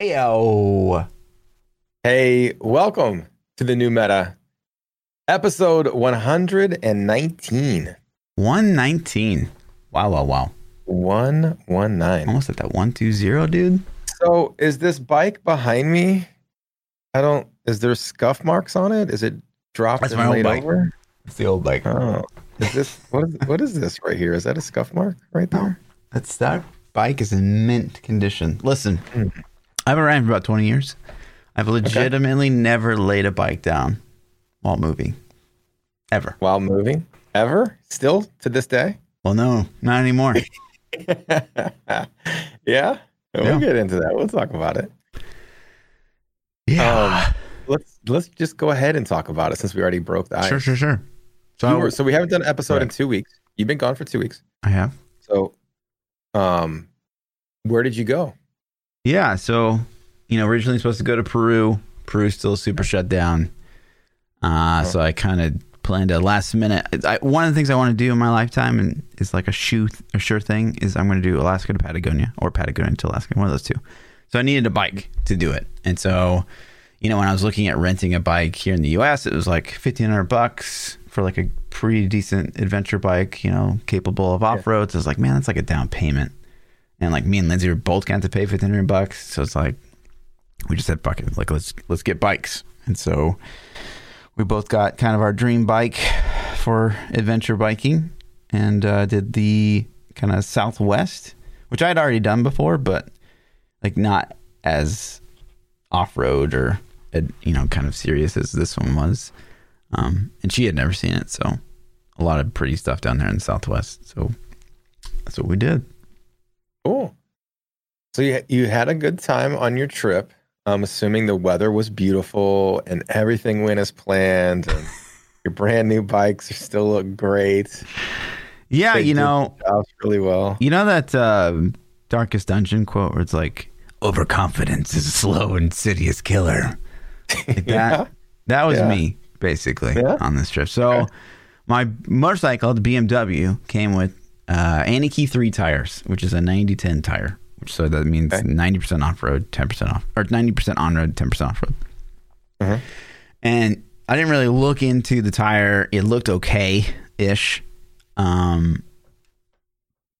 Heyo. Hey, welcome to the new meta, episode 119. 119. Wow, wow, wow. 119. Almost at that 120, dude. So, is this bike behind me? I don't, is there scuff marks on it? Is it dropped That's and my old bike. over? It's the old bike. Oh, is this, what is, what is this right here? Is that a scuff mark right there? That's that bike is in mint condition. Listen, Hmm. I've been riding for about 20 years. I've legitimately never laid a bike down while moving. Ever. While moving? Ever? Still to this day? Well, no, not anymore. yeah? We'll get into that. We'll talk about it. yeah. Um, let's let's just go ahead and talk about it since we already broke the ice. sure, sure, sure. So were- so we haven't done an episode in two weeks. You've been gone for two weeks. I have. So, um, where did you go? Yeah, so you know, originally supposed to go to Peru. Peru's still super shut down. Uh, so I kind of planned a last minute. I, one of the things I want to do in my lifetime and is like a shoe a sure thing is I'm going to do Alaska to Patagonia or Patagonia to Alaska, one of those two. So I needed a bike to do it, and so you know when I was looking at renting a bike here in the U.S., it was like fifteen hundred bucks for like a pretty decent adventure bike, you know, capable of off roads. I was like, man, that's like a down payment. And like me and Lindsay were both going to pay fifteen hundred bucks, so it's like we just said, "Fuck it, like let's let's get bikes." And so we both got kind of our dream bike for adventure biking, and uh, did the kind of Southwest, which I had already done before, but like not as off road or you know kind of serious as this one was. Um, and she had never seen it, so a lot of pretty stuff down there in the Southwest. So that's what we did. Cool. So you you had a good time on your trip. I'm assuming the weather was beautiful and everything went as planned. And your brand new bikes are still look great. Yeah, They you know, really well. You know that uh, Darkest Dungeon quote where it's like, overconfidence is a slow, insidious killer. Like Yeah. that, that was Yeah. me, basically, Yeah. on this trip. So Okay. my motorcycle, the BMW, came with uh, Anakee 3 tires, which is a 90-10 tire. So that means Okay. 90% off-road, 10% off, or 90% on-road, 10% off-road. Mhm. And I didn't really look into the tire. It looked okay-ish. Um,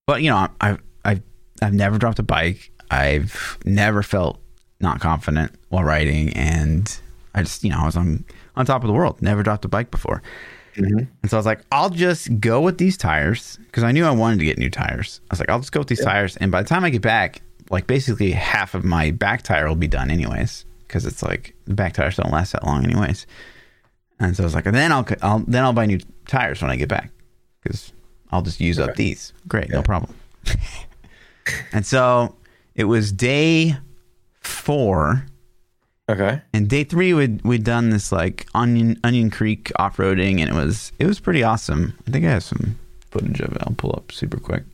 but you know, I've I've I've never dropped a bike. I've never felt not confident while riding, and I just you know I was on on top of the world. Never dropped a bike before, Mhm. and so I was like, I'll just go with these tires because I knew I wanted to get new tires. I was like, I'll just go with these tires, and by the time I get back, like basically half of my back tire will be done anyways, because it's like the back tires don't last that long anyways. And so I was like, and then I'll, I'll then I'll buy new tires when I get back because I'll just use up these. Great, Yeah. no problem. and so it was day four, Okay. and day three we'd we'd done this like Onion Onion Creek off roading, and it was it was pretty awesome. I think I have some footage of it. I'll pull up super quick.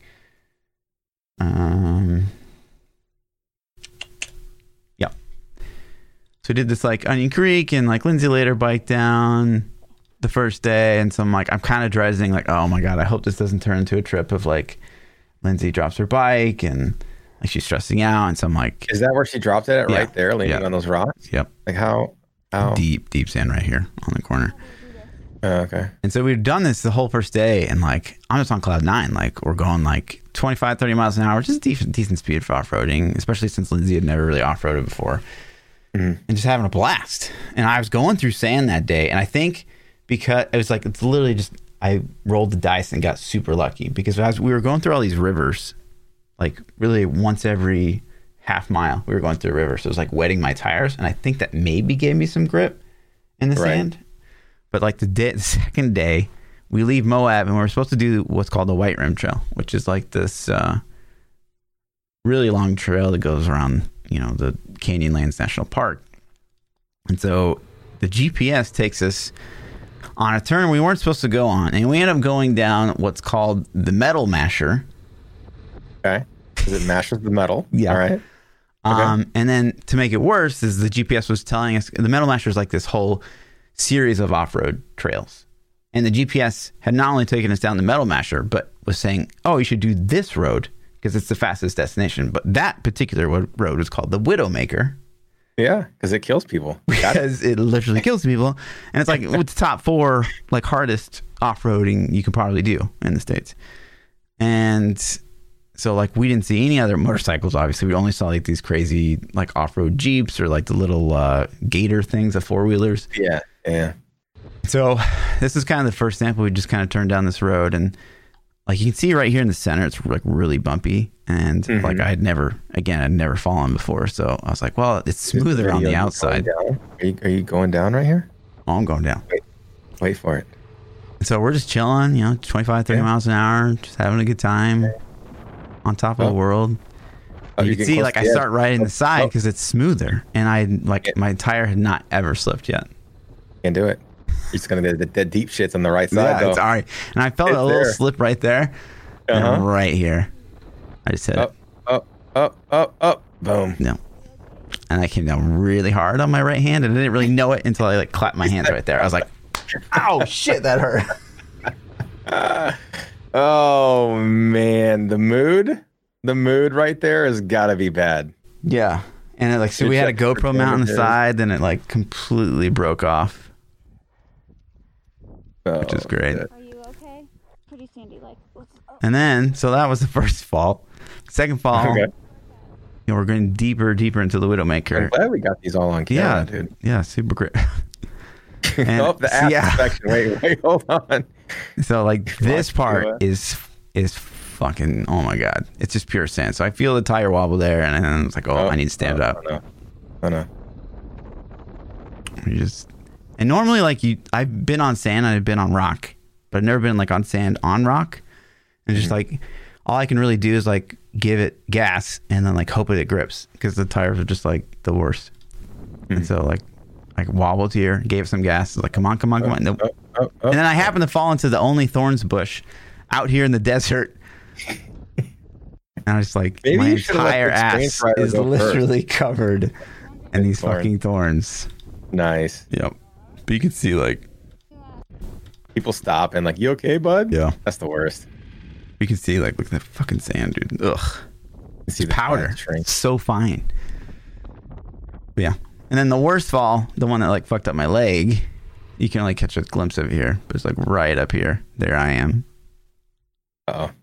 Um. Yeah. So we did this like Onion Creek, and like Lindsay later bike down the first day, and so I'm like I'm kind of dreading like oh my god I hope this doesn't turn into a trip of like Lindsay drops her bike and like she's stressing out, and so I'm like Is that where she dropped it? Yeah. Right there, leaning Yeah. on those rocks? yep Like how? How? deep deep sand right here on the corner. Oh, okay. And so we've done this the whole first day, and like I'm just on cloud nine. Like we're going like 25, 30 miles an hour, which is decent, decent speed for off roading, especially since Lindsay had never really off roaded before, Mhm. and just having a blast. And I was going through sand that day, and I think because it was like it's literally just I rolled the dice and got super lucky because as we were going through all these rivers, like really once every half mile, we were going through a river, so it was like wetting my tires, and I think that maybe gave me some grip in the Right. sand. But like the, day, the second day, we leave Moab and we're supposed to do what's called the White Rim Trail, which is like this uh, really long trail that goes around, you know, the Canyonlands National Park. And so the GPS takes us on a turn we weren't supposed to go on, and we end up going down what's called the Metal Masher. Okay. Because it mashes the metal. Yeah. All right. Um, and then to make it worse, is the GPS was telling us the Metal Masher is like this whole series of off-road trails, and the GPS had not only taken us down the Metal Masher, but was saying, "Oh, you should do this road because it's the fastest destination. But that particular road was called the Widowmaker Yeah, because it kills people. Got it. because it literally kills people, and it's like it's top four like hardest off roading you can probably do in the states. And so like we didn't see any other motorcycles. Obviously, we only saw like these crazy like off road jeeps or like the little uh, gator things, the four wheelers. Yeah, yeah. So this is kind of the first sample. We just kind of turned down this road, and like you can see right here in the center, it's like really bumpy, and Mhm. like I had never, again, I'd never fallen before, so I was like, well, it's smoother on the outside. Are you, are you going down right here? Oh, I'm going down. Wait for it. So we're just chilling, you know, 25, 30 Yeah. miles an hour, just having a good time on top of Oh. the world. Oh, you can see, like, I start riding the side oh. because it's smoother, and I like Yeah. my tire had not ever slipped yet. Can't do it. You're just gonna the, the, the deep shits on the right side yeah, though. it's all right. And I felt It's a little there. slip right there, Uh-huh. right here, I just hit it. Up, up, up, up, up. Boom. No. And I came down really hard on my right hand and I didn't really know it until I like clapped my hands right there. I was like, ow, shit, that hurt. Oh man, the mood, the mood right there has got to be bad. Yeah. And it, like, so Good we had a GoPro mount on the side, then it like completely broke off, Oh, which is great. shit. Are you okay? Pretty sandy, like, oh, And then, so that was the first fall. Second fall, Okay. you know, we're going deeper, deeper into the I'm Widowmaker. glad we got these all on Yeah, camera, dude. yeah, super great. And- oh, the app yeah. inspection. Wait, wait, hold on. So like this part uh, is is fucking oh my god, it's just pure sand. So I feel the tire wobble there, and then it's like, oh, I need to stand oh, up. I no. Oh, no. You just and normally like you, I've been on sand, and I've been on rock, but I've never been like on sand on rock. And Mm-hmm. just like all I can really do is like give it gas and then like hope it grips because the tires are just like the worst. Mm-hmm. And so like like wobbled here, gave it some gas, like come on, come on, come on. Oh, oh, oh, oh. And then I happened to fall into the only thorns bush out here in the desert. And I was like, Maybe my you should've let the entire ass is go first. literally covered in these fucking thorns. Nice. Yep. But you can see like, People stop and like, you okay, bud? yeah, That's the worst. you can see like, look at that fucking sand, dude. Ugh. You see It's the powder. It's so fine. But yeah. And then the worst fall, the one that like fucked up my leg, you can only catch a glimpse of it here, but it's like right up here. There I am. Uh-oh. okay?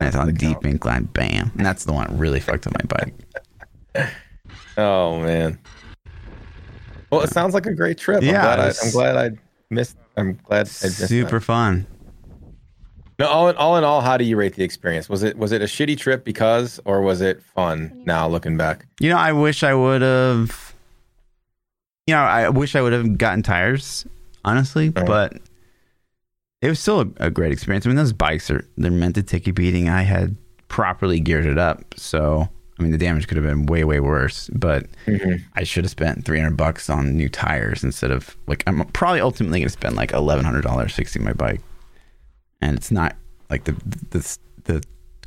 And it's on a deep incline. Bam. And that's the one that really fucked up my bike. Oh man. Well, it sounds like a great trip. Yeah, I'm glad, I, I'm glad I missed. I'm glad I missed Super that. fun. No, all in all in all, how do you rate the experience? Was it was it a shitty trip because, or was it fun? Now looking back, You know, I wish I would have. You know, I wish I would have gotten tires, honestly, Uh-huh. but it was still a, a great experience. I mean, those bikes are they're meant to take a beating. I had properly geared it up, so I mean, the damage could have been way way worse. But I should have spent three hundred bucks on new tires instead of like I'm probably ultimately going to spend like eleven hundred dollars fixing my bike, and it's not like the the the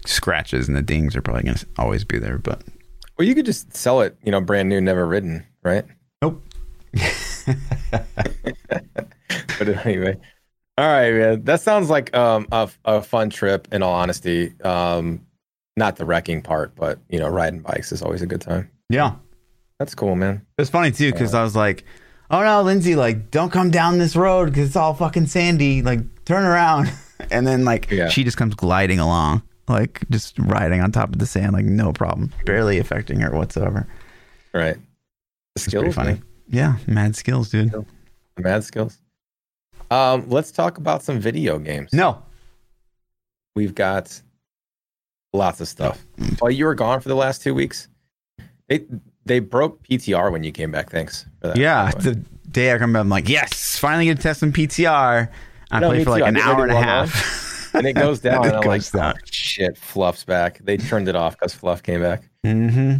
scratches and the dings are probably going to always be there, but. Well, you could just sell it, you know, brand new, never ridden, right? But anyway, all right, man. That sounds like um a, a fun trip. In all honesty, um, not the wrecking part, but you know, riding bikes is always a good time. Yeah. That's cool, man. It was funny too because I was like, "Oh no, Lindsay! Like, don't come down this road because it's all fucking sandy. Like, turn around." And then like Yeah. she just comes gliding along, like just riding on top of the sand, like no problem, barely affecting her whatsoever. Right. The It's pretty funny. man. Yeah, mad skills, dude. Mad skills. Um, let's talk about some video games. No, We've got lots of stuff. While you were gone for the last two weeks, they they broke PTR when you came back. Thanks for that. yeah. the day I come back, I'm like, yes, finally get to test some PTR. I No, played for like too. An hour and a half, and it goes down. it and I'm like, goes down. "Oh, shit, Fluff's back. They turned it off because Fluff came back. Mm-hmm.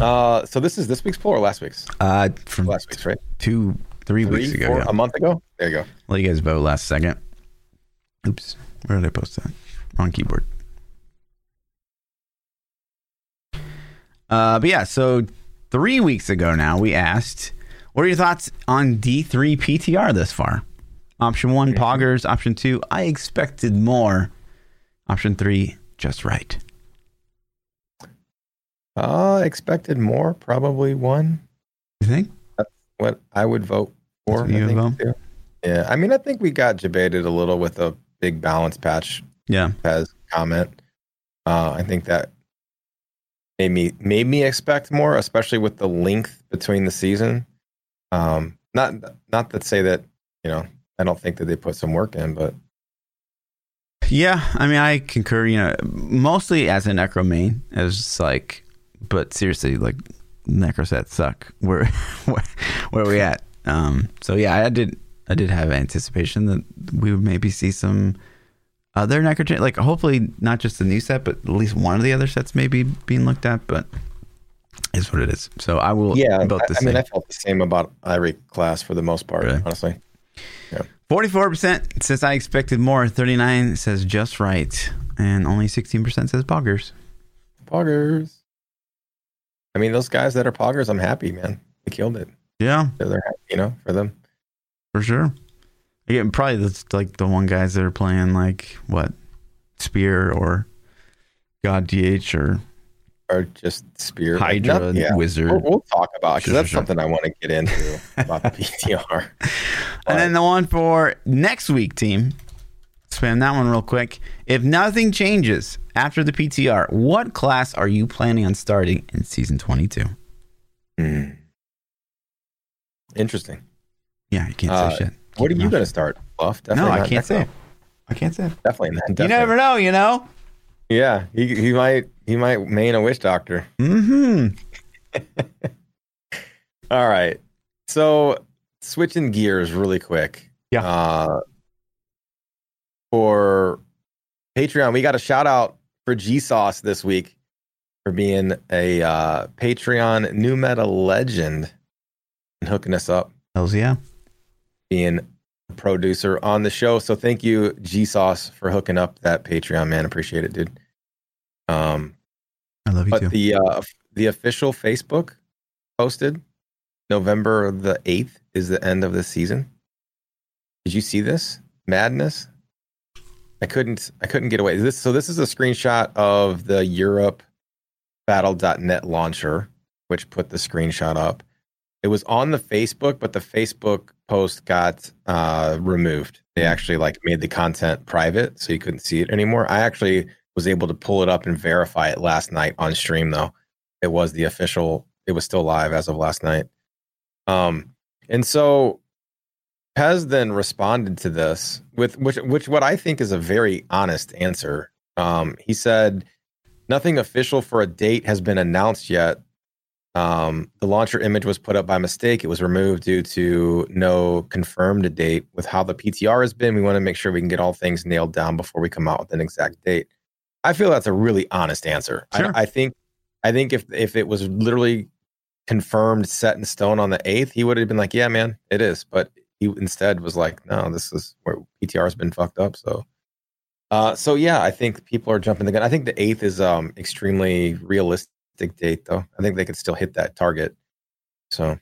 Uh, so this is this week's poll or last week's? Uh, from Last week's, right? two, three, Three, weeks ago. four, yeah. a month ago. There you go. Let you guys vote last second. Oops. Where did I post that? On keyboard. Uh, but yeah, so three weeks ago now, we asked, what are your thoughts on D3 PTR this far? Option one, poggers. Option two, I expected more. Option three, just right? Uh, expected more, probably one. You think? What I would vote for. You I would think, too. Yeah, I mean, I think we got debated a little with a big balance patch Yeah. Pez comment. Uh, I think that made me made me expect more, especially with the length between the season. Um, not not to say that you know I don't think that they put some work in, but Yeah, I mean, I concur. You know, mostly as a necro main, as like, but seriously, like, necro sets suck. Where, where, where are we at? Um, so yeah, I did, I did have anticipation that we would maybe see some other necro, cha- like, hopefully not just the new set, but at least one of the other sets maybe being looked at. But is what it is. So I will. yeah, I, I mean. I felt the same about Irie class for the most part, Really? honestly. Forty-four percent says I expected more. Thirty-nine says just right, and only sixteen percent says poggers. Poggers. I mean, those guys that are poggers, I'm happy, man. They killed it. Yeah, They're happy, you know, for them. For sure. Yeah, probably that's like the one guys that are playing like what Spear or God DH or Or just spear Hydra Not- yeah. Wizard. We'll, we'll talk about because Sure, that's sure. something I want to get into about the PTR. and then the one for next week team. Spam that one real quick. If nothing changes after the PTR, what class are you planning on starting in season 22? Hmm. Interesting. Yeah, you can't Uh, say shit. What are you it going to start, Buff? No, Definitely I can't say. I can't say. Definitely not. You never know, you know? Yeah, he, he might he might main a witch doctor. Mm-hmm. All right. So switching gears really quick. Yeah. Uh, for Patreon, we got a shout out for G Sauce this week for being a uh, Patreon new meta legend and hooking us up, Hells yeah. being a producer on the show. So thank you, G Sauce, for hooking up that Patreon, man. Appreciate it, dude. Um, I love you but too. the uh, the official Facebook posted November the eighth is the end of the season. Did you see this madness? I couldn't I couldn't get away. This so this is a screenshot of the Europe Battle.net launcher, which put the screenshot up. It was on the Facebook, but the Facebook post got uh, removed. They actually like made the content private, so you couldn't see it anymore. I actually was able to pull it up and verify it last night on stream though. It was the official it was still live as of last night. Um and so Pez then responded to this with which which what I think is a very honest answer. Um he said nothing official for a date has been announced yet. Um the launcher image was put up by mistake. It was removed due to no confirmed date with how the PTR has been. We want to make sure we can get all things nailed down before we come out with an exact date. I feel that's a really honest answer. Sure. I, I think I think if if it was literally confirmed, set in stone on the eighth, he would have been like, "Yeah, man, it is." But he instead was like, "No, this is where PTR has been fucked up." So, uh, so yeah, I think people are jumping the gun. I think the eighth is um extremely realistic date, though. I think they could still hit that target. So,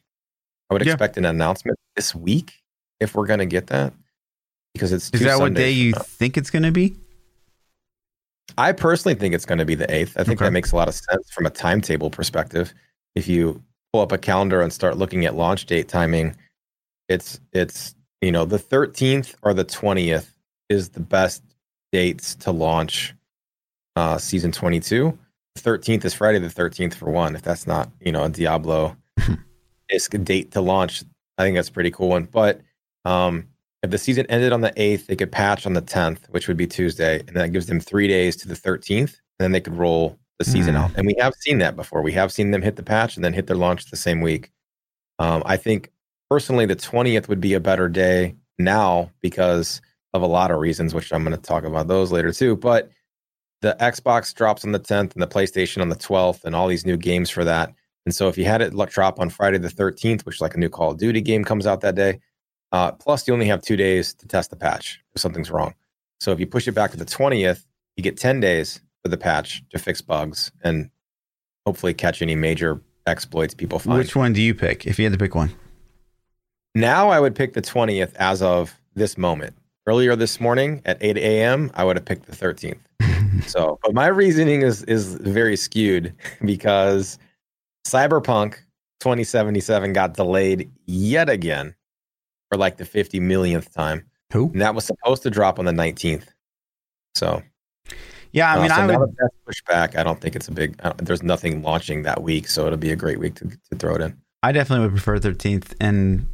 I would Yeah. expect an announcement this week if we're gonna get that because it's Is that what day you now. think it's going to be? I personally think it's going to be the 8th. I think Okay. that makes a lot of sense from a timetable perspective. If you pull up a calendar and start looking at launch date timing, it's it's you know the 13th or the 20th is the best dates to launch uh season 22. The 13th is Friday the 13th for one. If that's not, you know, a Diablo is a date to launch, I think that's a pretty cool one. But um if the season ended on the 8th, they could patch on the 10th, which would be Tuesday, and that gives them three days to the 13th. And then they could roll the season Hmm. out. And we have seen that before. We have seen them hit the patch and then hit their launch the same week. Um, I think personally, the 20th would be a better day now because of a lot of reasons, which I'm going to talk about those later too. But the Xbox drops on the 10th and the PlayStation on the 12th, and all these new games for that. And so if you had it drop on Friday the 13th, which like a new Call of Duty game comes out that day, uh, plus you only have two days to test the patch if something's wrong. So if you push it back to the 20th, you get 10 days for the patch to fix bugs and hopefully catch any major exploits people find. Which one do you pick if you had to pick one? Now I would pick the 20th as of this moment. Earlier this morning at 8 a.m., I would have picked the 13th. so, but my reasoning is is very skewed because Cyberpunk 2077 got delayed yet again for like the 50 millionth time, Who? and that was supposed to drop on the 19th. So, Yeah, I uh, mean, so I would. that that's pushed back. I don't think it's a big. I there's nothing launching that week, so it'll be a great week to, to throw it in. I definitely would prefer 13th, and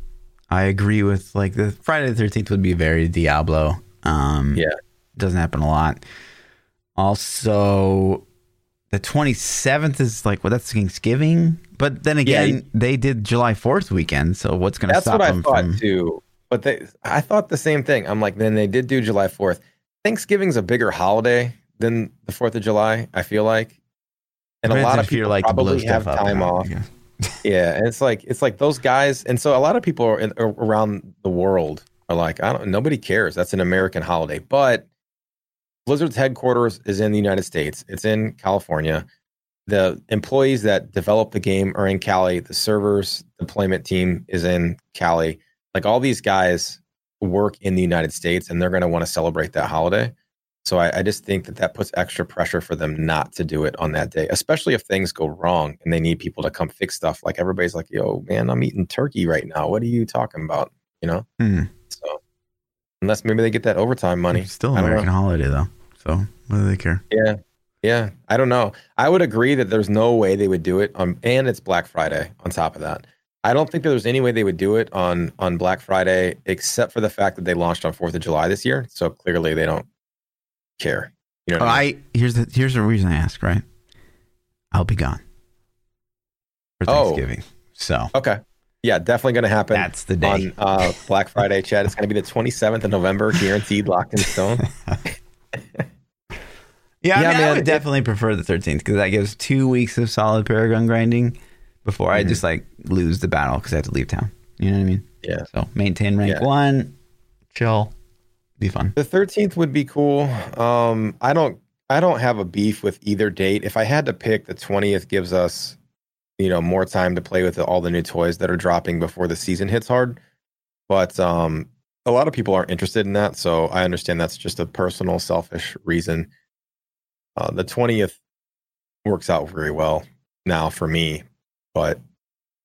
I agree with like the Friday the 13th would be very Diablo. Um, Yeah. doesn't happen a lot. Also, the 27th is like well, that's Thanksgiving, but then again, you- they did July 4th weekend, so what's going to That's stop what I them thought from? too. But they, I thought the same thing. I'm like, then they did do July 4th. Thanksgiving's a bigger holiday than the 4th of July. I feel like, and a lot of people like, probably have stuff up time off. Guess. Yeah, and it's like it's like those guys, and so a lot of people in, around the world are like, I don't. Nobody cares. That's an American holiday, but Blizzard's headquarters is in the United States. It's in California. The employees that develop the game are in Cali. The servers deployment team is in Cali. Like all these guys work in the United States, and they're going to want to celebrate that holiday. So I, I just think that that puts extra pressure for them not to do it on that day, especially if things go wrong and they need people to come fix stuff. Like everybody's like, "Yo, man, I'm eating turkey right now. What are you talking about?" You know. Hmm. So unless maybe they get that overtime money, It's still an I don't American holiday though, so what do they care? yeah, yeah. I don't know. I would agree that there's no way they would do it on, and it's Black Friday on top of that. I don't think that there's any way they would do it on on Black Friday, except for the fact that they launched on Fourth of July this year. So clearly they don't care. You know, Oh, I mean? I here's the here's the reason I ask. Right, I'll be gone for Oh. Thanksgiving, so okay, yeah, definitely going to happen. that's the day. on uh, Black Friday, Chad. It's going to be the 27th of November, guaranteed, locked in stone. Yeah, I, Yeah, mean, I would it- definitely prefer the 13th because that gives two weeks of solid Paragon grinding before I Mhm. just like lose the battle because I have to leave town. You know what I mean? Yeah. So maintain rank Yeah. one, chill, be fun. The 13th would be cool. Um, I don't I don't have a beef with either date. If I had to pick, the 20th gives us, you know, more time to play with all the new toys that are dropping before the season hits hard. But um, a lot of people aren't interested in that, so I understand that's just a personal, selfish reason. Uh, the 20th works out very well now for me, but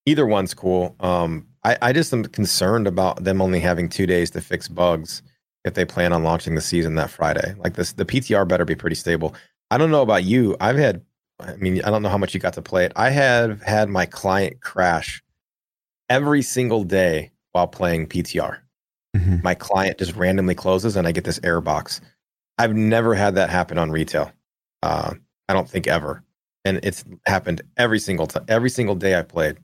either one's cool. Um, I, I just am concerned about them only having two days to fix bugs if they plan on launching the season that Friday. Like this, the PTR better be pretty stable. I don't know about you. I've had, I mean, I don't know how much you got to play it. I have had my client crash every single day while playing PTR. Mhm. My client just randomly closes and I get this error box. I've never had that happen on retail. Uh, I don't think ever. And it's happened every single time, every single day I played.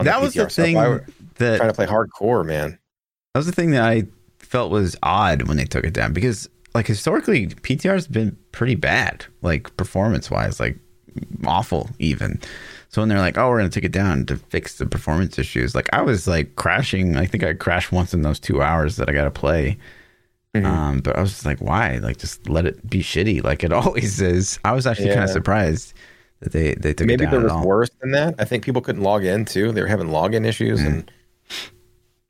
That was the PTR. So if thing I were that trying to play hardcore, man. that was the thing that I felt was odd when they took it down because like historically PTR's been pretty bad, like performance wise, like awful even. So when they're like, "Oh, we're gonna take it down to fix the performance issues," like I was like crashing. I think I crashed once in those two hours that I got to play. Mhm. Um, but I was just like, why? Like, just let it be shitty, like it always is. I was actually kind of surprised that they they took Maybe it down Maybe there was worse than that. I think people couldn't log in too. They were having login issues Mm. and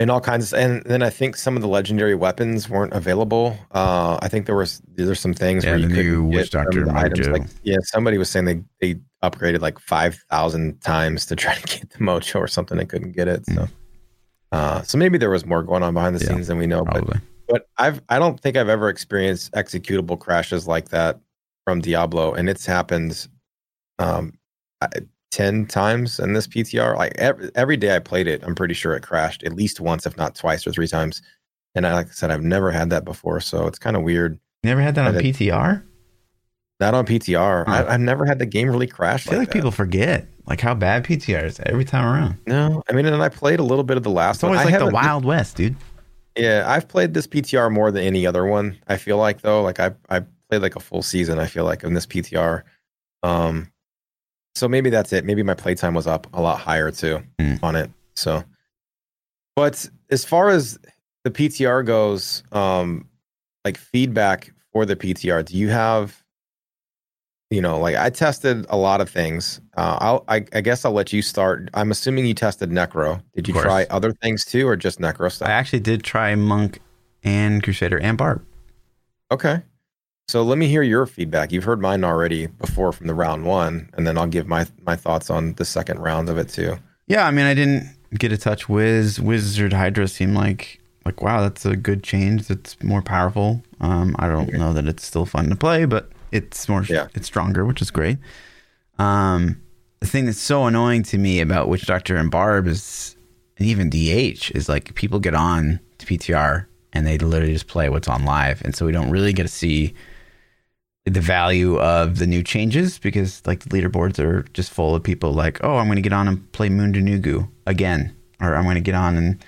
and all kinds of and then I think some of the legendary weapons weren't available. Uh I think there was there's some things Yeah, where you Witch get Doctor items. Like yeah, somebody was saying they they upgraded like five thousand times to try to get the mojo or something. They couldn't get it. So uh so maybe there was more going on behind the Mm. Yeah, scenes than we know. But Probably. but I've I don't think I've ever experienced executable crashes like that from Diablo, and it's happened um I- ten times in this PTR. Like every, every day I played it, I'm pretty sure it crashed at least once, if not twice or three times. And I, like I said, I've never had that before, so it's kind of weird. Never had that on PTR. Not on PTR. Huh. I, I've never had the game really crash. I feel like, that. people forget like how bad PTR is every time around. No, I mean, and I played a little bit of the last It's always one. I like the Wild West, dude. Yeah, I've played this PTR more than any other one. I feel like though, like I I played like a full season. I feel like in this PTR, um, so maybe that's it. Maybe my playtime was up a lot higher too Mm. on it. So, but as far as the PTR goes, um, like feedback for the PTR, do you have? You know, like I tested a lot of things. Uh, I'll, I, I guess I'll let you start. I'm assuming you tested Necro. Did you try other things too, or just Necro stuff? I actually did try Monk and Crusader and Barb. Okay. So let me hear your feedback. You've heard mine already before from the round one, and then I'll give my my thoughts on the second round of it too. Yeah, I mean, I didn't get a touch Wiz. Wizard Hydra seemed like like wow, that's a good change. That's more powerful. Um, I don't know that it's still fun to play, but it's more Yeah. it's stronger, which is great. Um, the thing that's so annoying to me about Witch Doctor and Barb is, and even DH is like people get on to PTR and they literally just play what's on live, and so we don't really get to see the value of the new changes because like the leaderboards are just full of people like, oh, I'm going to get on and play Mundunugu again, or I'm going to get on and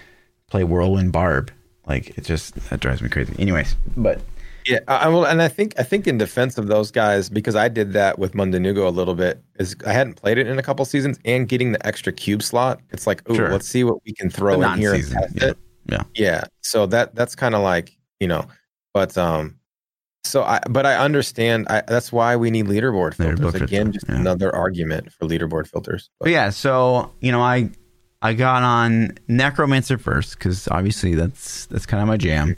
play Whirlwind Barb. Like it just that drives me crazy. Anyways, but Yeah, I will, and I think I think in defense of those guys, because I did that with Mundunugu a little bit, is I hadn't played it in a couple seasons, and getting the extra cube slot, it's like, oh, Sure. let's see what we can throw The in here yeah. it. Yeah. yeah. So that that's kind of like you know, but um, so I but I understand. I that's why we need leaderboard filters Leaderboard filter, again. Just yeah. another argument for leaderboard filters. But yeah, so you know, I I got on Necromancer first because obviously that's that's kind of my jam.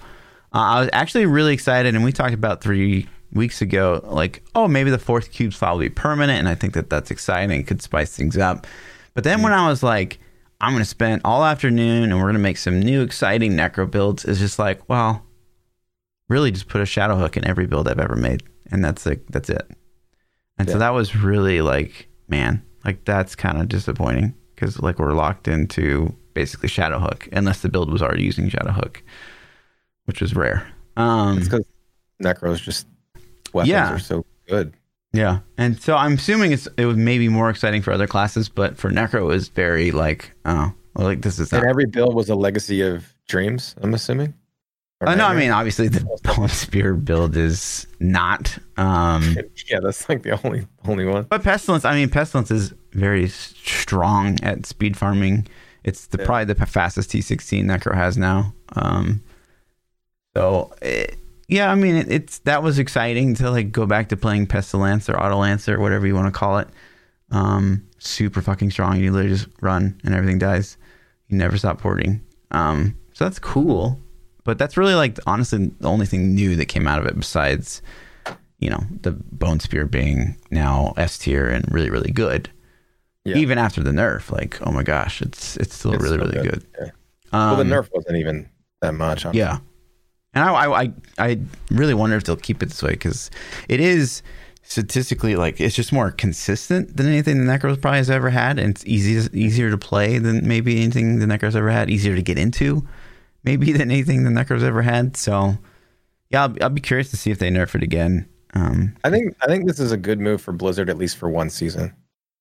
Uh, I was actually really excited, and we talked about three weeks ago, like, oh, maybe the fourth cube slot will be permanent, and I think that that's exciting. It could spice things up. But then when I was like, I'm going to spend all afternoon, and we're going to make some new exciting Necro builds, it's just like, well, really, just put a shadow hook in every build I've ever made, and that's like that's it. And so that was really like, man, like that's kind of disappointing because like we're locked into basically shadow hook unless the build was already using shadow hook, which was rare. Um, It's because Necros just weapons Yeah. are so good. yeah, and so I'm assuming it's it was maybe more exciting for other classes, but for Necro it was very like, oh, well, like this is not. And every build was a legacy of dreams. I'm assuming. Uh, no, I mean obviously the Bone Spear build is not. Um, yeah, that's like the only only one. But pestilence, I mean, pestilence is very strong at speed farming. It's the Yeah. probably the fastest T16 Necro has now. Um, so it, yeah, I mean, it, it's that was exciting to like go back to playing pestilence or auto lancer or whatever you want to call it. Um, super fucking strong. You literally just run and everything dies. You never stop porting. Um, so that's cool. But that's really like honestly the only thing new that came out of it besides you know the bone spear being now S tier and really really good. Yeah. Even after the nerf, like oh my gosh, it's it's still It's really so really good. Yeah. Um, well, the nerf wasn't even that much. honestly. yeah, and I, I I I really wonder if they'll keep it this way because it is statistically like it's just more consistent than anything the Necros probably has ever had, and it's easy easier to play than maybe anything the Necros ever had, easier to get into, maybe than anything the Necros ever had. So yeah, I'll, I'll be curious to see if they nerf it again. Um, I think I think this is a good move for Blizzard at least for one season.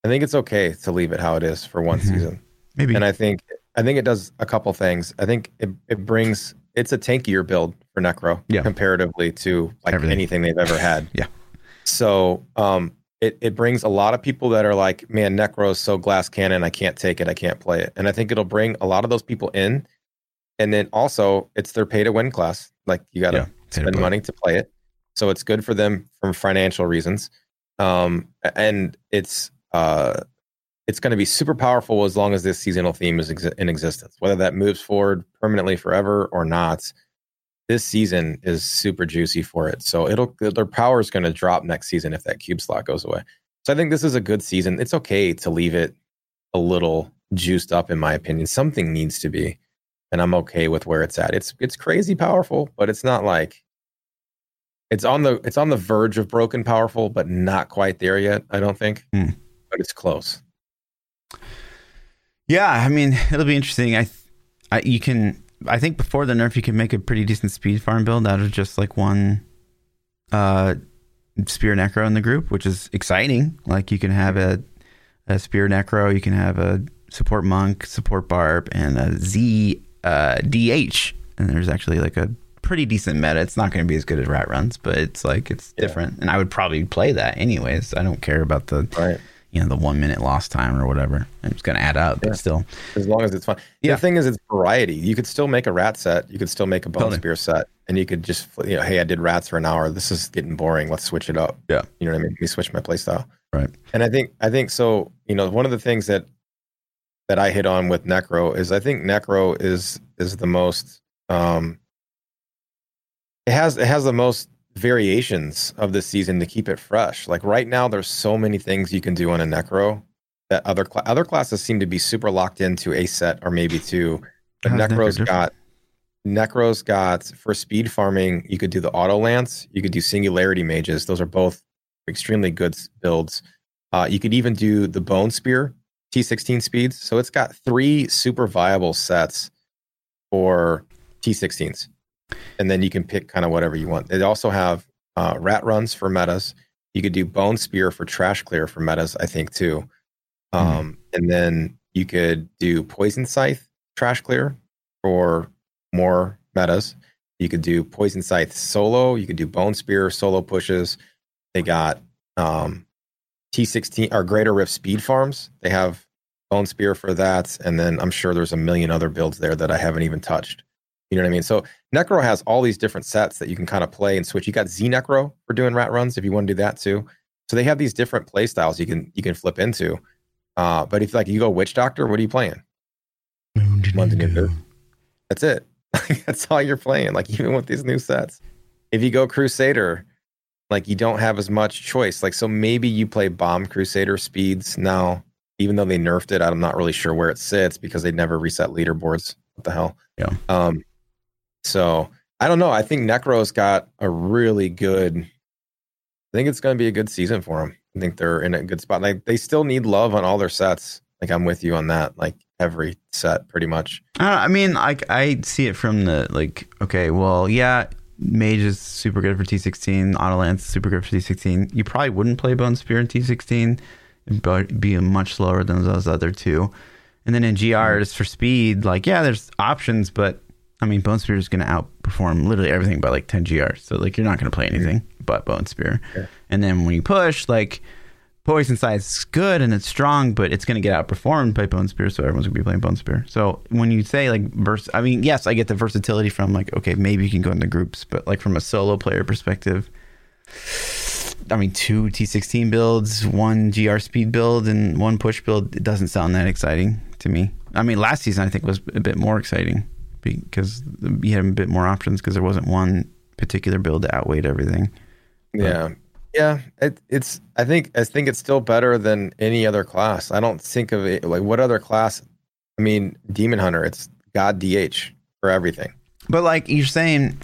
I think it's okay to leave it how it is for one Mhm. season. maybe And I think I think it does a couple things. I think it, it brings it's a tankier build for Necro Yeah. comparatively to like Everything. anything they've ever had. Yeah. So um it, it brings a lot of people that are like, man, Necro is so glass cannon, I can't take it, I can't play it. And I think it'll bring a lot of those people in. And then also it's their pay to win class. Like you gotta Yeah, to spend money to play it. So it's good for them from financial reasons. Um and it's uh it's going to be super powerful as long as this seasonal theme is exi- in existence. Whether that moves forward permanently forever or not, this season is super juicy for it. So it'll their power is going to drop next season if that cube slot goes away. So I think this is a good season. It's okay to leave it a little juiced up, in my opinion. Something needs to be, and I'm okay with where it's at. It's it's crazy powerful, but it's not like it's on the it's on the verge of broken powerful, but not quite there yet. I don't think, Hmm. but it's close. Yeah, I mean, it'll be interesting. I, I, you can. I think before the nerf, you can make a pretty decent speed farm build out of just like one, uh, spear necro in the group, which is exciting. Like you can have a, a spear necro, you can have a support monk, support barb, and a Z, uh, DH. And there's actually like a pretty decent meta. It's not going to be as good as rat runs, but it's like it's Yeah. different. And I would probably play that anyways. I don't care about the Right. you know the one minute lost time or whatever. It's going to add up, Yeah. but still. as long as it's fun. Yeah. The thing is, it's variety. You could still make a rat set. You could still make a bone Totally. spear set, and you could just, you know, hey, I did rats for an hour. This is getting boring. Let's switch it up. Yeah. you know what I mean. Let me switch my playstyle. Right. And I think, I think so. You know, one of the things that that I hit on with Necro is I think Necro is is the most. um It has it has the most variations of the season to keep it fresh. Like right now, there's so many things you can do on a necro that other cla other classes seem to be super locked into a set or maybe two. But How's Necro necro's got necro's got for speed farming. You could do the auto lance. You could do singularity mages. Those are both extremely good builds. Uh, you could even do the bone spear T16 speeds. So it's got three super viable sets for T16s. And then you can pick kind of whatever you want. They also have uh, rat runs for metas. You could do bone spear for trash clear for metas, I think, too. Um, And then you could do poison scythe trash clear for more metas. You could do poison scythe solo. You could do bone spear solo pushes. They got um, T16 or greater rift speed farms. They have bone spear for that. And then I'm sure there's a million other builds there that I haven't even touched. You know what I mean? So Necro has all these different sets that you can kind of play and switch. You got Z Necro for doing rat runs if you want to do that too. So they have these different play styles you can you can flip into. Uh, but if like you go witch doctor, what are you playing? That's it. That's all you're playing. Like even with these new sets. If you go Crusader, like you don't have as much choice. Like so maybe you play Bomb Crusader speeds now, even though they nerfed it. I'm not really sure where it sits because they never reset leaderboards. What the hell? Yeah. Um. So I don't know. I think Necro's got a really good. I think it's going to be a good season for them. I think they're in a good spot. Like they still need love on all their sets. Like I'm with you on that. Like every set, pretty much. I, I mean, like I see it from the like, okay, well, yeah, Mage is super good for T16. Auto Lance is super good for T16. You probably wouldn't play Bone Spear in T16, but be much slower than those other two. And then in GR, just mm-hmm. for speed, like yeah, there's options, but I mean, Bone Spear is going to outperform literally everything by like 10 GR. So like you're not going to play anything but Bone Spear. And then when you push, like Poison Scythe is good and it's strong, but it's going to get outperformed by Bone Spear, so everyone's going to be playing Bone Spear. So when you say like vers, I mean, yes, I get the versatility from like, okay, maybe you can go into groups, but like from a solo player perspective, I mean, two T16 builds, one GR speed build, and one push build, it doesn't sound that exciting to me. I mean, last season I think was a bit more exciting because you had a bit more options because there wasn't one particular build that outweighed everything. Yeah. Yeah, it, it's. I think. I think it's still better than any other class. I don't think of it like what other class. I mean, Demon Hunter. It's God DH for everything. But like you're saying,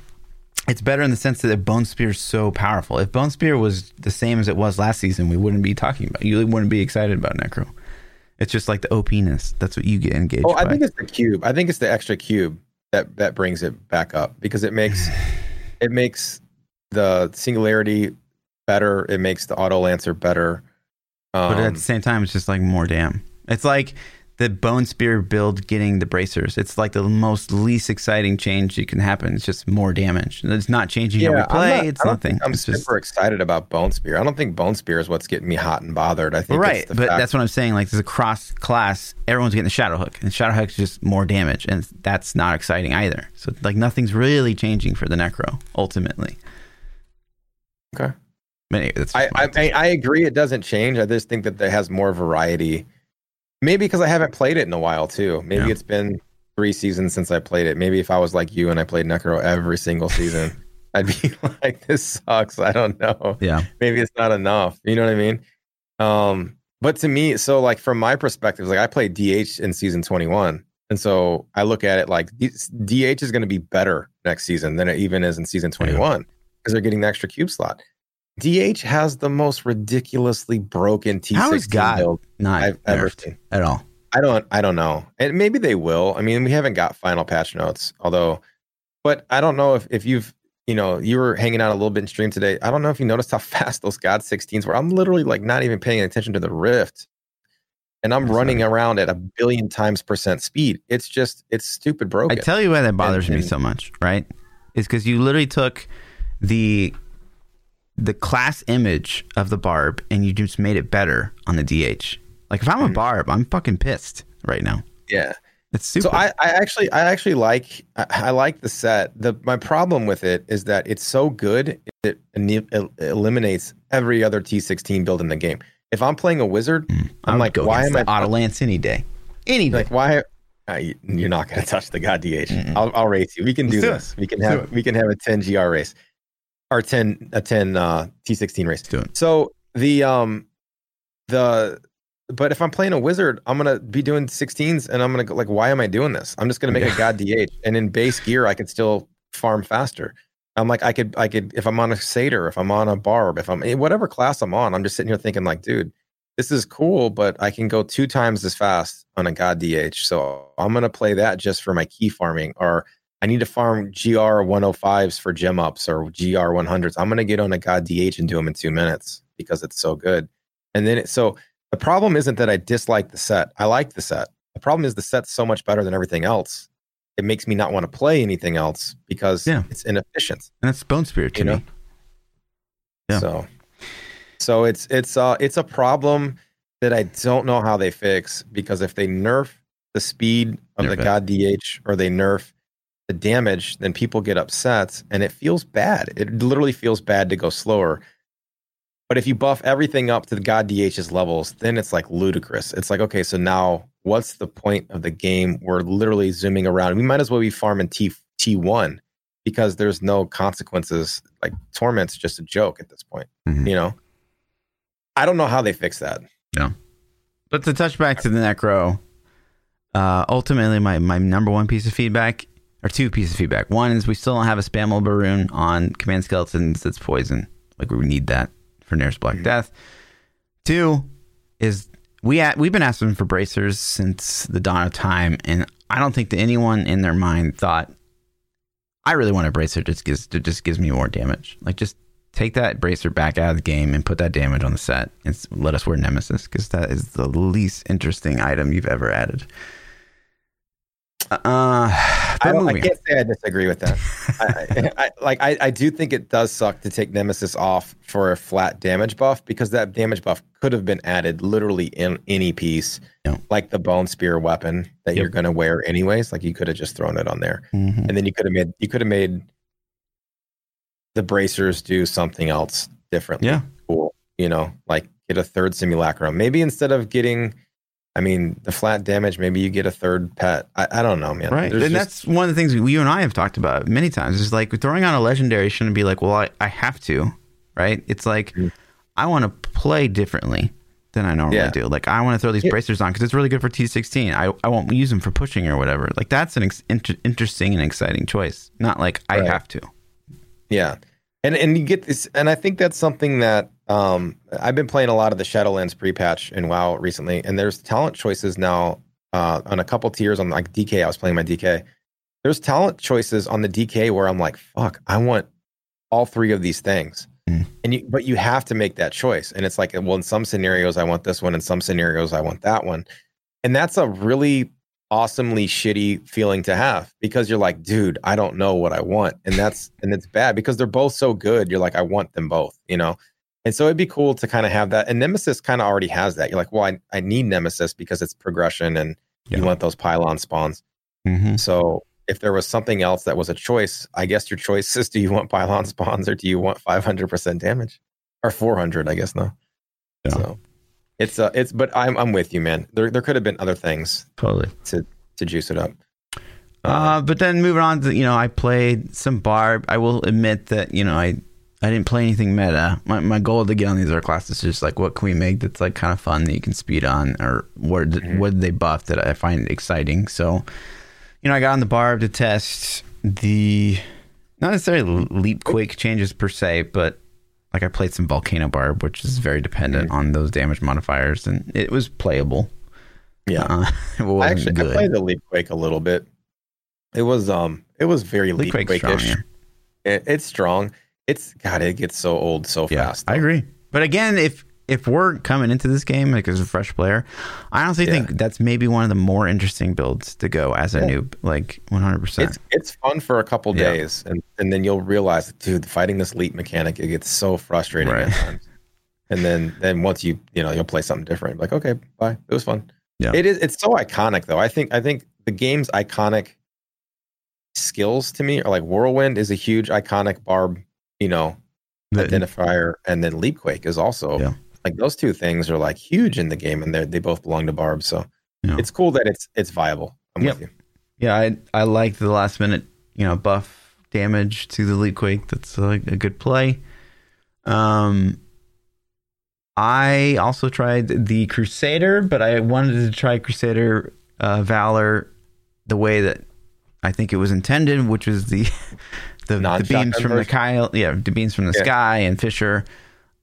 it's better in the sense that Bone Spear is so powerful. If Bone Spear was the same as it was last season, we wouldn't be talking about. You wouldn't be excited about Necro. It's just like the OPness. That's what you get engaged. Oh, I by. think it's the cube. I think it's the extra cube that that brings it back up because it makes it makes the singularity better. It makes the auto lancer better. Um, but at the same time, it's just like more damn. It's like the Bone Spear build getting the bracers. It's like the most least exciting change that can happen. It's just more damage. It's not changing how we play. not- it's nothing. I'm it's just super excited about Bone Spear. I don't think Bone Spear is what's getting me hot and bothered. I think right, but fact- that's what I'm saying. Like, there's a cross class. Everyone's getting the Shadow Hook, and Shadow Hook is just more damage, and that's not exciting either. So, like, nothing's really changing for the Necro ultimately. Okay. That's I, I, I agree. It doesn't change. I just think that it has more variety. Maybe because I haven't played it in a while too. Maybe Yeah. it's been three seasons since I played it. Maybe if I was like you and I played Necro every single season, I'd be like, "This sucks." I don't know. yeah, Maybe it's not enough. You know what I mean? Um, but to me, so like from my perspective, like I played DH in season twenty one, and so I look at it like DH is going to be better next season than it even is in season twenty one because they're getting the extra cube slot. DH has the most ridiculously broken T16 How is God build not I've ever seen. at all. I don't I don't know. And maybe they will. I mean, we haven't got final patch notes, although but I don't know if if you've you know, you were hanging out a little bit in stream today. I don't know if you noticed how fast those God 16s were. I'm literally like not even paying attention to the rift. And I'm That's running right. around at a billion times percent speed. It's just it's stupid broken. I tell you why that bothers me and- so much, right? Is because you literally took the the class image of the barb and you just made it better on the DH. Like if I'm a Mhm. barb, I'm fucking pissed right now. yeah. It's super. So I, I actually I actually like I, I like the set. The my problem with it is that it's so good it, it eliminates every other T16 build in the game. If I'm playing a wizard, I I'm like, why am I auto lance any day? Any day. like why you- you're not going to touch the god DH. Mm-mm. I'll, I'll race you. We can do do it. this. We can Let's have we can have a 10 GR race. Or 10 a 10 uh, T16 race. do it. So the um the but if I'm playing a wizard, I'm gonna be doing 16s, and I'm gonna go like, why am I doing this? I'm just gonna make Yeah. a god DH, and in base gear, I can still farm faster. I'm like, I could, I could, if I'm on a satyr, if I'm on a barb, if I'm in whatever class I'm on, I'm just sitting here thinking like, dude, this is cool, but I can go two times as fast on a god DH. So I'm gonna play that just for my key farming, or I need to farm GR 105s for gem ups or GR 100s. I'm gonna get on a god DH and do them in two minutes because it's so good. And then it so the problem isn't that I dislike the set. I like the set. The problem is the set's so much better than everything else. It makes me not want to play anything else because Yeah. it's inefficient. And that's Bone Spirit to You know? me. Yeah. So so it's it's uh it's a problem that I don't know how they fix because if they nerf the speed of Nerf the it. god DH or they nerf the damage, then people get upset and it feels bad. It literally feels bad to go slower. But if you buff everything up to the god DH's levels, then it's like ludicrous. It's like, okay, so now what's the point of the game? We're literally zooming around. We might as well be farming T T1 because there's no consequences. Like torment's just a joke at this point. Mhm. You know? I don't know how they fix that. Yeah. But to touch back to the Necro, uh, ultimately, my, my number one piece of feedback, or two pieces of feedback. One is we still don't have a spammable Baroon on Command Skeletons that's poison. Like, we need that for Nayr's Black Mhm. Death. Two is we a- we've been asking for bracers since the dawn of time, and I don't think that anyone in their mind thought, I really want a bracer just gives, that just gives me more damage. Like, just take that bracer back out of the game and put that damage on the set and let us wear Nemesis because that is the least interesting item you've ever added. Uh, I, don't, I can't say I disagree with that. I, I, like I, I do think it does suck to take Nemesis off for a flat damage buff because that damage buff could have been added literally in any piece, like the bone spear weapon that Yep. you're going to wear anyways. Like you could have just thrown it on there, Mhm. and then you could have made you could have made the bracers do something else differently. Yeah. cool. You know, like get a third simulacrum. Maybe instead of getting, I mean, the flat damage, maybe you get a third pet. I, I don't know, man. Right. There's and just- that's one of the things you and I have talked about many times is like throwing on a legendary shouldn't be like, well, I, I have to, right? It's like, Mhm. I want to play differently than I normally Yeah. do. Like, I want to throw these Yeah. bracers on because it's really good for T16. I, I won't use them for pushing or whatever. Like, that's an ex- inter- interesting and exciting choice. Not like, I Right. have to. Yeah. And and you get this and I think that's something that um I've been playing a lot of the Shadowlands pre-patch in WoW recently and there's talent choices now uh on a couple tiers on like DK I was playing my DK. There's talent choices on the DK where I'm like, fuck, I want all three of these things. Mm. And you but you have to make that choice. And it's like, well, in some scenarios I want this one, in some scenarios I want that one. And that's a really awesomely shitty feeling to have because you're like, dude, I don't know what I want. And that's and it's bad because they're both so good. You're like, I want them both, you know? And so it'd be cool to kind of have that. And Nemesis kind of already has that. You're like, well, I, I need Nemesis because it's progression and Yeah. you want those pylon spawns. Mm-hmm. So if there was something else that was a choice, I guess your choice is do you want pylon spawns or do you want 500% damage or 400, I guess no. Yeah. So it's uh it's but I'm I'm with you, man. There there could have been other things Totally. to juice it up. Uh, but then moving on to you know, I played some barb. I will admit that you know I I didn't play anything meta. My my goal to get on these other classes is just like what can we make that's like kind of fun that you can speed on, or what Mhm. what did they buff that I find exciting. So, you know, I got on the barb to test the not necessarily leap quake changes per se, but like I played some volcano barb, which is very dependent on those damage modifiers, and it was playable. yeah. Uh, it wasn't I actually good. I played the Leap Quake a little bit. It was um it was very Leap Leap strong, It, it's strong. It's God, it gets so old so Yeah, fast. I agree. But again, if if we're coming into this game like as a fresh player, I honestly Yeah. think that's maybe one of the more interesting builds to go as a Yeah. noob. Like 100. percent It's it's fun for a couple Yeah. days, and and then you'll realize, dude, fighting this leap mechanic it gets so frustrating Right. at times. And then then once you you know you'll play something different, like okay, bye, it was fun. Yeah. it is. It's so iconic though. I think I think the game's iconic skills to me are like whirlwind is a huge iconic barb, you know, the, identifier, and then leap quake is also Yeah. like those two things are like huge in the game, and they they both belong to barb. So Yeah. it's cool that it's it's viable. I'm Yep. with you. Yeah, I I like the last minute you know buff damage to the Leap Quake. That's like a good play. Um, I also tried the Crusader, but I wanted to try Crusader uh, Valor the way that I think it was intended, which was the the, the beams from the? Kyle, yeah, the beams from the Yeah. sky and Fissure.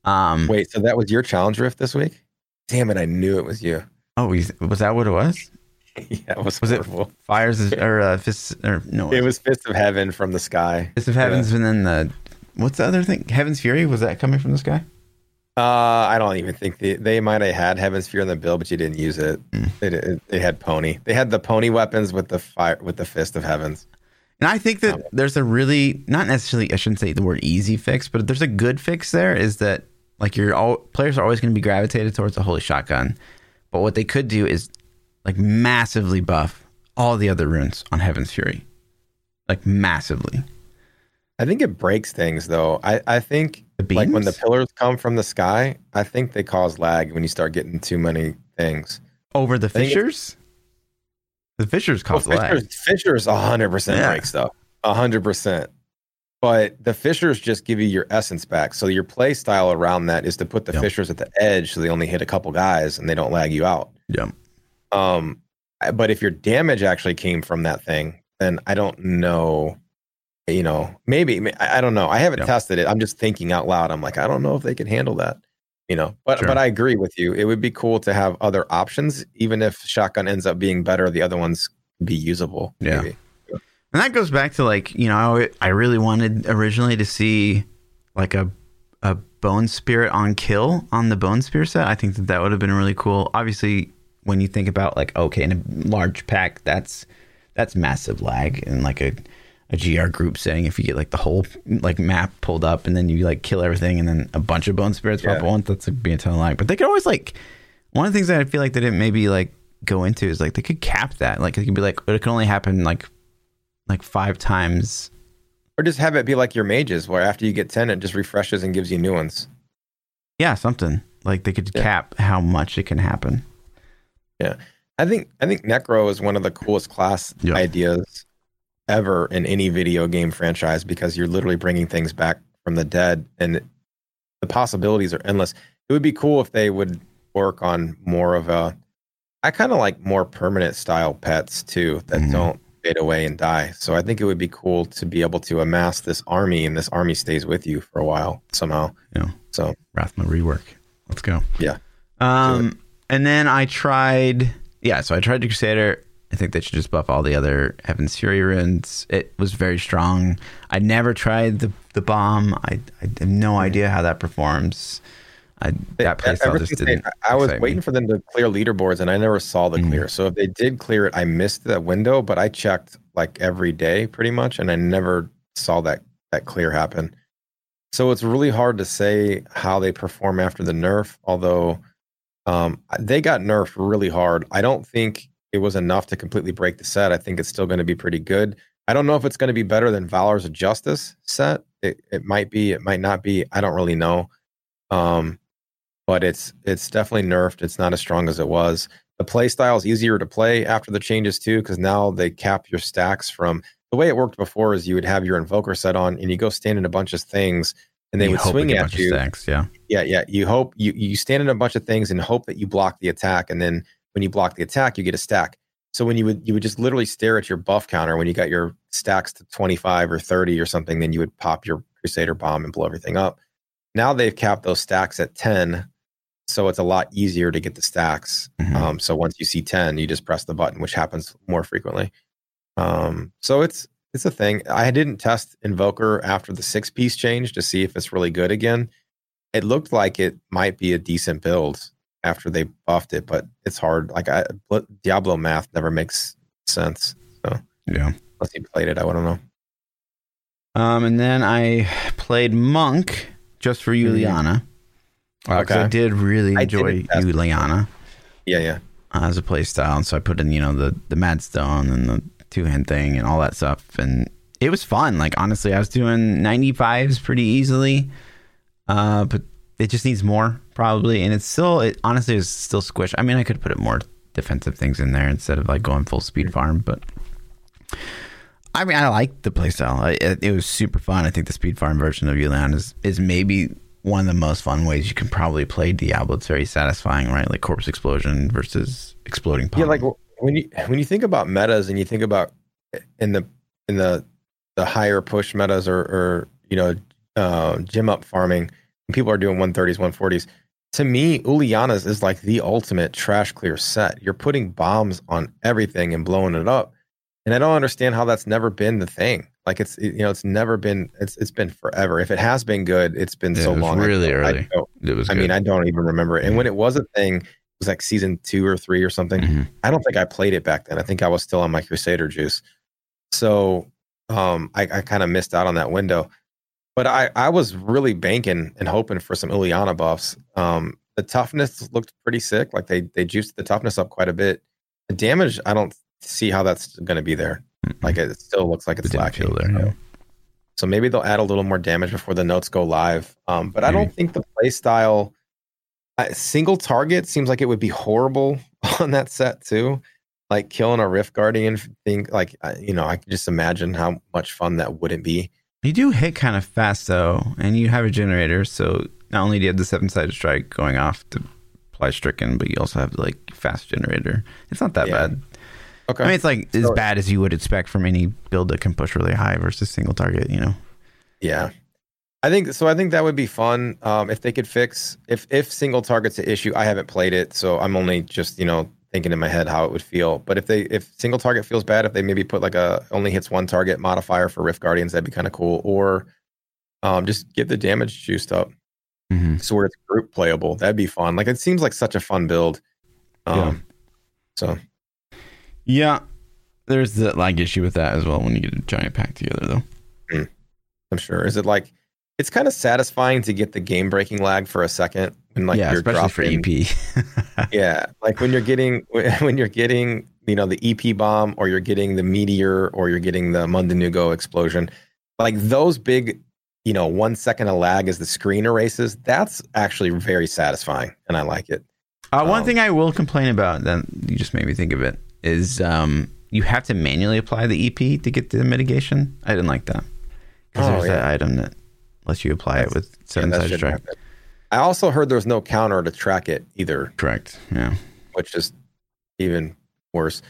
Um, Wait, so that was your challenge rift this week? Damn it, I knew it was you. oh, was that what it was? yeah, it was, Was it. Fires or uh, fists or no? It was Fist of Heaven from the sky. Fist of Heavens, and then the what's the other thing? Heaven's Fury was that coming from the sky? Uh, I don't even think they, they might have had Heaven's Fury in the build, but you didn't use it. Mm. They, they had pony. They had the pony weapons with the fire with the Fist of Heavens. And I think that there's a really not necessarily I shouldn't say the word easy fix, but there's a good fix there is that like your all players are always going to be gravitated towards the holy shotgun. But what they could do is like massively buff all the other runes on Heaven's Fury. Like massively. I think it breaks things though. I, I think like when the pillars come from the sky, I think they cause lag when you start getting too many things. Over the think fissures? The fissures Well, cause lag. Fissures, Fissures 100% Yeah. break stuff. 100%. But the Fissures just give you your essence back. So your play style around that is to put the Yep. Fissures at the edge so they only hit a couple guys and they don't lag you out. Yeah. Um, but if your damage actually came from that thing, then I don't know. You know, maybe I don't know. I haven't tested it. I'm just thinking out loud. I'm like, I don't know if they can handle that. You know, but Sure. but I agree with you. It would be cool to have other options, even if shotgun ends up being better. The other ones be usable. Yeah. maybe. And that goes back to like, you know, I, I really wanted originally to see like a a bone spirit on kill on the bone spear set. I think that that would have been really cool. Obviously, when you think about like okay, in a large pack, that's that's massive lag and like a a GR group setting. If you get like the whole like map pulled up and then you like kill everything and then a bunch of bone spirits pop Yeah. at once, that's like, be a ton of lag. But they could always like one of the things that I feel like they didn't maybe like go into is like they could cap that. Like it could be like it can only happen like like five times. Or just have it be like your mages, where after you get ten, it just refreshes and gives you new ones. Yeah, something like they could Yeah. cap how much it can happen. Yeah. I think I think Necro is one of the coolest class Yeah. ideas ever in any video game franchise because you're literally bringing things back from the dead, and the possibilities are endless. It would be cool if they would work on more of a. I kind of like more permanent style pets too that Mhm. don't fade away and die. So I think it would be cool to be able to amass this army, and this army stays with you for a while somehow. Yeah. So Rathma rework. Let's go. Yeah. Um, and then I tried. Yeah, so I tried the Crusader. I think they should just buff all the other Heaven's Fury runes. It was very strong. I never tried the the bomb. I, I have no idea how that performs. I that playstyle Ever just didn't. I was excite me. waiting for them to clear leaderboards, and I never saw the Mhm. clear. So if they did clear it, I missed that window. But I checked like every day, pretty much, and I never saw that that clear happen. So it's really hard to say how they perform after the nerf. Although um, they got nerfed really hard, I don't think it was enough to completely break the set. I think it's still going to be pretty good. I don't know if it's going to be better than Valor's of Justice set. It it might be. It might not be. I don't really know. Um, but it's it's definitely nerfed. It's not as strong as it was. The play style is easier to play after the changes too, because now they cap your stacks from the way it worked before. Is you would have your invoker set on, and you go stand in a bunch of things, and they You would swing at you. Stacks, yeah. Yeah, yeah. You hope you you stand in a bunch of things and hope that you block the attack, and then when you block the attack, you get a stack. So when you would you would just literally stare at your buff counter when you got your stacks to twenty five or thirty or something, then you would pop your Crusader bomb and blow everything up. Now they've capped those stacks at ten, so it's a lot easier to get the stacks. Mhm. Um, so once you see ten, you just press the button, which happens more frequently. Um, so it's it's a thing. I didn't test Invoker after the six piece change to see if it's really good again. It looked like it might be a decent build after they buffed it, but it's hard. Like I, Diablo math never makes sense. So yeah. Unless you played it, I wouldn't know. Um, and then I played Monk just for Uliana. Uh, 'cause I Okay. did really enjoy didn't test it. Uliana Yeah, yeah. uh, as a play style, and so I put in you know the the Madstone and the two hand thing and all that stuff, and it was fun. Like honestly, I was doing ninety fives pretty easily, uh, but it just needs more probably, and it's still it honestly is still squish. I mean, I could put it more defensive things in there instead of like going full speed farm, but I mean, I like the playstyle. It, it was super fun. I think the speed farm version of Uliana is is maybe one of the most fun ways you can probably play Diablo. It's very satisfying, right? Like corpse explosion versus exploding. Yeah, like when you when you think about metas and you think about in the in the the higher push metas or or you know uh, gym up farming, people are doing 130s, 140s. To me, Uliana's is like the ultimate trash clear set. You're putting bombs on everything and blowing it up, and I don't understand how that's never been the thing. Like it's you know it's never been it's it's been forever. If it has been good, it's been Yeah, so it was long. I really I early. don't- it was. I good. mean, I don't even remember it. And when it was a thing, it was like season two or three or something. Mhm. I don't think I played it back then. I think I was still on my Crusader juice. So um, I, I kind of missed out on that window. But I, I was really banking and hoping for some Uliana buffs. Um, the toughness looked pretty sick. Like they they juiced the toughness up quite a bit. The damage, I don't see how that's going to be there. Like it still looks like it's didn't lacking. there. So- Yeah. so maybe they'll add a little more damage before the notes go live. Um, but I don't think the play style, uh, single target seems like it would be horrible on that set too. Like killing a Rift Guardian thing, like you know, I can just imagine how much fun that wouldn't be. You do hit kind of fast though, and you have a generator. So not only do you have the seven sided strike going off to apply stricken, but you also have the like fast generator. It's not that Yeah. bad. Okay, I mean, it's like as bad as you would expect from any build that can push really high versus single target. You know, yeah, I think so. I think that would be fun um, if they could fix if if single target's an issue. I haven't played it, so I'm only just you know thinking in my head how it would feel. But if they if single target feels bad, if they maybe put like a only hits one target modifier for Rift Guardians, that'd be kind of cool. Or um, just get the damage juiced up mm-hmm. so where it's group playable. That'd be fun. Like it seems like such a fun build. Um, Yeah. So yeah. There's the lag issue with that as well when you get a giant pack together, though. I'm sure. Is it like it's kind of satisfying to get the game breaking lag for a second when like yeah, you're especially for E EP. Yeah, like when you're getting when you're getting you know the EP bomb or you're getting the meteor or you're getting the Mundunugu explosion, like those big you know one second of lag as the screen erases. That's actually very satisfying, and I like it. Uh, one Um, thing I will complain about, then you just made me think of it, is um, you have to manually apply the EP to get the mitigation. I didn't like that because Oh, there's that yeah. item that lets you apply it with seven Yeah, that sided strike. happen. I also heard there's no counter to track it either, Correct. Yeah. which is even worse.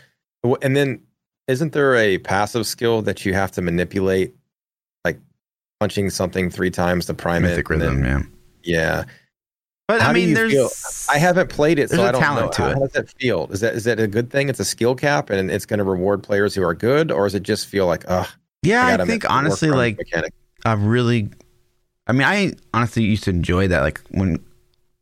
And then, isn't there a passive skill that you have to manipulate, like punching something three times to prime Mythic it? and rhythm. then- yeah. yeah. But How I mean, there's. feel? I haven't played it, so There's a I don't talent know. to how, it. how does that feel? Is that is that a good thing? It's a skill cap, and it's going to reward players who are good, or does it just feel like, ugh? Yeah, I, gotta think honestly, like mechanic. a really I mean, I honestly used to enjoy that. Like when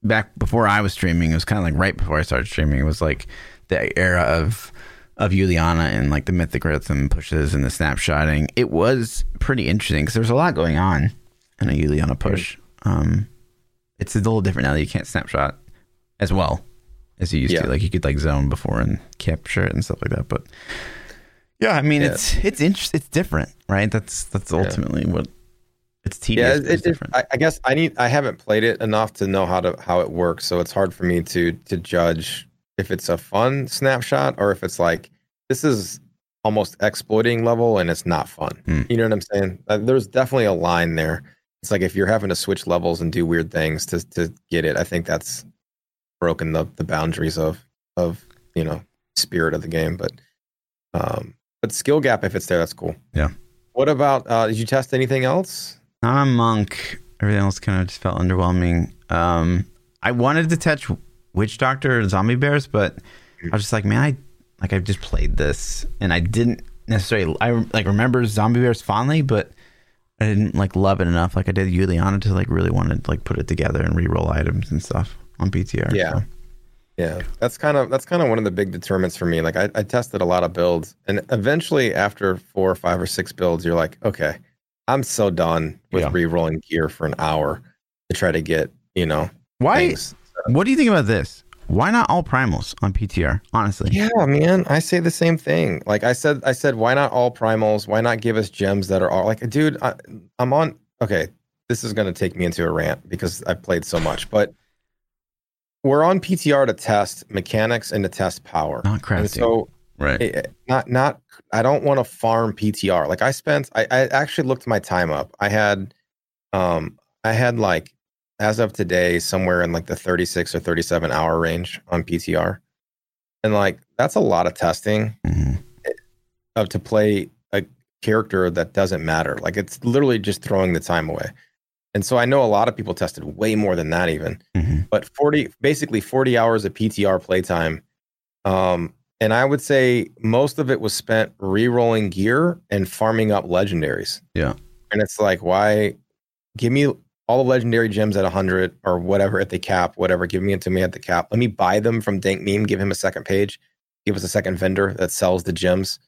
back before I was streaming, it was kind of like right before I started streaming. It was like the era of of Uliana and like the mythic rhythm pushes and the snapshotting. It was pretty interesting because there was a lot going on in a Uliana push. Um, it's a little different now that you can't snapshot as well as you used Yeah. to. Like you could like zone before and capture it and stuff like that. But yeah, I mean, Yeah. it's it's interesting. It's different, right? That's that's ultimately what it's tedious. yeah, it, it's it, different. I, I guess I need. I haven't played it enough to know how to how it works, so it's hard for me to to judge if it's a fun snapshot or if it's like this is almost exploiting level and it's not fun. Hmm. You know what I'm saying? Uh, there's definitely a line there. It's like if you're having to switch levels and do weird things to to get it, I think that's broken the the boundaries of of you know spirit of the game. But um, but skill gap if it's there, that's cool. Yeah. What about? uh Did you test anything else? Not a monk. Everything else kind of just felt underwhelming. Um, I wanted to touch Witch Doctor or Zombie Bears, but I was just like, man, I like I've just played this, and I didn't necessarily I like remember Zombie Bears fondly, but I didn't like love it enough. Like I did Uliana to like really want to like put it together and re-roll items and stuff on BTR. Yeah. so. Yeah, that's kind of that's kind of one of the big determinants for me. Like I, I tested a lot of builds, and eventually, after four or five or six builds, you're like, okay, I'm so done with Yeah. re-rolling gear for an hour to try to get you know Why? things. What do you think about this? Why not all primals on PTR? Honestly, Yeah, man, I say the same thing. Like I said, I said, why not all primals? Why not give us gems that are all like, dude, I, I'm on. Okay, this is going to take me into a rant because I've played so much, but we're on PTR to test mechanics and to test power. not crafting. so Right. Eh, eh, not not I don't want to farm PTR. Like I spent I, I actually looked my time up. I had um I had like as of today somewhere in like the 36 or 37 hour range on PTR. And like that's a lot of testing Mhm. of to play a character that doesn't matter. Like it's literally just throwing the time away. And so I know a lot of people tested way more than that even Mhm. but 40 basically 40 hours of PTR playtime. Um, and I would say most of it was spent re-rolling gear and farming up legendaries. Yeah. And it's like, why give me all the legendary gems at 100 or whatever at the cap, whatever, give me it to me at the cap. Let me buy them from Dank Meme, give him a second page, give us a second vendor that sells the gems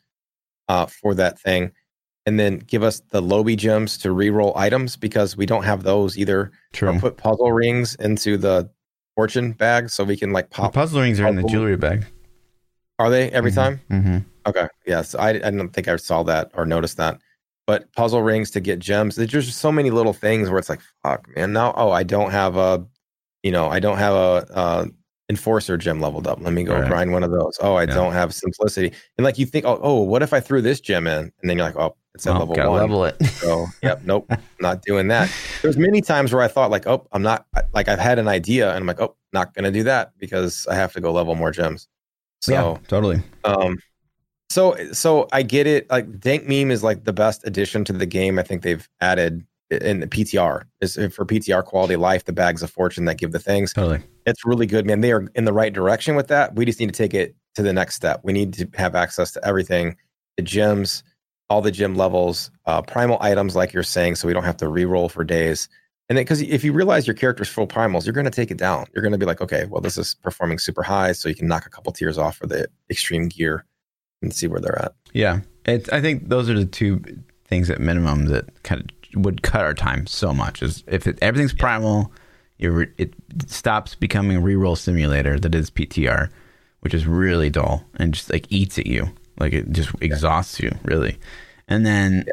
uh, for that thing. And then give us the Lobby gems to re-roll items because we don't have those either True. or put puzzle rings into the fortune bag so we can like The pop. puzzle rings are in the jewelry bag. Are they every time? Mm-hmm. Okay. Yes. I, I don't think I saw that or noticed that. But puzzle rings to get gems. There's just so many little things where it's like, fuck, man. Now, oh, I don't have a, you know, I don't have a, uh enforcer gem leveled up. Let me go Right. grind one of those. Oh, I Yeah. don't have simplicity. And like you think, oh, oh, what if I threw this gem in? And then you're like, oh, it's at Well, level one. level it. So, yep, nope, not doing that. There's many times where I thought like, oh, I'm not like I've had an idea and I'm like, oh, not gonna do that because I have to go level more gems. So, yeah, totally. um, so so I get it. Like Dank Meme is like the best addition to the game. I think they've added in the PTR is for PTR quality of life, the bags of fortune that give the things. Totally. It's really good, man. They are in the right direction with that. We just need to take it to the next step. We need to have access to everything, the gems, all the gym levels, uh, primal items, like you're saying, so we don't have to re-roll for days. And then, because if you realize your character's full primals, you're going to take it down. You're going to be like, okay, well, this is performing super high, so you can knock a couple tiers off for the extreme gear and see where they're at. Yeah. It, I think those are the two things at minimum that kind of would cut our time so much. Is if it, everything's primal, re, it stops becoming a reroll simulator that is PTR, which is really dull and just like eats at you, like it just exhausts you really. And then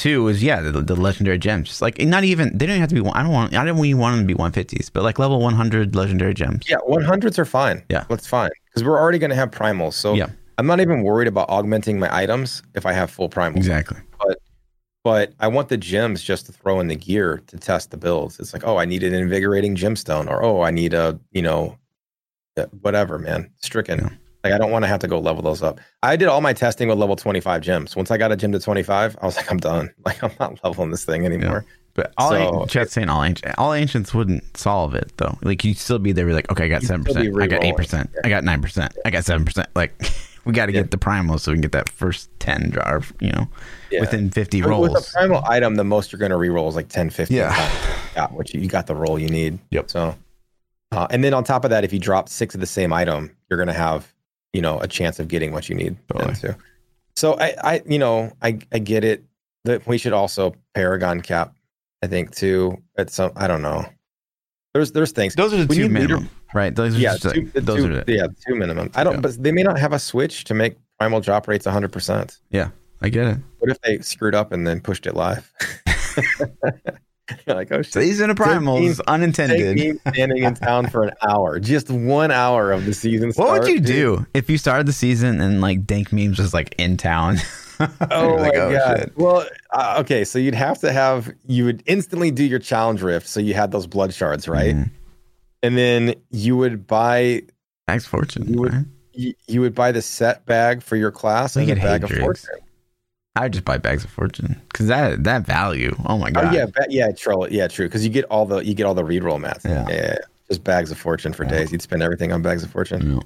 two is yeah the, the legendary gems, just like not even they don't even have to be. one- I don't want I don't even want them to be one fifties, but like level one hundred legendary gems. Yeah, 100s are fine. Yeah. that's fine because we're already going to have primals. So Yeah. I'm not even worried about augmenting my items if I have full primals. Exactly. But but I want the gems just to throw in the gear to test the builds. It's like, oh, I need an invigorating gemstone, or oh, I need a you know, whatever, man, stricken. Yeah. Like I don't want to have to go level those up. I did all my testing with level 25 gems. Once I got a gem to 25, I was like, I'm done. Like I'm not leveling this thing anymore. But all So- saying all ancient, all ancients wouldn't solve it though. Like you'd still be there. Like, okay, I got seven percent, I got eight percent, I got nine percent, I got seven percent. Like we got to Yeah. get the primal so we can get that first ten jar. You know, Yeah. within fifty With- rolls. With a primal item, the most you're going to reroll is like 10, 15 Yeah. Yeah, which you, you got the roll you need. Yep. So, uh, and then on top of that, if you drop six of the same item, you're going to have, you know, a chance of getting what you need. Totally. too. So I, I, you know, I, I get it. That we should also Paragon cap. I think too. At some, I don't know. There's, there's things. those are the We two need leader- minimum, right? Those are Yeah, just like- two, the those two, are the, yeah, two minimum. I don't, Yeah. but they may not have a switch to make primal drop rates 100. percent Yeah, I get it. What if they screwed up and then pushed it live? Like, oh shit. Season of primals, Take unintended. me standing in town for an hour, just one hour of the season. What start, would you dude. do if you started the season and like Dank memes was like in town? Oh like, my god! shit. Well, uh, okay, so you'd have to have you would instantly do your challenge rift, so you had those blood shards, right? Mhm. And then you would buy Thanks, fortune. You would- right? you, you would buy the set bag for your class We and a bag of fortune. I would just buy bags of fortune because that that value. Oh my god. Oh yeah, yeah, true. Yeah, true. Because you get all the you get all the reroll math. Yeah. yeah. just bags of fortune for Yeah. days. You'd spend everything on bags of fortune. Yeah.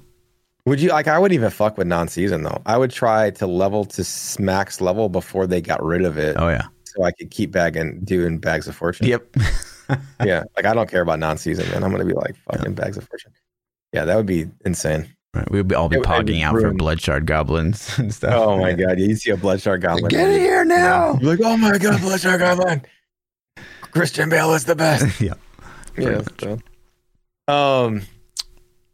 Would you like? I would even fuck with non-season though. I would try to level to max level before they got rid of it, Oh yeah. so I could keep bagging doing bags of fortune. Yep. Yeah, like I don't care about non-season, man. I'm gonna be like fucking bags of fortune. Yeah, that would be insane. Right. We'd all be It would- it'd be pogging out for ruined. blood shard goblins and stuff. Oh my god, yeah, you see a bloodshard goblin. Get in here now. You're like, oh my god, bloodshard goblin. Christian Bale is the best. yeah. yeah. so- Um.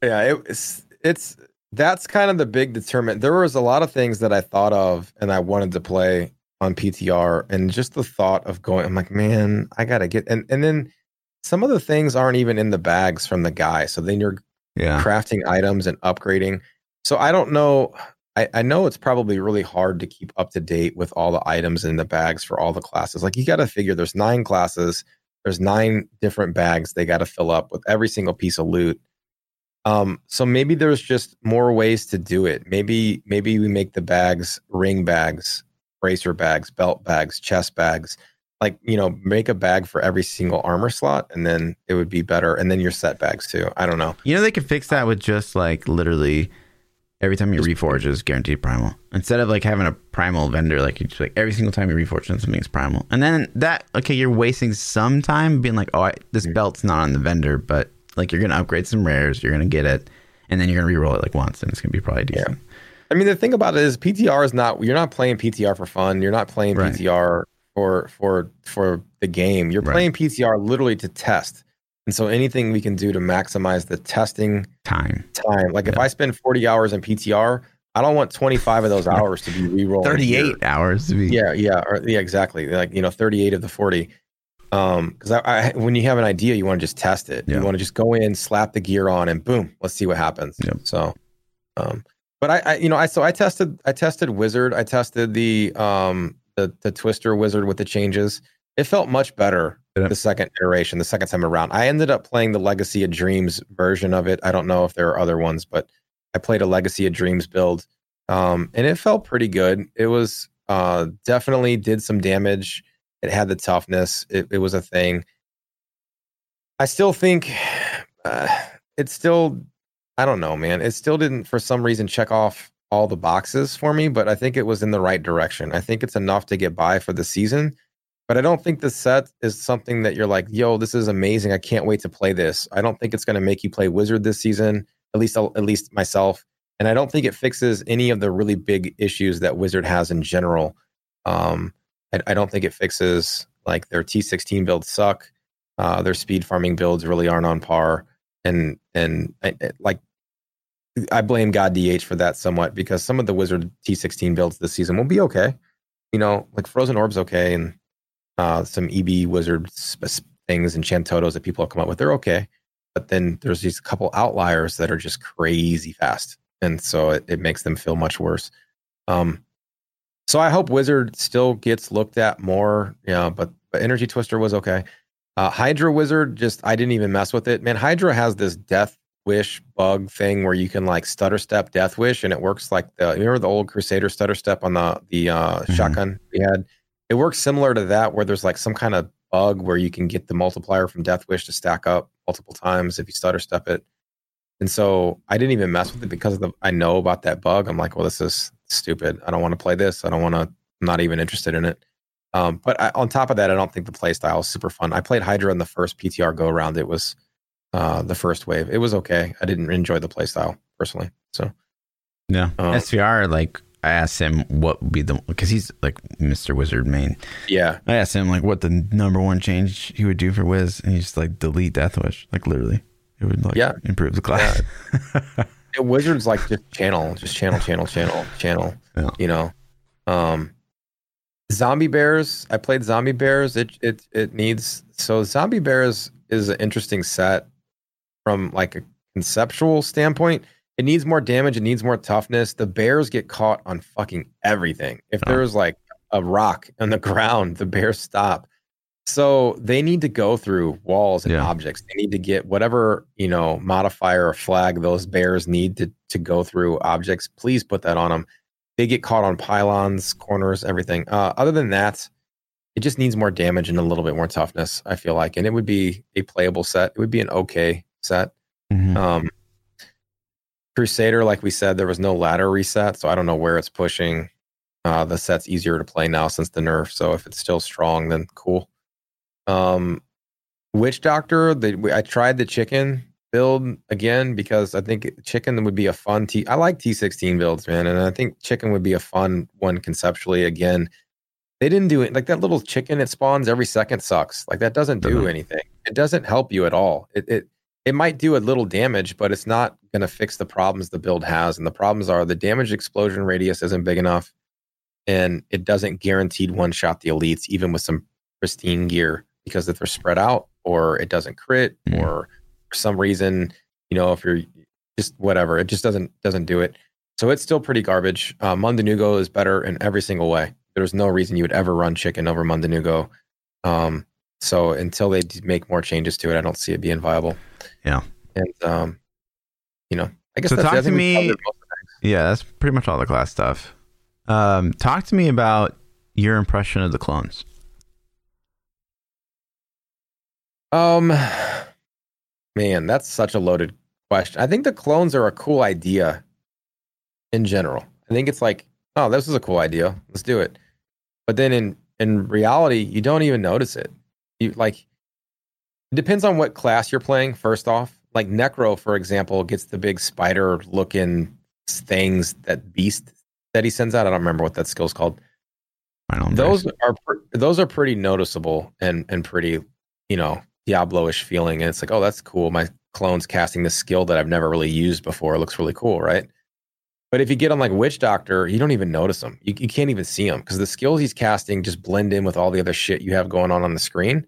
Yeah, it, it's it's that's kind of the big determinant. There was a lot of things that I thought of and I wanted to play on PTR, and just the thought of going, I'm like, man, I gotta get and and then some of the things aren't even in the bags from the guy. So then you're Yeah. crafting items and upgrading. So I don't know. I, I know it's probably really hard to keep up to date with all the items in the bags for all the classes. Like you got to figure there's nine classes, there's nine different bags they got to fill up with every single piece of loot. Um, so maybe there's just more ways to do it. Maybe maybe we make the bags ring bags, bracer bags, belt bags, chest bags. Like you know, make a bag for every single armor slot, and then it would be better. And then your set bags too. I don't know. You know, they could fix that with just like literally every time you reforge is guaranteed primal. Instead of like having a primal vendor, like you just like every single time you reforge something is primal. And then that okay, you're wasting some time being like, oh, I, this belt's not on the vendor, but like you're gonna upgrade some rares, you're gonna get it, and then you're gonna re-roll it like once, and it's gonna be probably decent. Yeah. I mean, the thing about it is PTR is not. You're not playing PTR for fun. You're not playing Right. PTR for for for the game. You're Right. playing PTR literally to test. And so anything we can do to maximize the testing Time. time. Like if I spend 40 hours in PTR, I don't want 25 of those hours to be re-rolling. gear. 38 hours to be. Yeah, yeah, or, yeah, exactly. Like you know, 38 of the 40. Um, because I, I when you have an idea, you want to just test it. Yeah. You want to just go in, slap the gear on, and boom, let's see what happens. Yep. So, um, but I, I, you know, I so I tested, I tested Wizard, I tested the um the the Twister Wizard with the changes. It felt much better Yeah. the second iteration, the second time around. I ended up playing the Legacy of Dreams version of it. I don't know if there are other ones, but I played a Legacy of Dreams build, um, and it felt pretty good. It was uh, definitely did some damage. It had the toughness. It, it was a thing. I still think uh, it still. I don't know, man. It still didn't, for some reason, check off all the boxes for me. But I think it was in the right direction. I think it's enough to get by for the season. But I don't think the set is something that you're like, yo, this is amazing. I can't wait to play this. I don't think it's going to make you play Wizard this season. At least, at least myself. And I don't think it fixes any of the really big issues that Wizard has in general. Um, I, I don't think it fixes like their T16 builds suck. Uh, their speed farming builds really aren't on par, and and I, I- like I blame God DH for that somewhat because some of the Wizard T16 builds this season will be okay. You know, like Frozen Orb's okay, and uh, some EB Wizard sp- things and Chantodo's that people have come up with, they're okay. But then there's these couple outliers that are just crazy fast, and so it, it makes them feel much worse. Um, so I hope Wizard still gets looked at more. Yeah, but but Energy Twister was okay. Uh, Hydra Wizard, just I didn't even mess with it. Man, Hydra has this Death Wish bug thing where you can like stutter step Death Wish, and it works like the you remember the old Crusader stutter step on the the uh, Mhm. shotgun we had. It works similar to that, where there's like some kind of bug where you can get the multiplier from Death Wish to stack up multiple times if you stutter step it. And so I didn't even mess with it because of the I know about that bug. I'm like, well, this is stupid. I don't want to play this. I don't want to. I'm not even interested in it. Um, but I, on top of that, I don't think the play style is super fun. I played Hydra in the first PTR go around. It was uh, the first wave. It was okay. I didn't enjoy the playstyle personally. So No. Oh. SVR, like, I asked him what would be the, because he's like Mr. Wizard main. yeah, I asked him, like, what the number one change he would do for Wiz, and he's just like, delete Death Wish. Like, literally. It would, like, Yeah. improve the class. It- Wizards like just channel, just channel, channel, channel, channel. Yeah. You know, um, Zombie Bears. I played Zombie Bears. It it it needs so Zombie Bears is an interesting set from like a conceptual standpoint. It needs more damage. It needs more toughness. The bears get caught on fucking everything. If Oh. there's like a rock on the ground, the bears stop. So they need to go through walls and Yeah. objects. They need to get whatever you know modifier or flag those bears need to to go through objects. Please put that on them. They get caught on pylons, corners, everything. Uh, other than that, it just needs more damage and a little bit more toughness. I feel like, and it would be a playable set. It would be an okay set. Mhm. Um, Crusader, like we said, there was no ladder reset, so I don't know where it's pushing. Uh, the set's easier to play now since the nerf. So if it's still strong, then cool. Um, Witch Doctor, the, I tried the chicken build again because I think chicken would be a fun T. I like T16 builds, man, and I think chicken would be a fun one conceptually. Again, they didn't do it like that little chicken it spawns every second sucks. Like that doesn't do Doesn't. anything. It doesn't help you at all. It it it might do a little damage, but it's not going to fix the problems the build has. And the problems are the damage explosion radius isn't big enough, and it doesn't guaranteed one shot the elites, even with some pristine gear, because if they're spread out or it doesn't crit, Mm. or for some reason, you know, if you're just whatever, it just doesn't doesn't do it. So it's still pretty garbage. Uh, Mundunugu is better in every single way. There's no reason you would ever run chicken over Mundunugu. Um, so until they make more changes to it, I don't see it being viable. Yeah. And um, you know, I guess So that's, talk to me- covered most of it. Yeah, that's pretty much all the class stuff. Um, talk to me about your impression of the clones. Um, man, that's such a loaded question. I think the clones are a cool idea in general. I think it's like, oh, this is a cool idea. Let's do it. But then in in reality, you don't even notice it. You like it depends on what class you're playing. First off, like Necro, for example, gets the big spider looking things that beast that he sends out. I don't remember what that skill's called those embrace. are those are pretty noticeable and and pretty you know Diablo-ish feeling and it's like oh that's cool my clone's casting this skill that I've never really used before it looks really cool right but if you get on like Witch Doctor you don't even notice them you, you can't even see them because the skills he's casting just blend in with all the other shit you have going on on the screen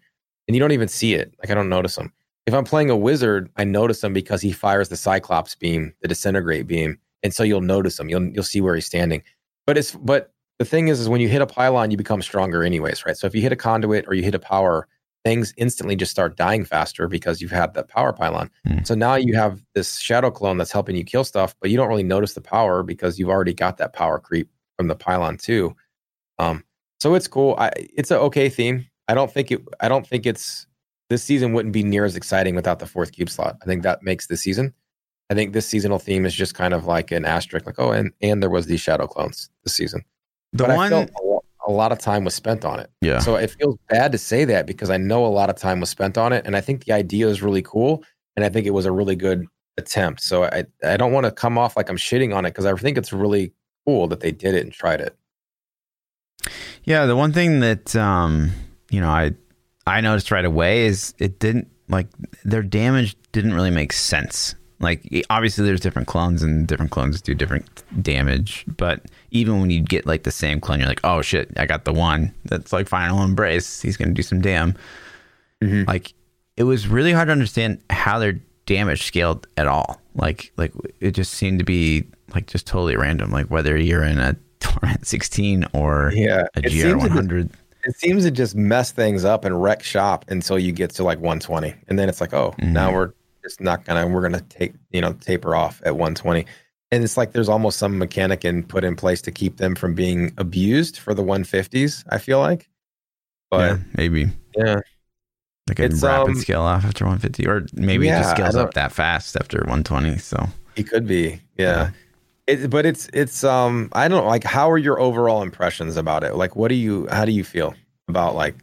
and you don't even see it. Like I don't notice them if I'm playing a wizard I notice him because he fires the Cyclops beam the disintegrate beam and so you'll notice him you'll you'll see where he's standing. But it's but the thing is, is when you hit a pylon, you become stronger anyways, right? So if you hit a conduit or you hit a power, things instantly just start dying faster because you've had that power pylon. Hmm. So now you have this shadow clone that's helping you kill stuff, but you don't really notice the power because you've already got that power creep from the pylon too. Um, so it's cool. I, it's an okay theme. I don't think it. I don't think it's this season wouldn't be near as exciting without the fourth cube slot. I think that makes the season. I think this seasonal theme is just kind of like an asterisk, like oh, and and there was these shadow clones this season The but I one, felt a lo- a lot of time was spent on it. yeah, So it feels bad to say that because I know a lot of time was spent on it, and I think the idea is really cool, and I think it was a really good attempt. So I I don't want to come off like I'm shitting on it because I think it's really cool that they did it and tried it. yeah. The one thing that um, you know, I I noticed right away is it didn't like their damage didn't really make sense. Like obviously, there's different clones and different clones do different damage, but even when you get like the same clone, you're like, oh shit, I got the one that's like final embrace. He's gonna do some damn. Mhm. Like it was really hard to understand how their damage scaled at all. Like like it just seemed to be like just totally random. Like whether you're in a Torment 16 or Yeah, a it GR seems, to just, 100. it seems to just mess things up and wreck shop until you get to like 120, and then it's like, oh, now Mhm. we're just not gonna we're gonna take you know taper off at 120. And it's like there's almost some mechanic in put in place to keep them from being abused for the 150s. I feel like, but yeah, maybe yeah, like a It's, rapid um, scale off after 150, or maybe it just scales up that fast after 120. So He could be, yeah. It, but it's it's um I don't know, like how are your overall impressions about it? Like what do you how do you feel about like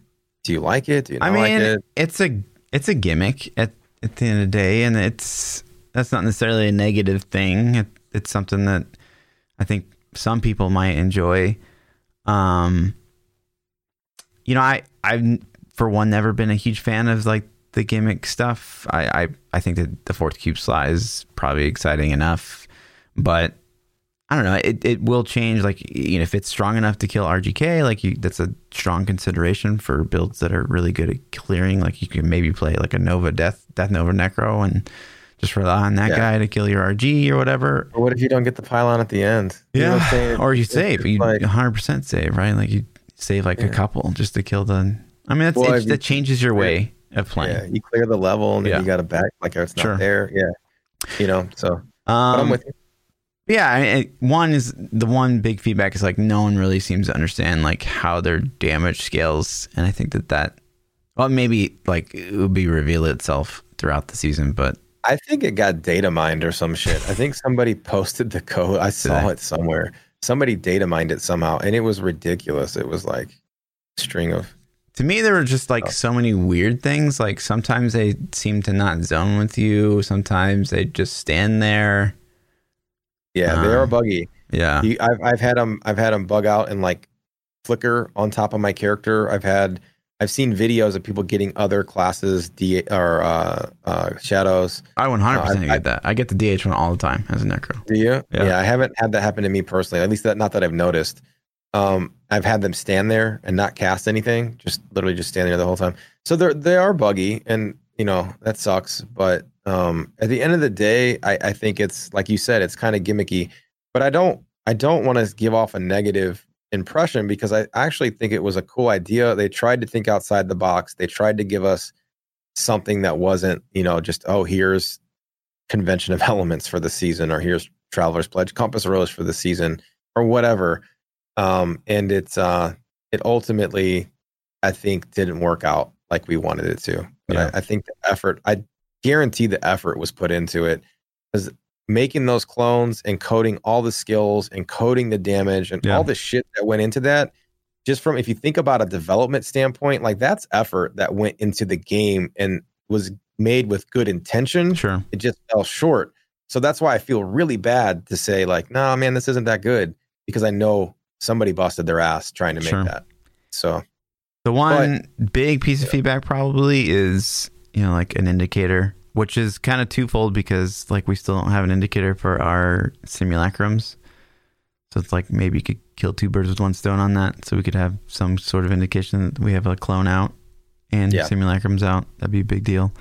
do you like it? Do you not I mean, like it? it's a it's a gimmick at at the end of the day, and it's that's not necessarily a negative thing. It, it's something that I think some people might enjoy. Um, you know, I I've for one never been a huge fan of like the gimmick stuff. I I, I think that the fourth cube slide is probably exciting enough, but I don't know. It, it will change. Like you know, if it's strong enough to kill RGK, like you, that's a strong consideration for builds that are really good at clearing. Like you can maybe play like a Nova Death Death Nova Necro and just rely on that Yeah. guy to kill your RG or whatever. Or what if you don't get the pylon at the end? You know I'm saying? or you save. You like- 100 percent save, right? Like you save like a couple just to kill the. I mean, that's Well, it, you- that changes your way of playing. yeah, you clear the level and then Yeah. you got a back like it's not Sure. there. Yeah. You know, so Um, I'm with you. Yeah, I one is the one big feedback is like no one really seems to understand like how their damage scales, and I think that that well maybe like it would be reveal itself throughout the season, but I think it got data mined or some shit. I think somebody posted the code. I saw it somewhere. Somebody data mined it somehow, and it was ridiculous. It was like a string of to me there were just like Oh. so many weird things. Like sometimes they seem to not zone with you, sometimes they just stand there. Yeah, they are Um, buggy. Yeah, You, I've I've had them I've had them bug out and like flicker on top of my character. I've had I've seen videos of people getting other classes D or uh, uh, shadows. I 100 percent I- get that. I get the DH one all the time as a necro. Do you? Yeah. I haven't had that happen to me personally. At least that not that I've noticed. Um, I've had them stand there and not cast anything, just literally just stand there the whole time. So they're they are buggy, and you know that sucks. But um, at the end of the day, I, I think it's like you said, it's kind of gimmicky. but I don't I don't want to give off a negative impression because I actually think it was a cool idea. They tried to think outside the box. They tried to give us something that wasn't, you know, just oh, here's convention of elements for the season, or here's Traveler's Pledge, Compass Rose for the season, or whatever. Um, and it's uh, it ultimately, I think, didn't work out like we wanted it to. But Yeah. I, I think the effort, I guarantee the effort was put into it because making those clones and coding all the skills and coding the damage and Yeah. all the shit that went into that just from if you think about a development standpoint like that's effort that went into the game and was made with good intention Sure. it just fell short so that's why i feel really bad to say like no man this isn't that good because i know somebody busted their ass trying to make Sure. that so The one big piece of feedback probably is, you know, like an indicator, which is kind of twofold because like we still don't have an indicator for our simulacrums. So it's like maybe you could kill two birds with one stone on that. So we could have some sort of indication that we have a clone out and Yeah. simulacrums out. That'd be a big deal.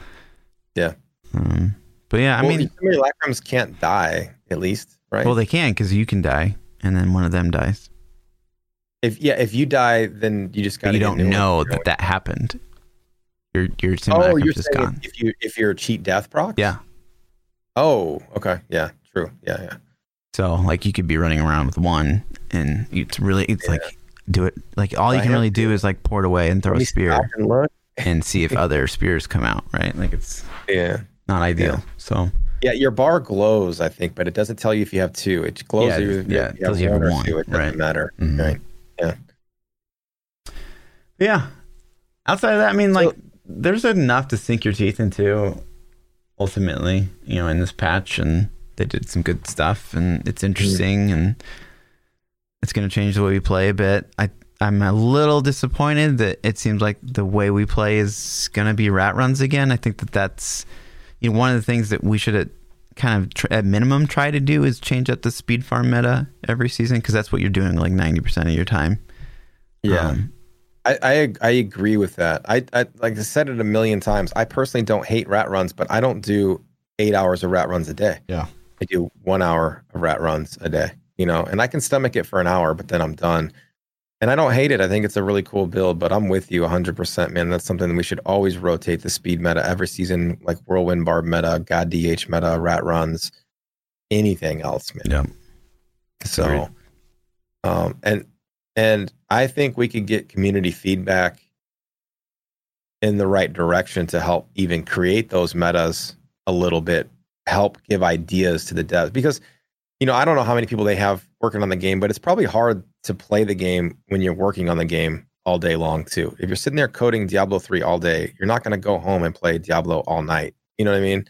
Yeah. Um, but yeah, I well, mean, simulacrums can't die at least right well, they can because you can die and then one of them dies. if yeah if you die then you just got you don't know that that happened. Your your oh simulacrum you're just gone. if you if you're cheat death proc Yeah. oh okay yeah true yeah yeah So like you could be running around with one, and it's really it's Yeah. like do it like all you I can really do is like pour it away and throw a spear and look. and see if other spears come out. Right? Like it's yeah not ideal. Yeah. So Yeah, your bar glows, I think, but it doesn't tell you if you have two. It glows Yeah, you, yeah, it tells you one, two. It doesn't right. matter. Mhm. Right. Yeah. Yeah. Outside of that, I mean, So- like there's enough to sink your teeth into. Ultimately, you know, in this patch, and they did some good stuff, and it's interesting, and it's going to change the way we play a bit. I I'm a little disappointed that it seems like the way we play is going to be rat runs again. I think that that's you know one of the things that we should at kind of tr- at minimum try to do is change up the speed farm meta every season because that's what you're doing like 90% of your time. Yeah. Um, I, I I agree with that. I, I like I said it a million times. I personally don't hate rat runs, but I don't do eight hours of rat runs a day. Yeah. I do one hour of rat runs a day. You know, and I can stomach it for an hour, but then I'm done. And I don't hate it. I think it's a really cool build, but I'm with you 100%, man. That's something that we should always rotate the speed meta every season, like Whirlwind Barb meta, God DH meta, rat runs, anything else, man. Yeah. So, um, and and I think we could get community feedback in the right direction to help even create those metas a little bit, help give ideas to the devs because you know I don't know how many people they have working on the game, but it's probably hard to play the game when you're working on the game all day long too. If you're sitting there coding Diablo 3 all day, you're not going to go home and play Diablo all night. You know what I mean?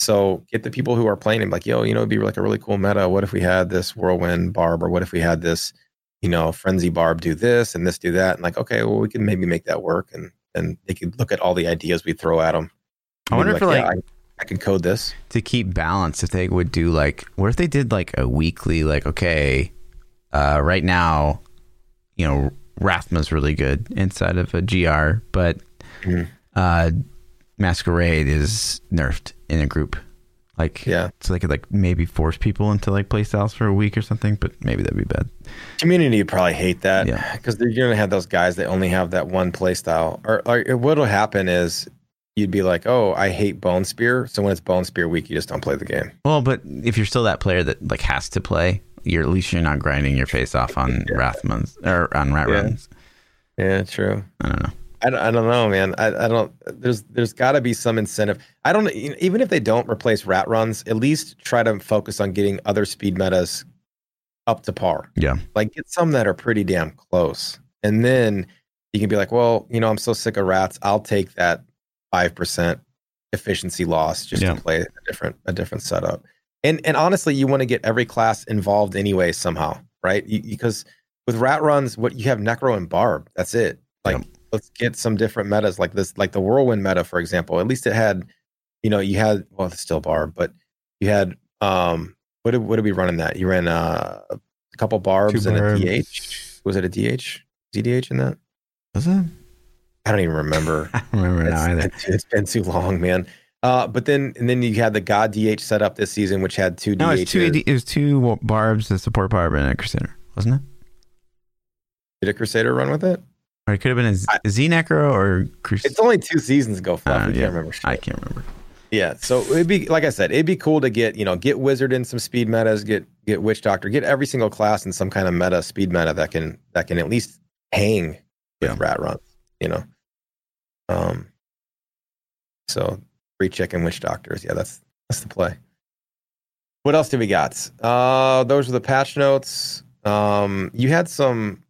So get the people who are playing it like, yo, you know, it'd be like a really cool meta. What if we had this whirlwind barb, or what if we had this, you know, frenzy barb do this and this do that? And like, okay, well, we can maybe make that work. And and they could look at all the ideas we throw at them. I wonder if like I, I could code this. to keep balance if they would do like what if they did like a weekly like okay uh right now you know Rathma's really good inside of a GR but Mhm. uh Masquerade is nerfed in a group like Yeah. so they could like maybe force people into like playstyles for a week or something but maybe that'd be bad Community would probably hate that Yeah. because you're going to have those guys that only have that one play style. Or, or what'll happen is you'd be like, oh, I hate Bone Spear. So when it's Bone Spear week, you just don't play the game. well but if you're still that player that like has to play you're at least you're not grinding your face off on Rathmans or on rat Yeah. runs Yeah, true. I don't know I don't, I don't know, man. I, I don't. There's there's got to be some incentive. I don't even if they don't replace rat runs, at least try to focus on getting other speed metas up to par. yeah Like get some that are pretty damn close, and then you can be like, well, you know, I'm so sick of rats. I'll take that five percent efficiency loss just Yeah. to play a different a different setup. And and honestly, you want to get every class involved anyway somehow, right? You, because with rat runs, what you have necro and barb. That's it. Like Yep. Let's get some different metas like this, like the whirlwind meta, for example. At least it had, you know, you had well, it's still barb, but you had um what did what did we run in that? You ran uh, a couple barbs Two and a DH. Was it a DH? DDH in that? was it I don't even remember. I don't remember now either it's- it's been too long, man. Uh, but then and then you had the God DH set up this season, which had two No, DHs. it's two. It was two barbs, a support barb, and a crusader, wasn't it? Did a Crusader run with it? Or it could have been a Z, I- Z Necro or crusader. It's only two seasons ago. Fluff. Uh, yeah. can't remember. shit. I can't remember. Yeah, so it'd be like I said, it'd be cool to get you know get Wizard in some speed metas, get get Witch Doctor, get every single class in some kind of meta speed meta that can that can at least hang with Yeah. rat runs, you know. Um. So free chicken Witch Doctors, yeah, that's that's the play. What else do we got? Uh, those are the patch notes. Um, you had some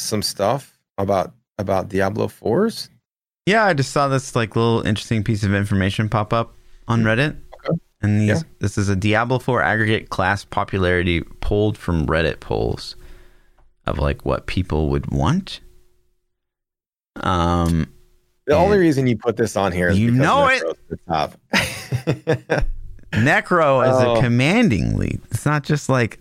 some stuff about about Diablo fours. Yeah, I just saw this like little interesting piece of information pop up on Reddit. Okay. And these, Yeah. this is a Diablo 4 aggregate class popularity pulled from Reddit polls of like what people would want. Um, The only reason you put this on here is You because know it. Necro's at the top. Necro is Oh. a commanding lead. It's not just like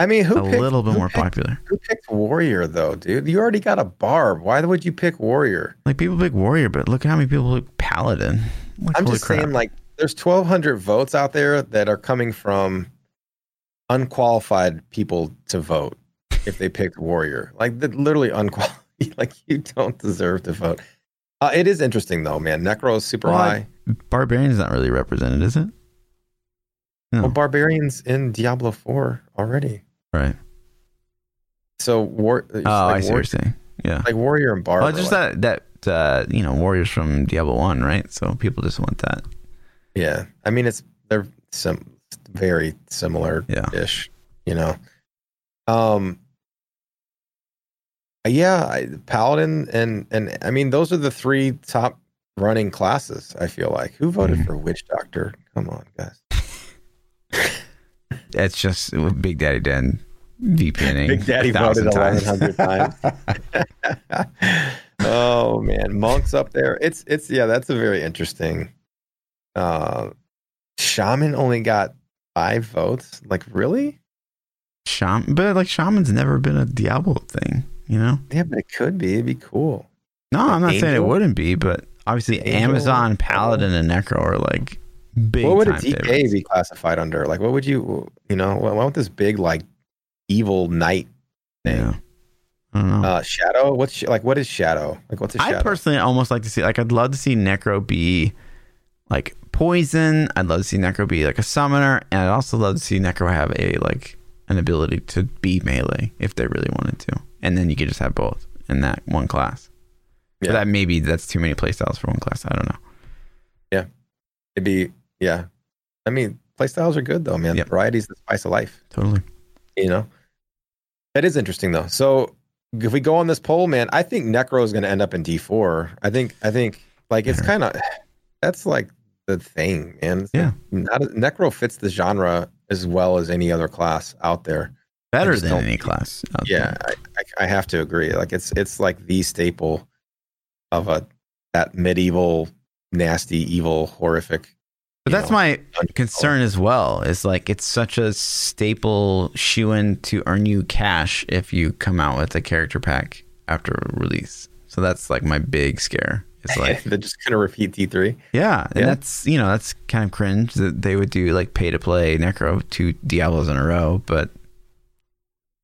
I mean, who a picked, little bit more picked- popular. Who picked Warrior though, dude? You already got a barb. Why would you pick Warrior? Like people pick Warrior, but look at how many people pick Paladin. Like, I'm just crap. saying, like, there's 1,200 votes out there that are coming from unqualified people to vote if they picked Warrior. Like, literally unqualified. Like, you don't deserve to vote. Uh, it is interesting though, man. Necro is super Well, high. Barbarian's not really represented, is it? No. Well, Barbarians in Diablo 4 already. Right. So war. Oh, like I see war- what you're saying. Yeah. Like Warrior and Barb. Well, just like- that that uh, you know warriors from Diablo One, right? So people just want that. Yeah, I mean it's they're some very similar Yeah. ish, you know. Um yeah, I, Paladin and and I mean those are the three top running classes, I feel like. Who voted Mhm. for Witch Doctor? Come on, guys. It's just Big Daddy Den VPNing. Big Daddy voted 1100 times. oh man, monks up there. It's it's yeah, that's a very interesting. Uh Shaman only got five votes. Like really? Shaman, but like Shaman's never been a Diablo thing, you know? Yeah, but it could be. It'd be cool. No, I'm not saying it wouldn't be, but obviously Angel? Amazon, Paladin, and Necro are like big. what would a DK favorites. be classified under? Like, what would you, you know, what, what would this big like evil knight thing? Yeah. I don't know. Uh, shadow. What's sh- like? What is shadow? Like, what's a I shadow? I personally almost like to see like I'd love to see Necro be like poison. I'd love to see Necro be like a summoner, and I'd also love to see Necro have a like an ability to be melee if they really wanted to, and then you could just have both in that one class. But Yeah. that maybe that's too many playstyles for one class. I don't know. Yeah, it'd be yeah. I mean, playstyles are good though, man. Yep. Variety's the spice of life. Totally. You know, that is interesting though. So if we go on this poll, man, I think Necro is going to end up in D four. I think I think like it's kind of that's like the thing, man. It's Yeah. like not Necro fits the genre as well as any other class out there. Better than any class. out Yeah, there. I, I, I have to agree. Like it's it's like the staple of a that medieval, nasty, evil, horrific. But that's know, my oh. concern as well. Is like it's such a staple shoe in to earn you cash if you come out with a character pack after release. So that's like my big scare. It's like they're just kind of repeat D three. yeah, and Yeah. that's you know that's kind of cringe that they would do like pay to play Necro two Diablos in a row, but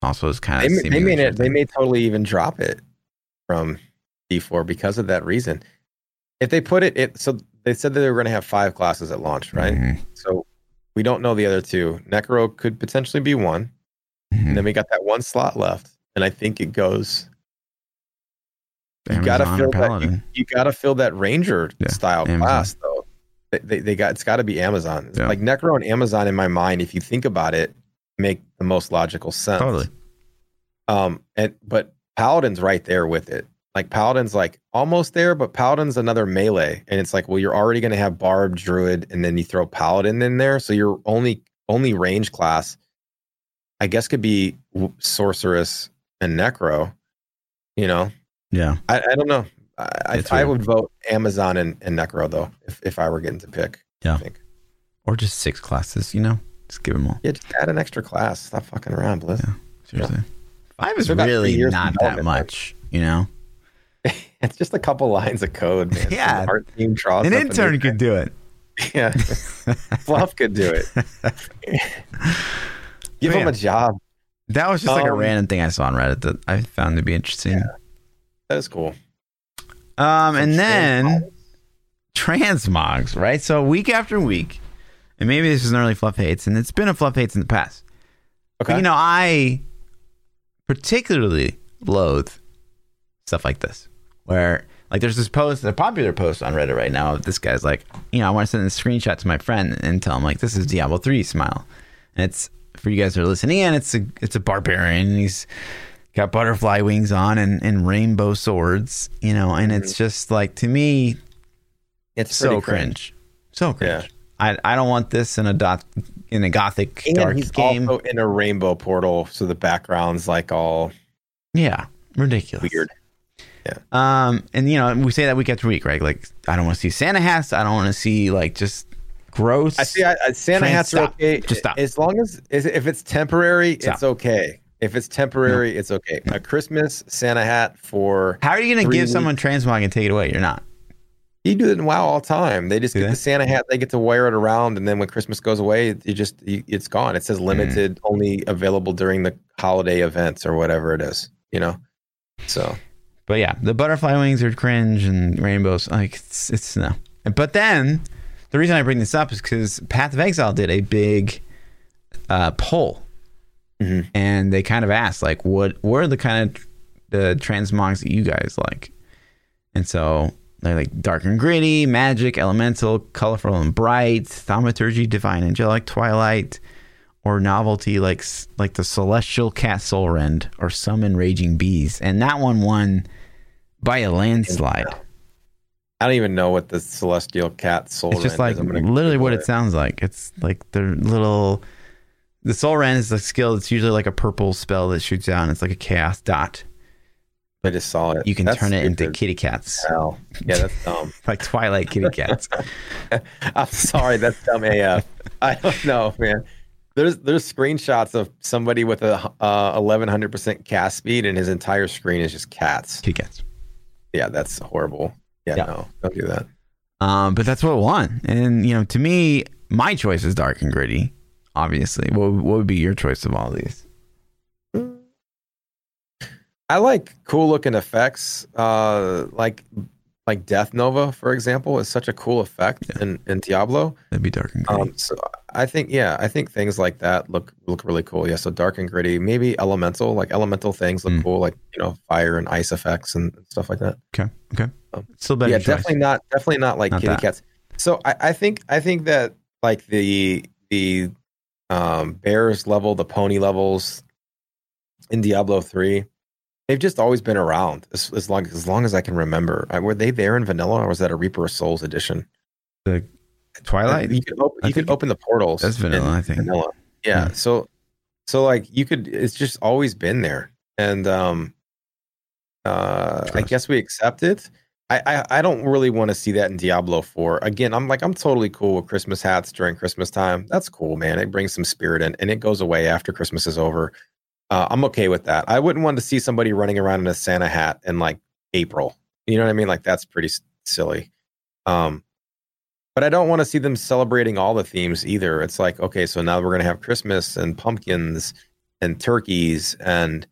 also is kind of may- they may they may totally even drop it from D four because of that reason. If they put it, it so they said that they were going to have five classes at launch, right? Mm-hmm. So we don't know the other two. Necro could potentially be one, and then we got that one slot left, and I think it goes. You gotta fill that. You, you gotta fill that Ranger Yeah, style Amazon. class though. They, they, they got it's got to be Amazon. Yeah. Like Necro and Amazon in my mind, if you think about it, make the most logical sense. totally. Um, and but Paladin's right there with it. Like Paladin's like almost there, but Paladin's another melee, and it's like, well, you're already gonna have Barb, Druid, and then you throw Paladin in there, so your only only range class, I guess, could be Sorceress and Necro. You know, Yeah, I, I don't know. I, I, I would vote Amazon and, and Necro though, if, if I were getting to pick. Yeah. I think. or just six classes. You know, just give them all. Yeah, just add an extra class. Stop fucking around, Bliss. Yeah. Seriously, five is really not that much. You know, It's just a couple lines of code, man. Yeah. Art draws an up a new intern could do it. Yeah, Fluff could do it. Give Oh, him a job. That was just like a Um, random thing I saw on Reddit that I found to be interesting. That is cool. Um, and then transmogs, right? So week after week, and maybe this is an early fluff hates, and it's been a fluff hates in the past. Okay. But you know, I particularly loathe stuff like this, where like there's this post, a popular post on Reddit right now. This guy's like, you know, I want to send a screenshot to my friend and tell him like, this is Diablo three smile, and it's for you guys that are listening in. It's a it's a barbarian. He's got butterfly wings on and, and rainbow swords, you know, and it's mm-hmm. just like to me, it's so pretty cringe. so cringe. Yeah. I I don't want this in a dot in a gothic And dark he's game. also in a rainbow portal, so the background's like all yeah, ridiculous. weird. Um, and you know, we say that week after week, right? Like, I don't want to see Santa hats. I don't want to see like just gross. I see. I, I, Santa hats are okay. Just stop. As long as if it's temporary, Stop. it's okay. If it's temporary, it's okay. A Christmas Santa hat for How are you going to give someone transmog and take it away? You're not. you do it in WoW all the time. They just Do get they? the Santa hat. They get to wear it around, and then when Christmas goes away, it just you, it's gone. It says Mm. limited, only available during the holiday events or whatever it is. You know. So But yeah, the butterfly wings are cringe and rainbows. Like it's it's no. But then the reason I bring this up is because Path of Exile did a big uh, poll, Mhm. and they kind of asked like, what are the kind of the transmogs that you guys like? And so they're like dark and gritty, magic, elemental, colorful and bright, thaumaturgy, divine, angelic, twilight, or novelty like like the celestial cat soul rend or some enraging bees. And that one won by a landslide. I don't even know what the celestial cat soul. It's just like is. Literally what Google it sounds like. It's like their little. The soul rend is a skill that's usually like a purple spell that shoots out, and it's like a chaos dot. I just saw it. You can That's turn it into kitty cats. Yeah, that's dumb. like Twilight kitty cats. I'm sorry, that's dumb AF. I don't know, man. There's there's screenshots of somebody with a uh, 1100% cast speed, and his entire screen is just cats. kitty cats. Yeah, that's horrible. Yeah, Yeah. no, don't do that. Um, but that's what won. And you know, to me, my choice is dark and gritty. Obviously, what what would be your choice of all these? I like cool looking effects, uh, like like Death Nova, for example, is such a cool effect in, in Diablo. That'd be dark and gritty. Um, so I think, yeah, I think things like that look look really cool. Yeah, so dark and gritty, maybe elemental, like elemental things look Mm. cool, like you know, fire and ice effects and stuff like that. okay, okay. um, Still better. yeah, choice. definitely not, definitely not like Not kitty that. cats. So I, I think, I think that like the the um, bears level, the pony levels in Diablo three, they've just always been around as, as long as long as I can remember. Uh, Were they there in vanilla, or was that a Reaper of Souls edition? The Twilight. You could open, you could open the portals. That's vanilla, I think. Vanilla. Yeah. Yeah. So, so like you could, it's just always been there, and um, uh, I guess we accept it. I, I, I don't really want to see that in Diablo 4. Again, I'm like, I'm totally cool with Christmas hats during Christmas time. That's cool, man. It brings some spirit in and it goes away after Christmas is over. Uh, I'm okay with that. I wouldn't want to see somebody running around in a Santa hat in like April. You know what I mean? Like, that's pretty s- silly. Um, but I don't want to see them celebrating all the themes either. It's like, okay, so now we're going to have Christmas and pumpkins and turkeys and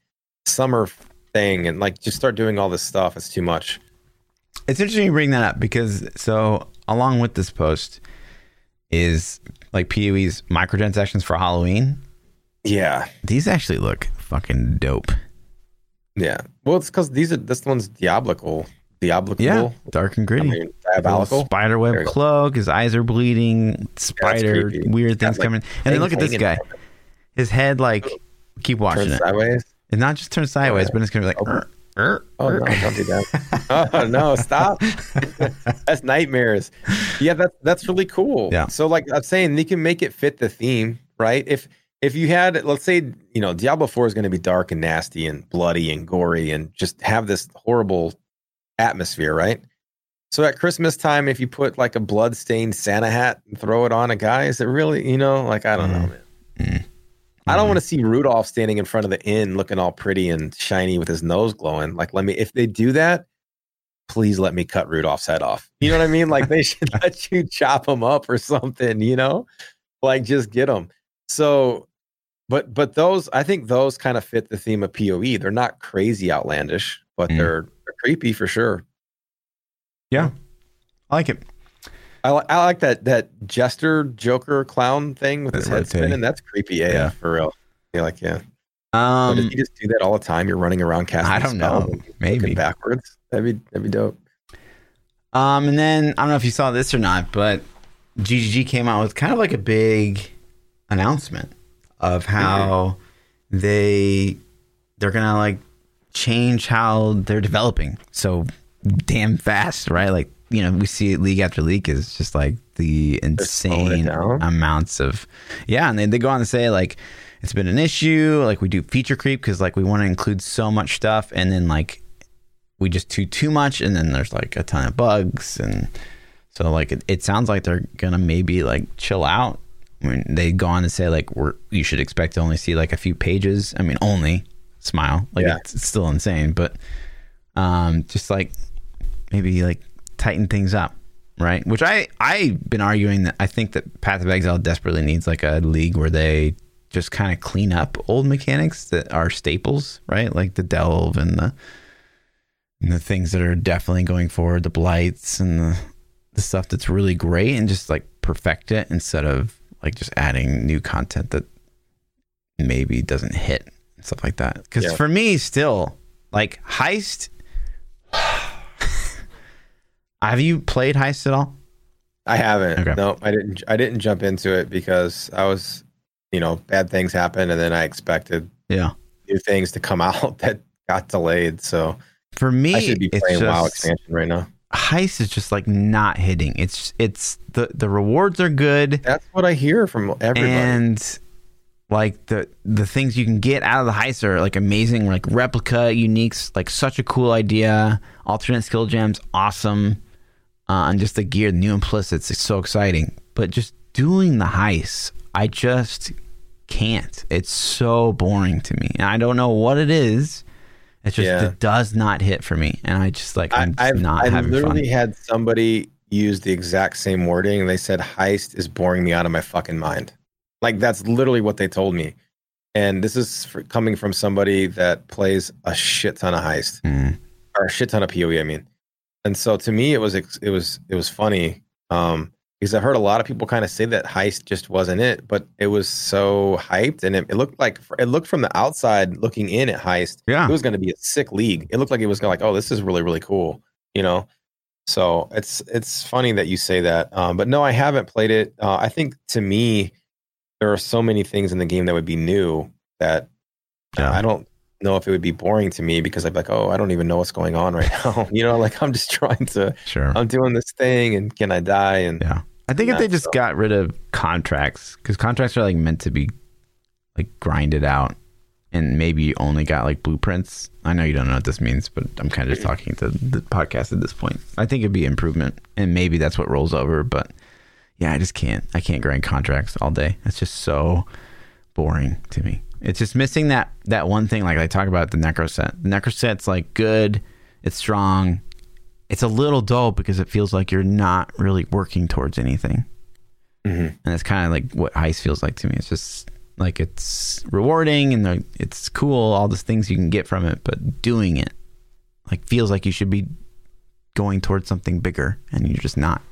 summer thing and like just start doing all this stuff. It's too much. It's interesting you bring that up because so along with this post is like PoE's microtransactions for Halloween. Yeah. These actually look fucking dope. Yeah. Well, it's because these are this one's diabolical. Diabolical. Yeah, dark and I gritty. mean, diabolical. Spider web There you go. cloak. His eyes are bleeding. Spider creepy. weird things like, coming. And then look at this guy. His head like keep watching Turn it. sideways. It's not just turn sideways, Yeah. but it's gonna be like. Oh. "Er, er, Oh er." no! Don't do that. oh no! Stop. that's nightmares. Yeah, that's that's really cool. Yeah. So like I'm saying, they can make it fit the theme, right? If if you had, let's say, you know, Diablo Four is going to be dark and nasty and bloody and gory and just have this horrible atmosphere, right? So at Christmas time, if you put like a blood-stained Santa hat and throw it on a guy, is it really, you know, like I don't know, man. Mm. I don't Mhm. want to see Rudolph standing in front of the inn looking all pretty and shiny with his nose glowing. Like, let me, if they do that, please let me cut Rudolph's head off. You know what I mean? Like they should let you chop him up or something, you know? Like just get him. So but but those I think those kind of fit the theme of PoE. They're not crazy outlandish, but Mm. they're, they're creepy for sure. Yeah, I like it. I, li- I like that that jester joker clown thing with his That head rotating. spinning. That's creepy AF Yeah. for real. You're like, yeah. Um, you just do that all the time, you're running around casting. I don't know. Maybe. backwards. That'd be that'd be dope. Um, and then I don't know if you saw this or not, but GGG came out with kind of like a big announcement of how they they're gonna like change how they're developing so damn fast, right? Like you know we see it league after league is just like the insane amounts of yeah, and they they go on to say like it's been an issue, like we do feature creep because like we want to include so much stuff, and then like we just do too much and then there's like a ton of bugs and so like it, it sounds like they're gonna maybe like chill out I mean, they go on to say like we're you should expect to only see like a few pages. I mean only. Smile. Like Yeah. it's, it's still insane but um just like maybe like tighten things up right? Which i i've been arguing that i think that path of exile desperately needs like a league where they just kind of clean up old mechanics that are staples right? Like the delve and the and the things that are definitely going forward, the blights and the the stuff that's really great, and just like perfect it instead of like just adding new content that maybe doesn't hit and stuff like that. Because Yeah. for me, still like heist. Have you played heist at all? I haven't. Okay. No, I didn't. I didn't jump into it because I was, you know, bad things happened, and then I expected Yeah. new things to come out that got delayed. So For me, I should be it's playing WoW expansion right now. Heist is just like not hitting. It's it's the the rewards are good. That's what I hear from everybody. and like the the things you can get out of the heist are like amazing like replica uniques like such a cool idea alternate skill gems awesome uh, and just the gear the new implicits it's so exciting but just doing the heist i just can't it's so boring to me and i don't know what it is it's just Yeah. it does not hit for me and i just like I, i'm just I've not I having fun literally had somebody use the exact same wording, and they said heist is boring me out of my fucking mind. Like that's literally what they told me. And this is for, coming from somebody that plays a shit ton of heist Mm. or a shit ton of PoE. I mean, and so to me, it was it was it was funny um, because I heard a lot of people kind of say that heist just wasn't it, but it was so hyped, and it, it looked like it looked from the outside looking in at heist yeah it was going to be a sick league. It looked like it was going to like, oh, this is really really cool, you know. So it's it's funny that you say that, um, but no, I haven't played it. Uh, I think to me, there are so many things in the game that would be new that Yeah. I don't know if it would be boring to me because I'd be like, oh, I don't even know what's going on right now. you know, like I'm just trying to, sure I'm doing this thing, and can I die? And Yeah. I think if they just though. got rid of contracts, because contracts are like meant to be like grinded out, and maybe you only got like blueprints. I know you don't know what this means, but I'm kind of just talking to the podcast at this point. I think it'd be improvement, and maybe that's what rolls over. But yeah, I just can't. I can't grind contracts all day. It's just so boring to me. It's just missing that that one thing. Like I talk about the necro set. The necro set's like good. It's strong. It's a little dull because it feels like you're not really working towards anything. Mhm. And it's kind of like what heist feels like to me. It's just like it's rewarding and like, it's cool, all the things you can get from it, but doing it like feels like you should be going towards something bigger and you're just not.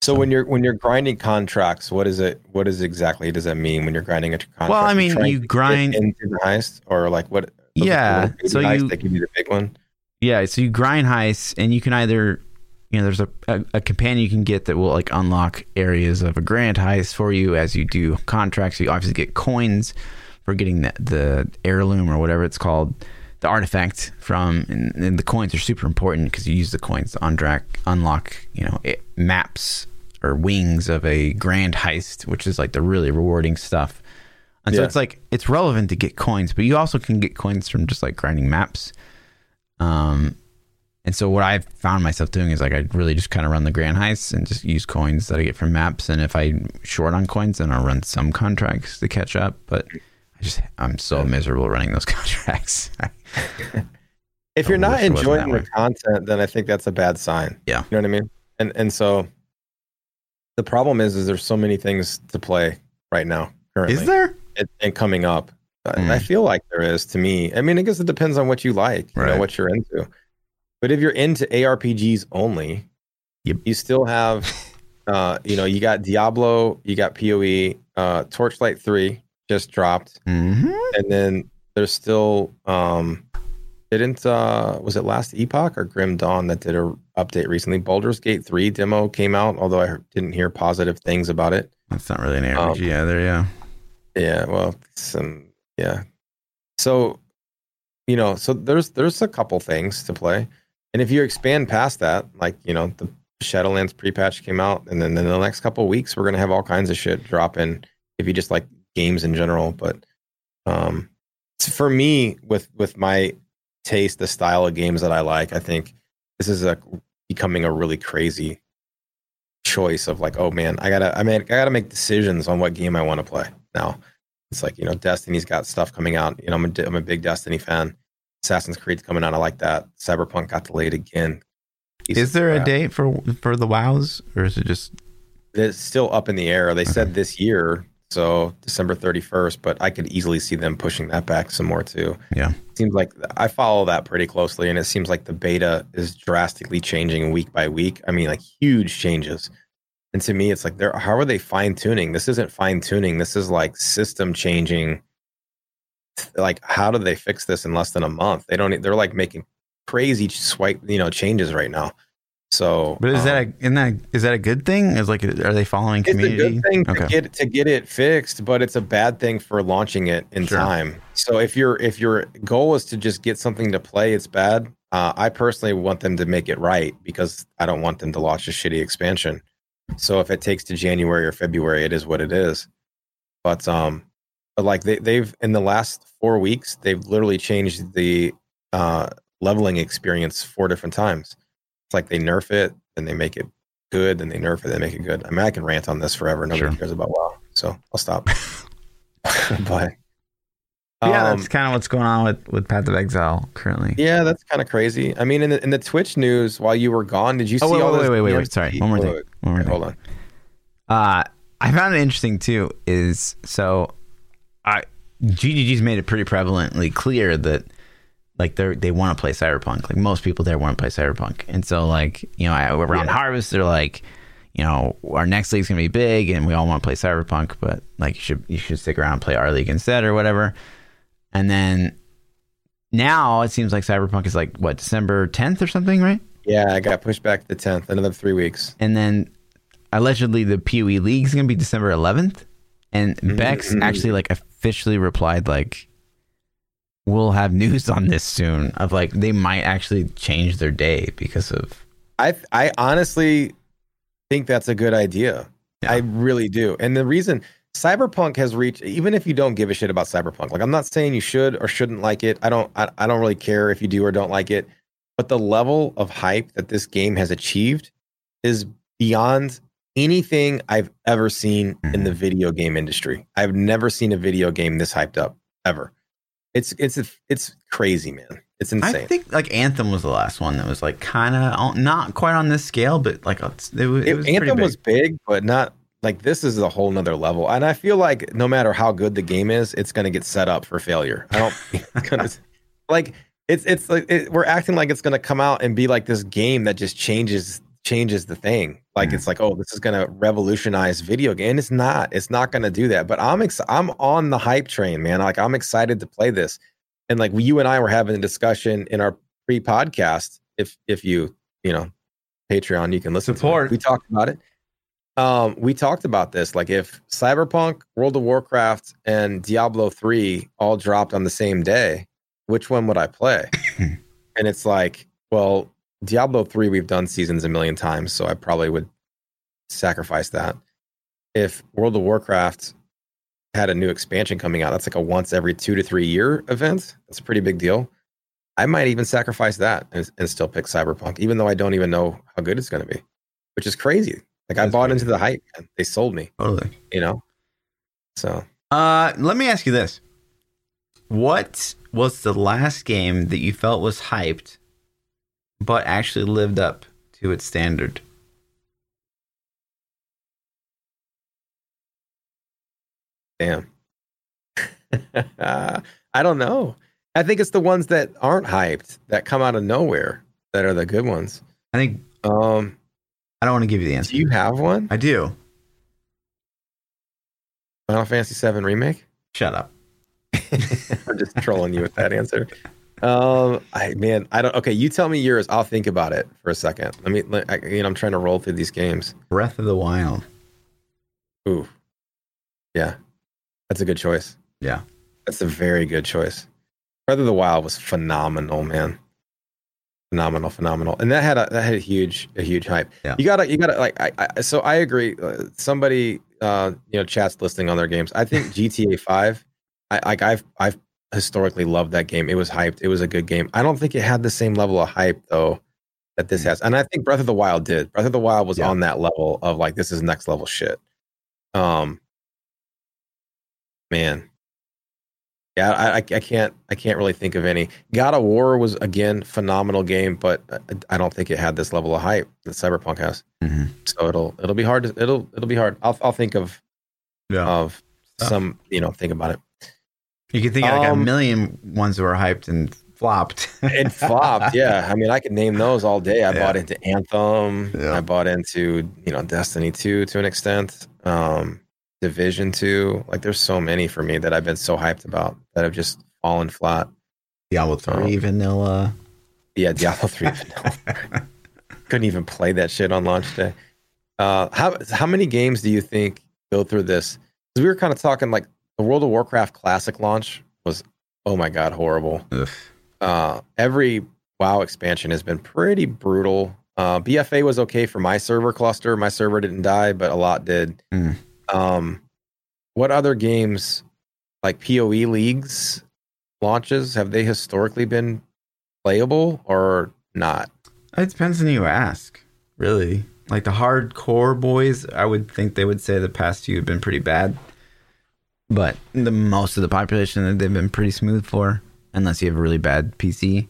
So when you're when you're grinding contracts, what is it? What is exactly does that mean when you're grinding a contract? Well, I mean, you grind- into the heist, or like what? Yeah, so you- that give you the big one. Yeah, so you grind heists, and you can either, you know, there's a, a, a companion you can get that will like unlock areas of a grand heist for you as you do contracts. You obviously get coins for getting the, the heirloom or whatever it's called, the artifact from, and, and the coins are super important because you use the coins to undrack, unlock, you know, it, maps or wings of a grand heist, which is like the really rewarding stuff. And so it's like it's relevant to get coins, but you also can get coins from just like grinding maps. Um, and so what I've found myself doing is like I really just kind of run the grand heists and just use coins that I get from maps. And if I'm short on coins, then I'll run some contracts to catch up. But I just I'm so miserable running those contracts. if you're not wish it wasn't enjoying the content, then I think that's a bad sign. Yeah. You know what I mean? And and so the problem is is there's so many things to play right now currently Is there? and, and coming up. I- Mm. I feel like there is to me. I mean, I guess it depends on what you like, you know, what you're into. But if you're into ARPGs only, Yep. you still have, uh, you know, you got Diablo, you got PoE, uh, Torchlight Three just dropped, hmm and then there's still, um, didn't uh, was it last Epoch or Grim Dawn that did a update recently? Baldur's Gate Three demo came out, although I didn't hear positive things about it. That's not really an ARPG Um, either. Yeah. Yeah, well, some yeah. So, you know, so there's there's a couple things to play, and if you expand past that, like you know, the Shadowlands pre-patch came out, and then in the next couple weeks, we're gonna have all kinds of shit drop in. If you just like games in general, but um, for me, with with my taste, the style of games that I like, I think this is a becoming a really crazy choice of like, oh man, I gotta, I mean, I gotta make decisions on what game I want to play now. It's like you know, Destiny's got stuff coming out. You know, I'm a, I'm a big Destiny fan. Assassin's Creed's coming out. I like that. Cyberpunk got delayed again. Is there a date for for the WoWs, or is it just It's still up in the air. They said this year, so December 31st, but I could easily see them pushing that back some more too. Yeah. Seems like I follow that pretty closely, and it seems like the beta is drastically changing week by week. I mean, like huge changes. And to me, it's like they're how are they fine tuning? This isn't fine tuning. This is like system changing. Like, how do they fix this in less than a month? They don't. They're like making crazy swipe, you know, changes right now. So, But is um, that a isn't that is that a good thing? Is like are they following community? it's a good thing to get to get it fixed, but it's a bad thing for launching it in Sure. time. So if your if your goal is to just get something to play, it's bad. Uh, I personally want them to make it right because I don't want them to launch a shitty expansion. So if it takes to January or February, it is what it is. But um, but like they they've in the last four weeks, they've literally changed the uh leveling experience four different times. It's like they nerf it, then they make it good, then they nerf it, then they make it good. I mean, I can rant on this forever. Nobody Sure. cares about WoW, so I'll stop. but yeah, um, that's kind of what's going on with with Path of Exile currently. yeah, that's kind of crazy. I mean, in the, in the Twitch news while you were gone, did you Oh see wait, all wait, this? wait, wait, wait, wait. Sorry, one more thing. One more wait, thing. hold on. Uh, I found it interesting too. Is so, I GGG's made it pretty prevalently clear that like they they want to play Cyberpunk. Like most people there want to play Cyberpunk, and so like you know I- around Yeah. Harvest they're like, you know our next league's gonna be big, and we all want to play Cyberpunk, but like you should you should stick around and play our league instead or whatever. And then now it seems like Cyberpunk is like what December 10th or something, right? Yeah, I got pushed back to the tenth. Another three weeks. and then allegedly the PoE League is going to be December 11th. And Bex Mhm. actually like officially replied like, "We'll have news on this soon." Of like they might actually change their day because of I I honestly think that's a good idea. Yeah. I really do. And the reason Cyberpunk has reached even if you don't give a shit about Cyberpunk. Like I'm not saying you should or shouldn't like it. I don't I, I don't really care if you do or don't like it. But the level of hype that this game has achieved is beyond anything I've ever seen in the mm-hmm. video game industry. I've never seen a video game this hyped up ever. It's it's it's crazy, man. It's insane. I think like Anthem was the last one that was like kind of not quite on this scale, but like it's- it, was- it It- was Anthem big. was big, but not like this is a whole nother level. And I feel like no matter how good the game is, it's going to get set up for failure. I don't it's gonna like it's it's like it, we're acting like it's going to come out and be like this game that just changes changes the thing. Like Yeah. it's like oh, this is going to revolutionize video game. And it's not. It's not going to do that. But I'm ex- I'm on the hype train, man. Like I'm excited to play this. And like you and I were having a discussion in our pre-podcast. If if you you know Patreon, you can listen Support. to it. We talked about it. Um, we talked about this. Like if Cyberpunk, World of Warcraft, and Diablo 3 all dropped on the same day, which one would I play? and it's like, well, Diablo 3 we've done seasons a million times, so I probably would sacrifice that. If World of Warcraft had a new expansion coming out, that's like a once every two to three year event. That's a pretty big deal. I might even sacrifice that and, and still pick Cyberpunk, even though I don't even know how good it's going to be, which is crazy. Like I bought crazy. into the hype. Man. They sold me, totally. you know. So Uh, let me ask you this: What was the last game that you felt was hyped, but actually lived up to its standard? Damn. I don't know. I think it's the ones that aren't hyped that come out of nowhere that are the good ones. I think Um, I don't want to give you the answer. do you have one? I do. Final Fantasy VII remake? Shut up. I'm just trolling you with that answer. Um, I man, I don't. Okay, you tell me yours. I'll think about it for a second. Let me. Let, I, you know, I'm trying to roll through these games. Breath of the Wild. Ooh, yeah, that's a good choice. Yeah. That's a very good choice. Breath of the Wild was phenomenal, man. Phenomenal, phenomenal, and that had a that had a huge a huge hype. Yeah. You gotta you gotta like I, I so I agree. Uh, somebody uh you know chats listing on their games. I think GTA Five. I like I've I've historically loved that game. It was hyped. It was a good game. I don't think it had the same level of hype though that this has, and I think Breath of the Wild did. Breath of the Wild was Yeah. on that level of like this is next level shit. Um, man, yeah, I, I, I can't I can't really think of any. God of War was again phenomenal game, but I, I don't think it had this level of hype that Cyberpunk has. Mhm. So it'll it'll be hard. To, it'll it'll be hard. I'll I'll think of Yeah. of some you know think about it. You can think of like a Um, million ones that were hyped and flopped. It flopped. yeah, I mean I could name those all day. I Yeah. bought into Anthem. Yeah. I bought into you know Destiny two to an extent. Um, Division two. Like there's so many for me that I've been so hyped about that have just fallen flat. Diablo 3 Oh. vanilla. Yeah, Diablo three. vanilla. Couldn't even play that shit on launch day. Uh, how how many games do you think go through this? Because we were kind of talking like the World of Warcraft Classic launch was oh my god horrible. Uh, every WoW expansion has been pretty brutal. Uh, BFA was okay for my server cluster. My server didn't die, but a lot did. Hmm. Um, what other games like PoE leagues launches have they historically been playable or not? It depends on who you ask, really. Like the hardcore boys, I would think they would say the past few have been pretty bad. But the most of the population that they've been pretty smooth for, unless you have a really bad PC.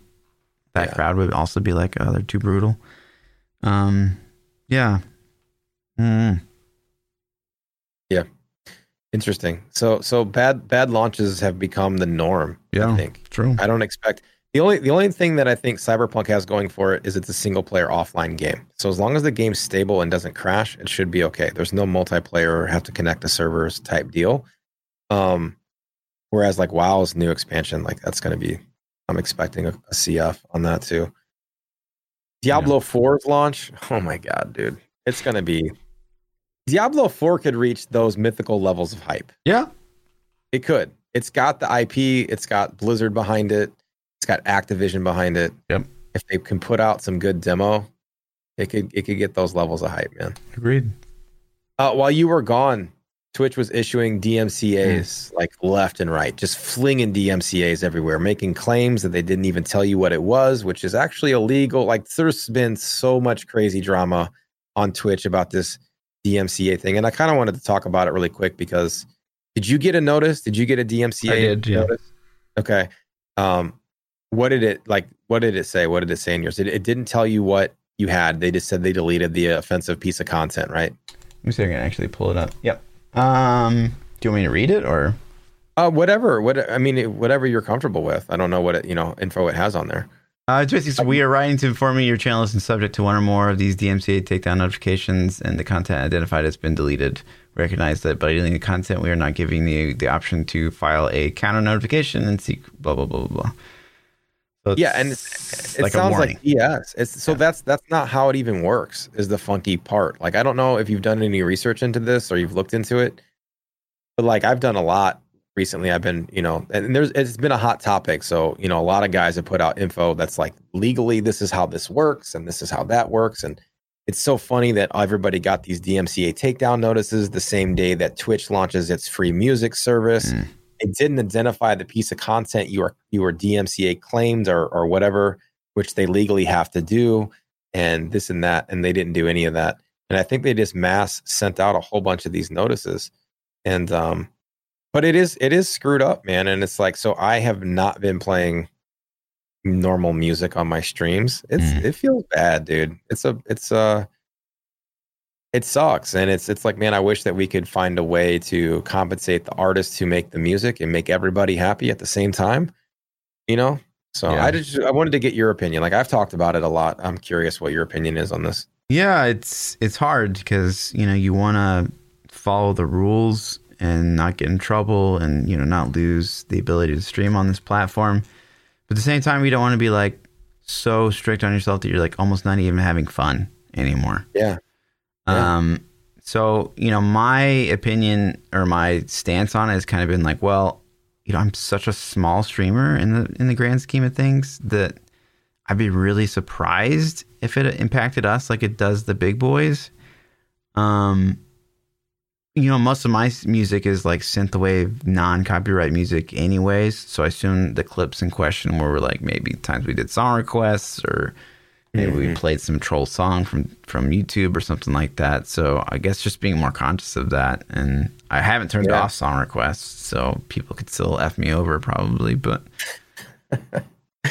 That Yeah. crowd would also be like, oh, they're too brutal. Um, yeah. Mm. Interesting. So so bad bad launches have become the norm. Yeah. I think. True. I don't expect the only the only thing that I think Cyberpunk has going for it is it's a single player offline game. So as long as the game's stable and doesn't crash, it should be okay. There's no multiplayer or have to connect to servers type deal. Um, whereas like WoW's new expansion, like that's going to be, I'm expecting a, a CF on that too. Diablo 4's launch, oh my god, dude, it's going to be. Diablo 4 could reach those mythical levels of hype. Yeah. It could. It's got the IP. It's got Blizzard behind it. It's got Activision behind it. Yep. If they can put out some good demo, it could it could get those levels of hype, man. Agreed. Uh, while you were gone, Twitch was issuing DMCA's like left and right, just flinging DMCA's everywhere, making claims that they didn't even tell you what it was, which is actually illegal. Like there's been so much crazy drama on Twitch about this DMCA thing, and I kind of wanted to talk about it really quick because did you get a notice? Did you get a DMCA I did, yeah. notice? Okay. Um, what did it like? What did it say? What did it say in yours? It, it didn't tell you what you had. They just said they deleted the offensive piece of content, right? Let me see if I can actually pull it up. Yep. Um, do you want me to read it or? Uh, whatever. What I mean, whatever you're comfortable with. I don't know what it, you know info it has on there. Uh, it's basically, so we are writing to inform you your channel isn't subject to one or more of these DMCA takedown notifications, and the content identified has been deleted. Recognize that by deleting the content, we are not giving you the option to file a counter notification and seek blah blah blah blah. blah. So Yeah, and it's, it like a sounds like BS. It's so Yeah. that's that's not how it even works. Is the funky part? Like I don't know if you've done any research into this or you've looked into it, but like I've done a lot recently. I've been you know, and there's it's been a hot topic. So you know, a lot of guys have put out info that's like legally this is how this works and this is how that works and. It's so funny that everybody got these DMCA takedown notices the same day that Twitch launches its free music service Mm. it didn't identify the piece of content you are you were DMCA claimed or or whatever, which they legally have to do, and this and that, and they didn't do any of that. And I think they just mass sent out a whole bunch of these notices, and um, but it is it is screwed up, man. And it's like so I have not been playing normal music on my streams. It's Mm. it feels bad, dude. It's a it's a it sucks and it's it's like man i wish that we could find a way to compensate the artists who make the music and make everybody happy at the same time you know so Yeah. i just i wanted to get your opinion like i've talked about it a lot i'm curious what your opinion is on this Yeah, it's it's hard because you know you want to follow the rules and not get in trouble and you know not lose the ability to stream on this platform. But at the same time, you don't want to be like so strict on yourself that you're like almost not even having fun anymore. yeah Yeah. Um, so you know, my opinion or my stance on it has kind of been like, well, you know, I'm such a small streamer in the in the grand scheme of things that I'd be really surprised if it impacted us like it does the big boys. Um, you know, most of my music is like synthwave, non-copyright music, anyways. So I assume the clips in question were like maybe times we did song requests or maybe we played some troll song from from YouTube or something like that. So I guess just being more conscious of that. And I haven't turned Yeah. off song requests, so people could still f me over probably, but.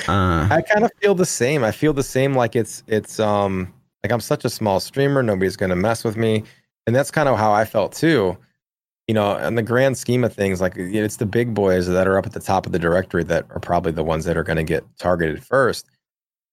Uh, i kind of feel the same i feel the same like it's it's um like i'm such a small streamer nobody's gonna mess with me and that's kind of how i felt too. You know in the grand scheme of things like it's the big boys that are up at the top of the directory that are probably the ones that are going to get targeted first.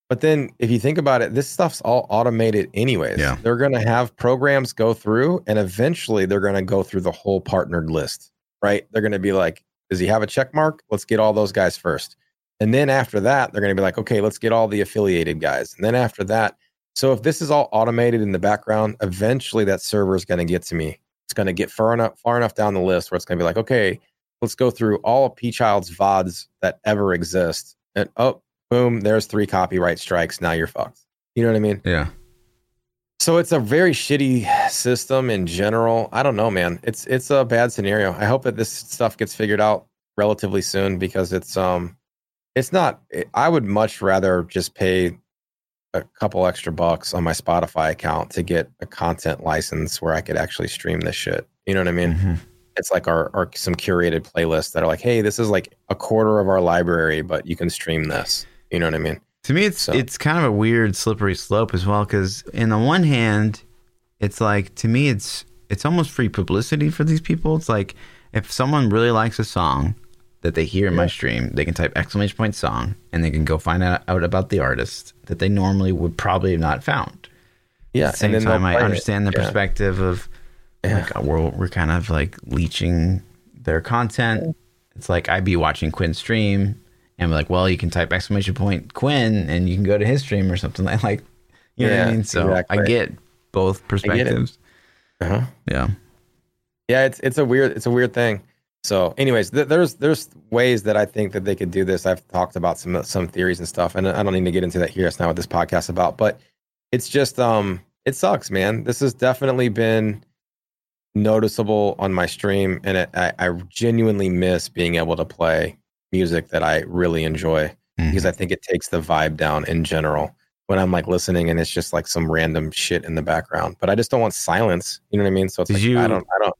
But then if you think about it this stuff's all automated anyways. Yeah. they're going to have programs go through and eventually they're going to go through the whole partnered list right? They're going to be like does he have a check mark? Let's get all those guys first. And then after that they're going to be like okay let's get all the affiliated guys. And then after that so if this is all automated in the background eventually that server is going to get to me it's going to get far enough far enough down the list where it's going to be like okay let's go through all of P Child's VODs that ever exist. And oh, boom, there's three copyright strikes. Now you're fucked. You know what I mean? yeah. So it's a very shitty system in general. I don't know, man. It's it's a bad scenario. I hope that this stuff gets figured out relatively soon because it's um it's not I would much rather just pay a couple extra bucks on my Spotify account to get a content license where I could actually stream this shit. You know what I mean? Mhm. it's like our, our some curated playlists that are like, hey, this is like a quarter of our library, but you can stream this. You know what I mean? To me, it's So- it's kind of a weird slippery slope as well. Because in the one hand, it's like to me, it's it's almost free publicity for these people. It's like if someone really likes a song that they hear in my stream, they can type exclamation point song and they can go find out, out about the artist that they normally would probably have not found. Yeah. At the same time, I play it. understand the Yeah. perspective of Yeah. like we're we're kind of like leeching their content. It's like I'd be watching Quinn stream and be like, well, you can type exclamation point Quinn and you can go to his stream or something like like you know what I Yeah, mean. So exactly. I get both perspectives. Uh-huh. Yeah. Yeah, it's it's a weird it's a weird thing. So, anyways, th- there's there's ways that I think that they could do this. I've talked about some some theories and stuff, and I don't need to get into that here. That's not what this podcast is about. But it's just um, it sucks, man. This has definitely been noticeable on my stream, and it, I, I genuinely miss being able to play music that I really enjoy Mhm. because I think it takes the vibe down in general when I'm like listening and it's just like some random shit in the background. But I just don't want silence. You know what I mean? So it's Did like you I don't I don't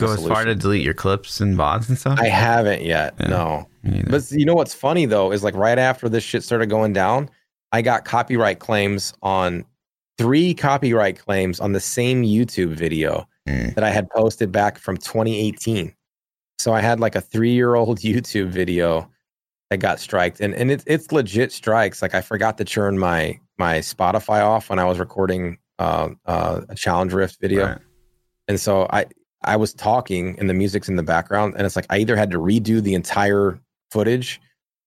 Go as far to delete your clips and vods and stuff. I haven't yet. Yeah. No. But you know what's funny though is like right after this shit started going down, I got copyright claims on three copyright claims on the same YouTube video Mm. that I had posted back from 2018. So I had like a three year old YouTube video that got striked, and and it's it's legit strikes. Like I forgot to turn my my Spotify off when I was recording uh, uh, a challenge rift video, Right. and so I I was talking and the music's in the background, and it's like I either had to redo the entire footage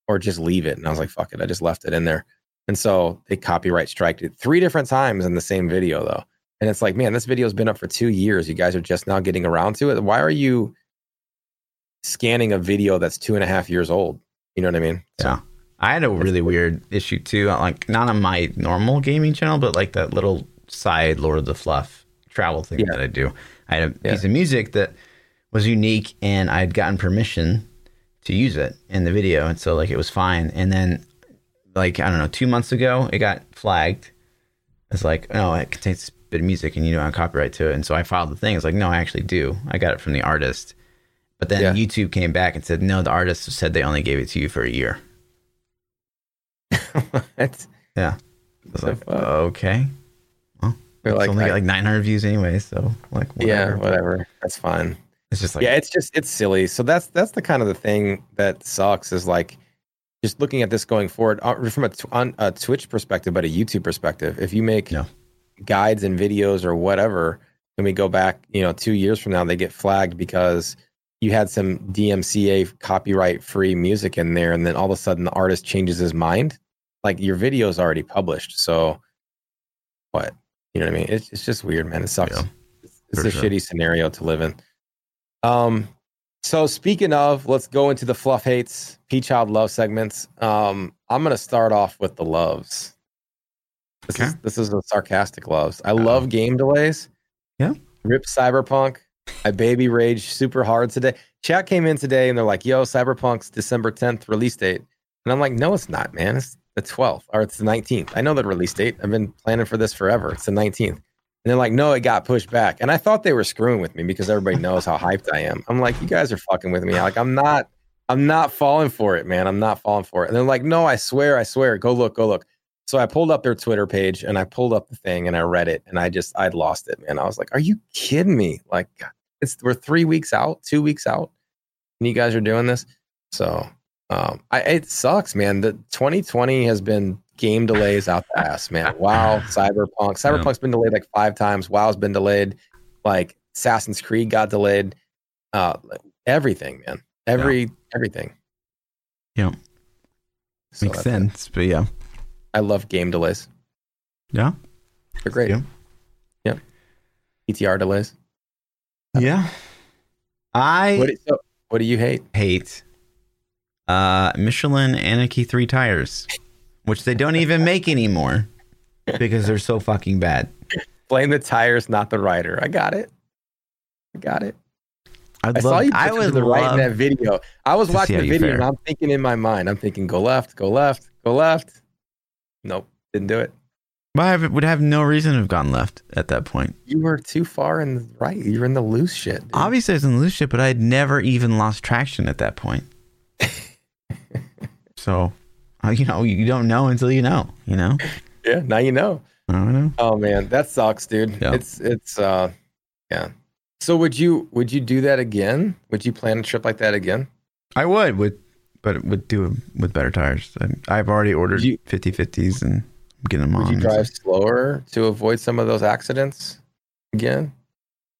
or just leave it, and I was like, fuck it, I just left it in there. And so they copyright striked it three different times in the same video though. And it's like, man, this video's been up for two years. You guys are just now getting around to it. Why are you scanning a video that's two and a half years old? You know what I mean? So- Yeah. I had a really weird issue too. Uh, like not on my normal gaming channel, but like that little side Lord of the Fluff travel thing Yeah. that I do. I had a Yeah. piece of music that was unique and I'd gotten permission to use it in the video. And so like it was fine. And then like, I don't know, two months ago it got flagged. It's like, oh, it contains this bit of music and you don't have copyright to it. And so I filed the thing. It's like, no, I actually do. I got it from the artist. But then Yeah. YouTube came back and said, no, the artist said they only gave it to you for a year. It's, Yeah. I was The like, fuck? okay. They're It's like, only I- got like 900 views anyway. So, like, yeah, whatever. whatever. That's fine. It's just like, yeah, it's just it's silly. So that's that's the kind of the thing that sucks is like just looking at this going forward uh, from a, on a Twitch perspective, but a YouTube perspective. If you make Yeah. guides and videos or whatever, and we go back, you know, two years from now, they get flagged because you had some DMCA copyright free music in there, and then all of a sudden the artist changes his mind. Like your video is already published, so what? You know what I mean? It's it's just weird, man. It sucks. Yeah, it's a sure. shitty scenario to live in. Um, so speaking of, let's go into the fluff hates, P child love segments. Um, I'm gonna start off with the loves. This is Okay. this is the sarcastic loves. I love game delays. Yeah. Rip Cyberpunk. I baby rage super hard today. Chat came in today and they're like, "Yo, Cyberpunk's December 10th release date," and I'm like, "No, it's not, man. It's the 12th or it's the 19th. I know the release date. I've been planning for this forever. It's the 19th." And they're like, no, it got pushed back. And I thought they were screwing with me because everybody knows how hyped I am. I'm like, you guys are fucking with me. Like, I'm not, I'm not falling for it, man. I'm not falling for it. And they're like, no, I swear, I swear. Go look, go look. So I pulled up their Twitter page and I pulled up the thing and I read it and I just, I'd lost it, man. I was like, are you kidding me? Like, it's, we're three weeks out, two weeks out, and you guys are doing this. So, um, I, it sucks, man. The 2020 has been game delays out the ass, man. Wow, Cyberpunk. Cyberpunk's been delayed like five times. WoW's been delayed. Like Assassin's Creed got delayed. Uh, everything, man. Every everything. Yeah. So makes that's it. sense. But yeah. I love game delays. Yeah. They're great. Yeah. PTR delays. Yeah. I What do, so, what do you hate? hate uh, Michelin Anakee 3 tires, which they don't even make anymore because they're so fucking bad. Blame the tires, not the rider. I got it. I got it. I'd I saw love- you I would the right in that video. I was watching the video and I'm thinking in my mind, I'm thinking, go left, go left, go left. Nope, didn't do it. But I would have no reason to have gone left at that point. You were too far in the right. You were in the loose shit. dude. Obviously, I was in the loose shit, but I had never even lost traction at that point. so, uh, you know, you don't know until you know, you know? Yeah, now you know. I don't know. Oh man, that sucks, dude. Yeah. It's it's uh yeah. So would you would you do that again? Would you plan a trip like that again? I would, with, but would do it with better tires. I- I've already ordered You- 50 50s and I'm getting them Would on. you drive slower to avoid some of those accidents again?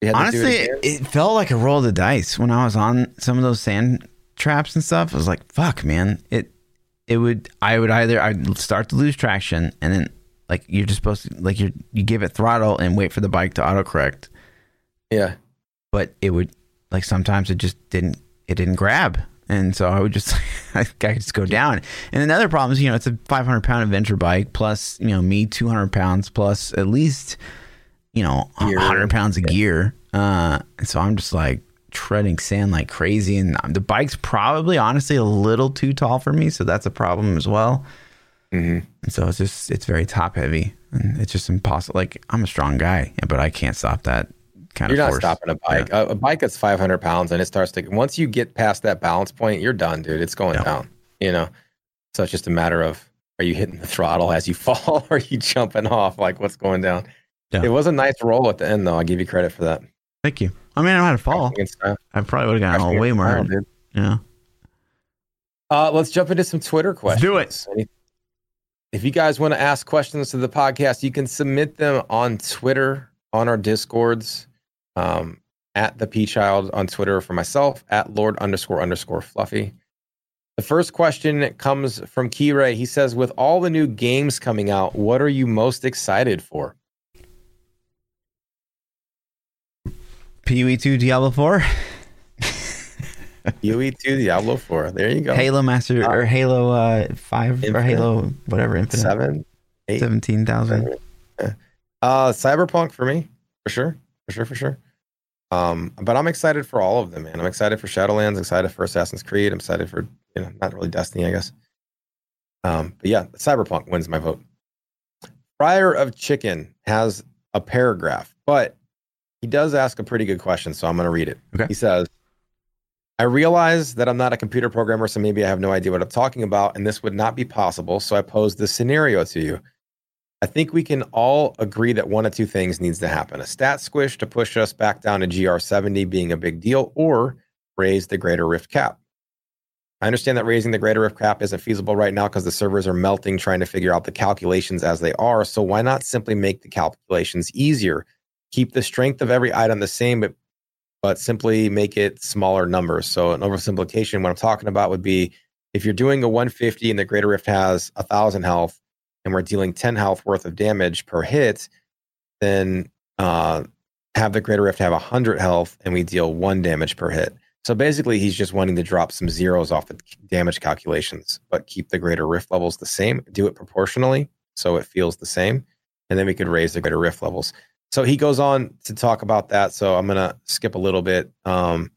You had to do Honestly, it, again? it felt like a roll of the dice when I was on some of those sand traps and stuff. I was like, "Fuck, man!" It it would I would either I'd start to lose traction and then like you're just supposed to like you you give it throttle and wait for the bike to autocorrect, yeah. but it would like sometimes it just didn't it didn't grab. And so I would just, I could just go down. And another problem is, you know, it's a 500 pound adventure bike plus, you know, me 200 pounds plus at least, you know, 100 pounds of gear. Uh, and so I'm just like treading sand like crazy. And the bike's probably honestly a little too tall for me. So that's a problem as well. hmm And so it's just, it's very top heavy and it's just impossible. Like I'm a strong guy, but I can't stop that kind of. You're not force. stopping a bike. A, a bike that's 500 pounds and it starts to once you get past that balance point, you're done, dude. It's going Yeah. down. You know. So it's just a matter of are you hitting the throttle as you fall or are you jumping off? Like what's going down? Yeah. It was a nice roll at the end though. I'll give you credit for that. Thank you. I mean, I how to fall. Crashing in style. I probably would have gotten all way more. style, hurt. dude. Yeah. Uh, let's jump into some Twitter questions. do it. If you guys want to ask questions to the podcast, you can submit them on Twitter, on our Discords, um, at the P Child on Twitter for myself, at Lord underscore underscore Fluffy. The first question comes from Keyray. He says, "With all the new games coming out, what are you most excited for?" PoE 2 Diablo 4, PoE two, Diablo four. There you go. Halo Master Uh, or Halo uh, 5 or Halo whatever Infinite seven, eight, 17,000. Uh, Cyberpunk for me, for sure, for sure, for sure. Um, but I'm excited for all of them, man. I'm excited for Shadowlands, excited for Assassin's Creed. I'm excited for you know, not really Destiny, I guess. Um, but yeah, Cyberpunk wins my vote. Fryer of Chicken has a paragraph, but he does ask a pretty good question, so I'm going to read it. Okay. He says, I realize that I'm not a computer programmer, so maybe I have no idea what I'm talking about, and this would not be possible. So I pose this scenario to you. I think we can all agree that one of two things needs to happen a stat squish to push us back down to GR70 being a big deal, or raise the greater rift cap. I understand that raising the greater rift cap isn't feasible right now because the servers are melting trying to figure out the calculations as they are. So why not simply make the calculations easier? Keep the strength of every item the same, but but simply make it smaller numbers. So an oversimplification, what I'm talking about would be if you're doing a 150 and the greater rift has a thousand health and we're dealing 10 health worth of damage per hit, then uh, have the greater rift have 100 health and we deal one damage per hit. So basically, he's just wanting to drop some zeros off the damage calculations, but keep the greater rift levels the same, do it proportionally so it feels the same. And then we could raise the greater rift levels. So he goes on to talk about that. So I'm going to skip a little bit um,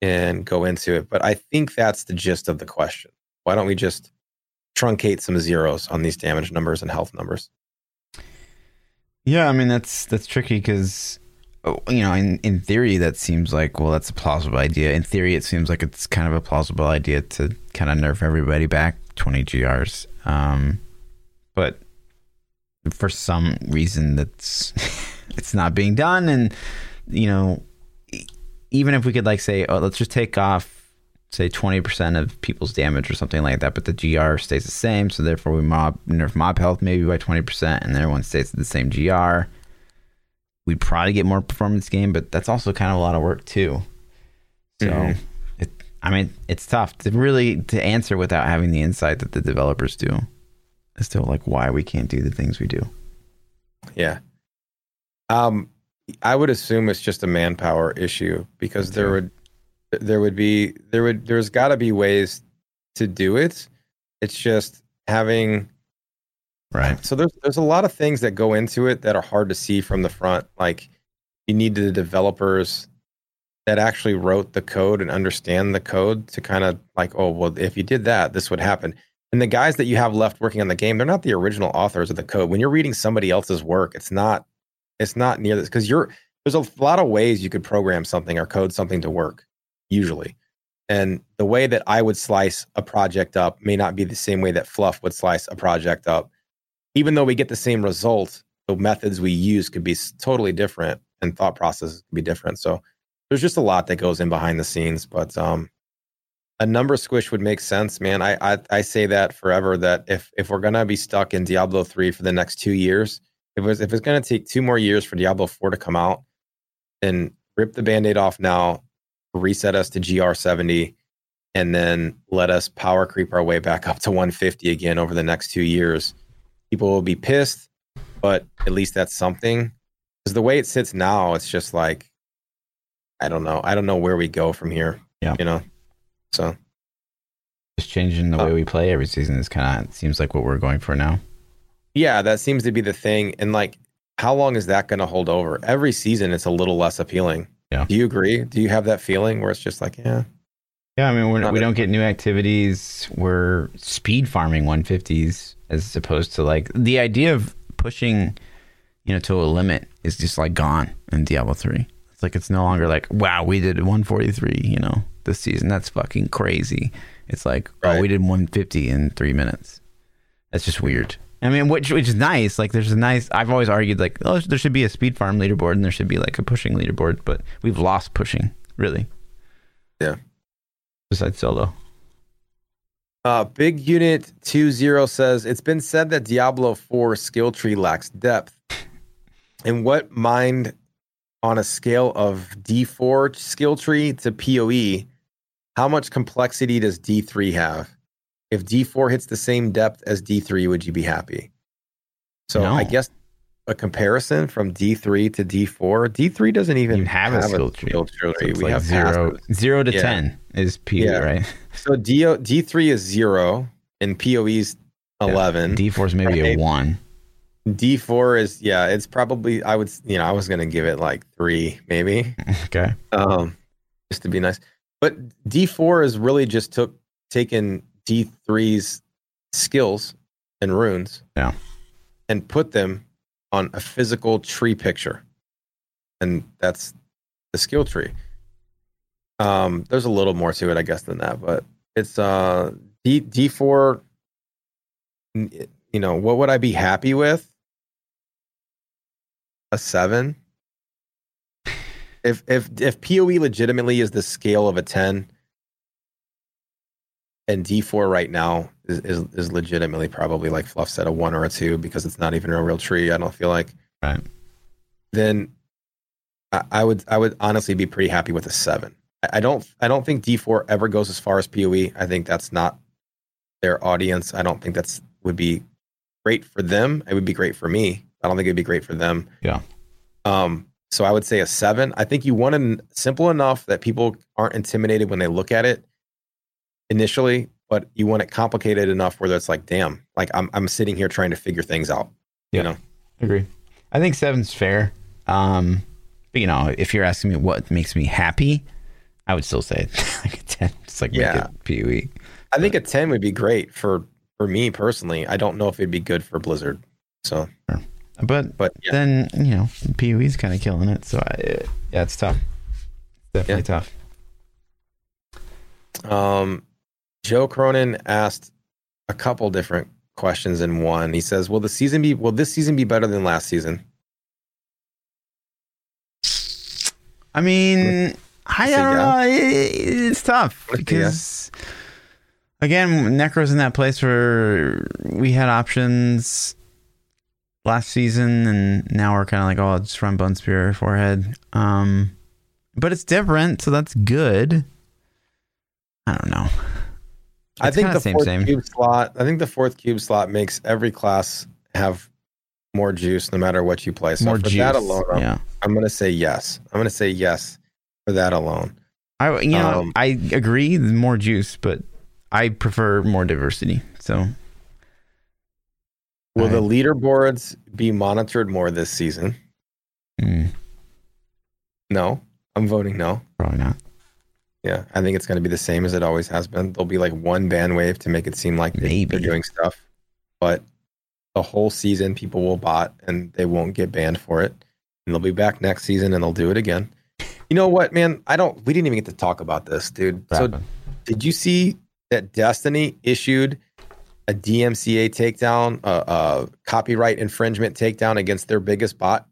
and go into it. But I think that's the gist of the question. Why don't we just truncate some zeros on these damage numbers and health numbers? Yeah, I mean that's that's tricky because Oh, you know, in, in theory, that seems like, well, that's a plausible idea. In theory, it seems like it's kind of a plausible idea to kind of nerf everybody back 20 GRs. Um, but for some reason, that's it's not being done. And, you know, even if we could, like, say, oh, let's just take off, say, 20% of people's damage or something like that, but the GR stays the same. So therefore, we mob nerf mob health maybe by 20%, and everyone stays at the same GR we'd probably get more performance gain, but that's also kind of a lot of work too. So, mm-hmm. it, I mean, it's tough to really to answer without having the insight that the developers do as to like why we can't do the things we do. Yeah. Um, I would assume it's just a manpower issue because there would there would be there would there's got to be ways to do it. It's just having Right. So there's there's a lot of things that go into it that are hard to see from the front. Like you need the developers that actually wrote the code and understand the code to kind of like, oh well, if you did that, this would happen. And the guys that you have left working on the game, they're not the original authors of the code. When you're reading somebody else's work, it's not it's not near this because you're there's a lot of ways you could program something or code something to work usually. And the way that I would slice a project up may not be the same way that Fluff would slice a project up even though we get the same result, the methods we use could be totally different and thought processes could be different. So there's just a lot that goes in behind the scenes. But um, a number squish would make sense, man. I, I I say that forever that if if we're gonna be stuck in Diablo three for the next two years, if it's if it's gonna take two more years for Diablo four to come out, then rip the band-aid off now, reset us to GR seventy, and then let us power creep our way back up to 150 again over the next two years people will be pissed, but at least that's something. Because the way it sits now, it's just like, I don't know. I don't know where we go from here. Yeah. You know? So. Just changing the uh, way we play every season is kind of seems like what we're going for now. Yeah, that seems to be the thing. And like, how long is that going to hold over? Every season, it's a little less appealing. Yeah. Do you agree? Do you have that feeling where it's just like, yeah? Yeah, I mean, we do not get new activities. We're speed farming 150s as opposed to like the idea of pushing, you know, to a limit is just like gone in Diablo 3. It's like it's no longer like, wow, we did 143, you know, this season. That's fucking crazy. It's like, oh, right. oh, we did 150 in three minutes. That's just weird. I mean, which which is nice. Like, there's a nice. I've always argued like, oh, there should be a speed farm leaderboard and there should be like a pushing leaderboard, but we've lost pushing really. Yeah. Besides solo. Uh, Big Unit 20 says it's been said that Diablo 4 skill tree lacks depth. In what mind on a scale of D4 skill tree to PoE, how much complexity does D3 have? If D4 hits the same depth as D3, would you be happy? So no. I guess a comparison from D3 to D4. D3 doesn't even have, have, a skill tree. Skill tree. So we like have zero, zero to yeah. ten is P, yeah. right? So D D3 is zero and POE is eleven. Yeah. D4 is maybe right? a one. D4 is yeah, it's probably I would you know I was gonna give it like three maybe. Okay. Um, just to be nice, but D4 is really just took taken D3's skills and runes. Yeah. And put them on a physical tree picture. And that's the skill tree. Um, there's a little more to it, I guess, than that, but it's uh D D four. You know, what would I be happy with? A seven. If if if POE legitimately is the scale of a ten, and D four right now is, is is legitimately probably like Fluff said a one or a two because it's not even a real tree. I don't feel like Right. then I, I would I would honestly be pretty happy with a seven. I, I don't I don't think D four ever goes as far as PoE. I think that's not their audience. I don't think that's would be great for them. It would be great for me. I don't think it'd be great for them. Yeah. Um. So I would say a seven. I think you want it simple enough that people aren't intimidated when they look at it initially, but you want it complicated enough where it's like, damn, like I'm I'm sitting here trying to figure things out. Yeah. You know. Agree. I think seven's fair. Um, but you know, if you're asking me what makes me happy, I would still say like a ten. Just like Yeah. make it PoE. I think a 10 would be great for for me personally. I don't know if it'd be good for Blizzard. So, But but yeah, then you know, PoE's kind of killing it. So I, yeah, it's tough. It's definitely tough. um, Joe Cronin asked a couple different questions in one. He says, "Will the season be? Will this season be better than last season?" I mean, I say don't yeah. know. It, it's tough because again, Necro's in that place where we had options last season, and now we're kind of like, oh, just run Bone Spear forehead. Um, but it's different, so that's good. I don't know. I think the same, fourth same. cube slot. I think the fourth cube slot makes every class have more juice, no matter what you play. So More for juice. that alone, I'm, yeah. I'm going to say yes. I'm going to say yes for that alone. I you know Um, I agree more juice, but I prefer more diversity. So Will the leaderboards be monitored more this season? mm, No, I'm voting no. probably not. Yeah, I think it's going to be the same as it always has been. There'll be like one ban wave to make it seem like Maybe. they're doing stuff, but the whole season people will bot and they won't get banned for it. And they'll be back next season and they'll do it again. You know what, man? I don't. We didn't even get to talk about this, dude. So Rapping. did you see that Destiny issued a DMCA takedown, a, a copyright infringement takedown against their biggest bot?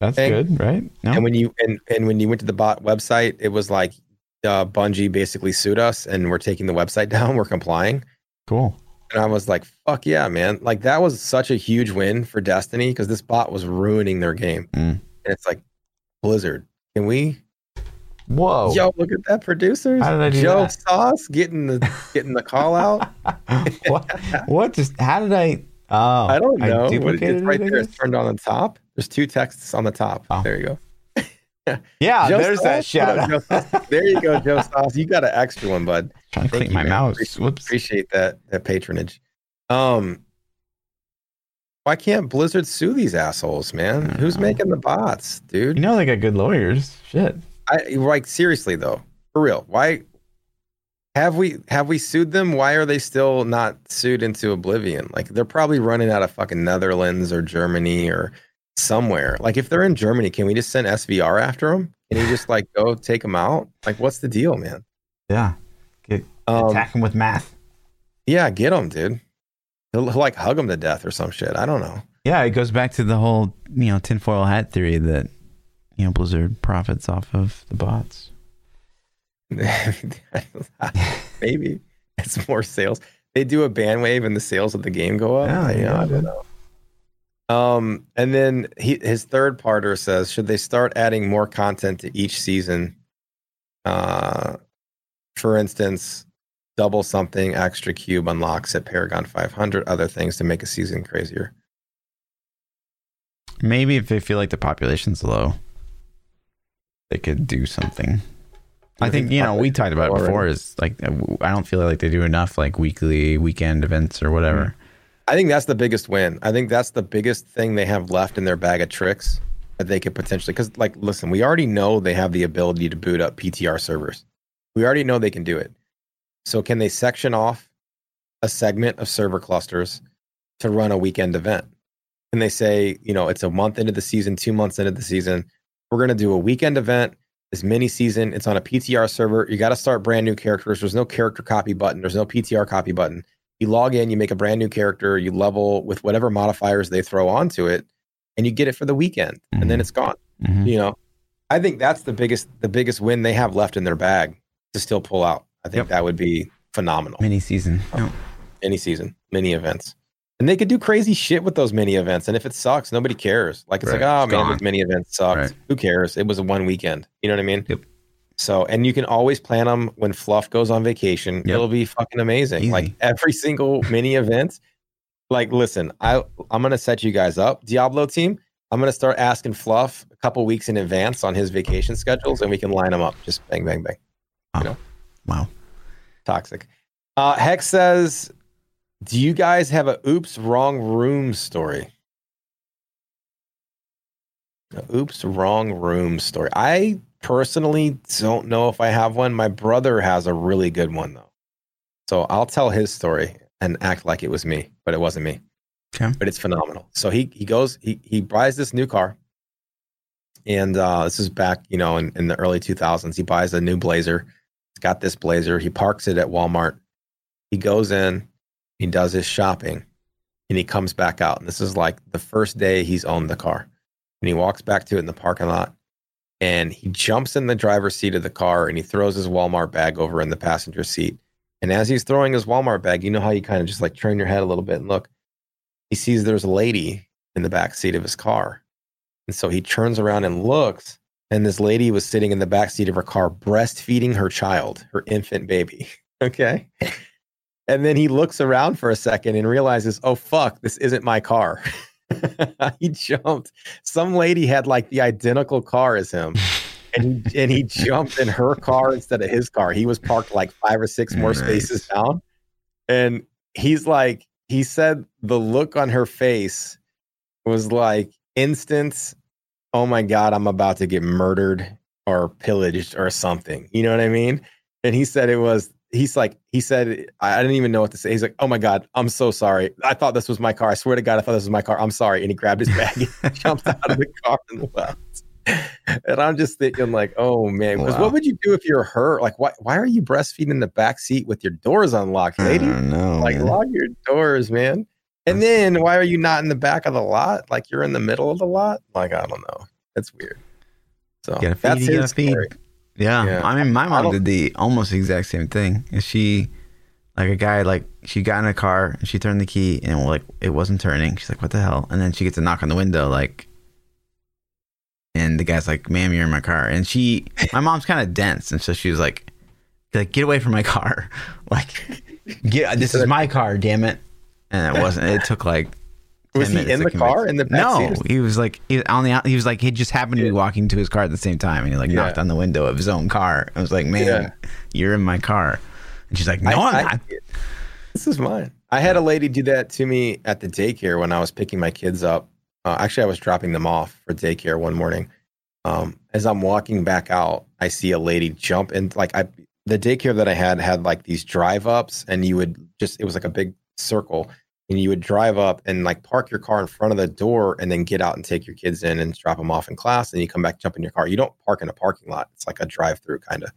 That's thing. good, right? No, And when you and, and when you went to the bot website, it was like uh, Bungie basically sued us, and we're taking the website down. We're complying, cool. and I was like, "Fuck yeah, man!" Like that was such a huge win for Destiny because this bot was ruining their game. Mm. And it's like, Blizzard, can we? Whoa. Yo, look at that, producers! How did I do Joe that? Sauce getting the getting the call out. what? What just? How did I? Oh, I don't know. What- duplicated it's right it, there. It's turned on the top. There's two texts on the top. Oh. There you go. Yeah, Joe there's that Sauce? What shout out. There you go, Joe Sauce. You got an extra one, bud. Trying to Thank clean you, my man. mouse. Appreciate- Whoops. Appreciate that that patronage. Um, why can't Blizzard sue these assholes, man? Who's know. making the bots, dude? You know they got good lawyers. Shit. I like seriously though, for real. Why have we have we sued them? Why are they still not sued into oblivion? Like they're probably running out of fucking Netherlands or Germany or somewhere. Like if they're in Germany, can we just send SVR after them? Can you just like go take them out? Like what's the deal, man? Yeah. Um, Attack him with math. yeah, get them, dude. He'll, he'll like hug them to death or some shit. I don't know. Yeah, it goes back to the whole you know tinfoil hat theory that you know Blizzard profits off of the bots. Maybe it's more sales. They do a ban wave and the sales of the game go up. Yeah, yeah, I don't dude. know. Um, and then he, his third parter says, should they start adding more content to each season? Uh, for instance, double something extra cube unlocks at Paragon 500, other things to make a season crazier. Maybe if they feel like the population's low, they could do something. I think you know we talked about it before. already? Is like I don't feel like they do enough like weekly weekend events or whatever. I think that's the biggest win. I think that's the biggest thing they have left in their bag of tricks that they could potentially. Because, like, listen, we already know they have the ability to boot up PTR servers. We already know they can do it. So, can they section off a segment of server clusters to run a weekend event? Can they say, you know, it's a month into the season, two months into the season, we're going to do a weekend event this mini season. It's on a PTR server. You got to start brand new characters. There's no character copy button. There's no PTR copy button. You log in, you make a brand new character, you level with whatever modifiers they throw onto it, and you get it for the weekend, and then Mhm. it's gone. Mhm. You know, I think that's the biggest the biggest win they have left in their bag to still pull out. I think Yep. that would be phenomenal. Mini season. No. Any season, mini events. And they could do crazy shit with those mini events. And if it sucks, nobody cares. Like it's Right. like, oh It's man, this mini event sucked. Right. Who cares? It was a one weekend. You know what I mean? Yep. So, and you can always plan them when Fluff goes on vacation. Yep. It'll be fucking amazing. Easy. Like every single mini event. Like, listen, I I'm gonna set you guys up, Diablo team. I'm gonna start asking Fluff a couple weeks in advance on his vacation schedules, and we can line them up. Just bang, bang, bang. Wow. Toxic. Uh, Hex says, "Do you guys have a oops wrong room story?" A oops wrong room story. I personally don't know if I have one. My brother has a really good one though, so I'll tell his story and act like it was me, but it wasn't me. Okay. But it's phenomenal. So he he goes he he buys this new car, and uh, this is back you know in, in the early 2000s. He buys a new Blazer. He's got this Blazer. He parks it at Walmart. He goes in, he does his shopping, and he comes back out. And this is like the first day he's owned the car. And he walks back to it in the parking lot, and he jumps in the driver's seat of the car and he throws his Walmart bag over in the passenger seat. And as he's throwing his Walmart bag, you know how you kind of just like turn your head a little bit and look. He sees there's a lady in the back seat of his car. And so he turns around and looks, and this lady was sitting in the back seat of her car breastfeeding her child, her infant baby. Okay. And then he looks around for a second and realizes, oh, fuck, this isn't my car. he jumped. Some lady had like the identical car as him. And he, and he jumped in her car instead of his car. He was parked like five or six more Nice. spaces down. And he's like, he said the look on her face was like instant, oh my God, I'm about to get murdered or pillaged or something. You know what I mean? And he said it was, he's like, he said, I didn't even know what to say. He's like, oh my God, I'm so sorry. I thought this was my car. I swear to God, I thought this was my car. I'm sorry. And he grabbed his bag and jumped out of the car and left. And I'm just thinking, like, oh man, because Wow. what would you do if you're her? Like, why, why are you breastfeeding in the back seat with your doors unlocked, lady? Know. like man. lock your doors, man. And then why are you not in the back of the lot? Like you're in the middle of the lot? Like I don't know. That's weird. So You gotta feed, that's you gotta feed. story. Yeah. Yeah. I mean, my mom did the almost exact same thing. And she, like a guy, like she got in a car and she turned the key and like it wasn't turning. She's like, "What the hell?" And then she gets a knock on the window, like, and the guy's like, "Ma'am, you're in my car." And she, my mom's kind of dense, and so she was like, "Like, get away from my car! Like, get this is my car, damn it!" And it wasn't. It took like. Was he in the car in the back no, he was like he on the. He was like he just happened to be walking to his car at the same time, and he like Yeah. knocked on the window of his own car. I was like, "Man, Yeah. you're in my car," and she's like, "No, I, I- am not." This is mine. I had a lady do that to me at the daycare when I was picking my kids up. Uh, actually, I was dropping them off for daycare one morning. Um, as I'm walking back out, I see a lady jump in. Like I, the daycare that I had had like these drive ups, and you would just it was like a big circle, and you would drive up and like park your car in front of the door, and then get out and take your kids in and drop them off in class, and you come back, jump in your car. You don't park in a parking lot. It's like a drive through kind of.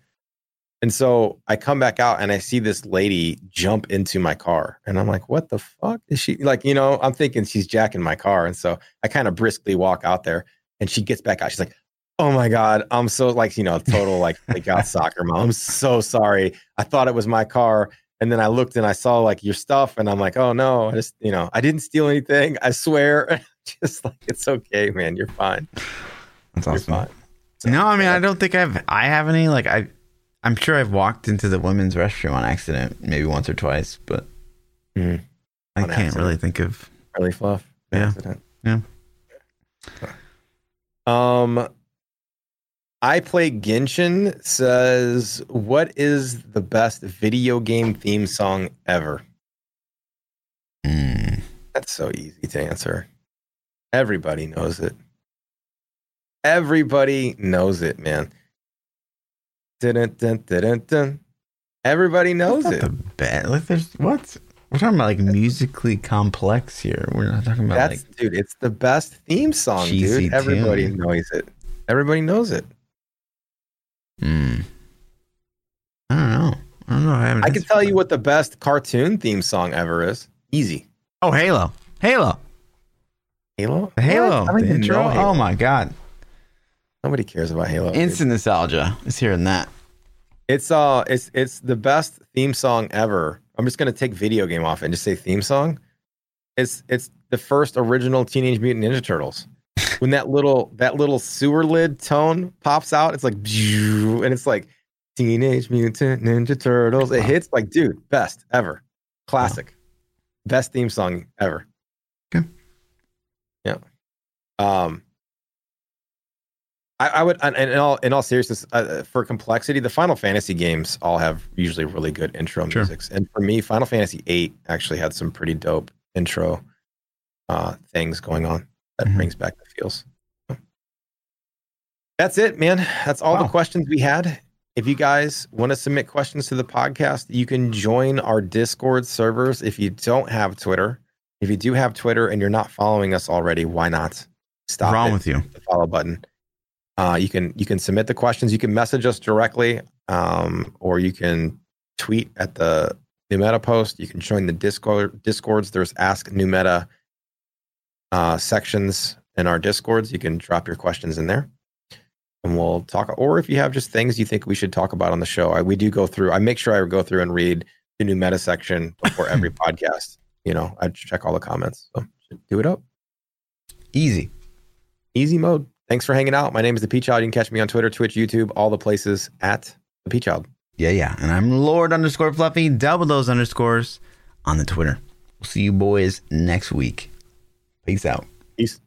And so I come back out and I see this lady jump into my car. And I'm like, what the fuck is she like? You know, I'm thinking she's jacking my car. And so I kind of briskly walk out there and she gets back out. She's like, oh my God, I'm so like, you know, total like like out soccer mom. I'm so sorry. I thought it was my car. And then I looked and I saw like your stuff and I'm like, oh no, I just, you know, I didn't steal anything. I swear. just like, it's okay, man. You're fine. That's You're awesome. fine. No, I mean, I don't think I've I have any. Like I, I'm sure I've walked into the women's restroom on accident, maybe once or twice, but Mhm. I On can't accident. really think of. Really fluff. Yeah. Accident. Yeah. Um, I play Genshin says, "What is the best video game theme song ever?" Mm. That's so easy to answer. Everybody knows it. Everybody knows it, man. Dun, dun, dun, dun, dun. Everybody knows it. the best. Like, there's what we're talking about, like musically complex here. We're not talking about That's like dude. It's the best theme song, dude. Everybody tune. knows it. Everybody knows it. Hmm. I don't know. I don't know. I. I can tell you what the best cartoon theme song ever is. Easy. Oh, Halo. Halo. Halo. The Halo. What? I don't the intro. Halo. Oh my god. Nobody cares about Halo. dude. Instant nostalgia is hearing that. It's uh, it's it's the best theme song ever. I'm just gonna take video game off and just say theme song. It's it's the first original Teenage Mutant Ninja Turtles. When that little that little sewer lid tone pops out, it's like, and it's like Teenage Mutant Ninja Turtles. It hits like, dude, best ever, classic, best theme song ever. Okay. Yeah. Um. I, I would, and in all in all seriousness, uh, for complexity, the Final Fantasy games all have usually really good intro Sure. musics, and for me, Final Fantasy VIII actually had some pretty dope intro uh, things going on that Mhm. brings back the feels. That's it, man. That's all Wow. the questions we had. If you guys want to submit questions to the podcast, you can join our Discord servers. If you don't have Twitter, if you do have Twitter and you're not following us already, why not stop Wrong with you? the follow button. Uh, you can you can submit the questions. You can message us directly, um, or you can tweet at the New Meta post. You can join the Discord Discords. There's Ask New Meta uh, sections in our Discords. You can drop your questions in there, and we'll talk. Or if you have just things you think we should talk about on the show, I, we do go through. I make sure I go through and read the New Meta section before every podcast. You know, I check all the comments. So do it up Easy. easy mode. Thanks for hanging out. My name is the P Child. You can catch me on Twitter, Twitch, YouTube, all the places at the P Child. Yeah, yeah. And I'm Lord underscore Fluffy. Double those underscores on the Twitter. We'll see you boys next week. Peace out. Peace.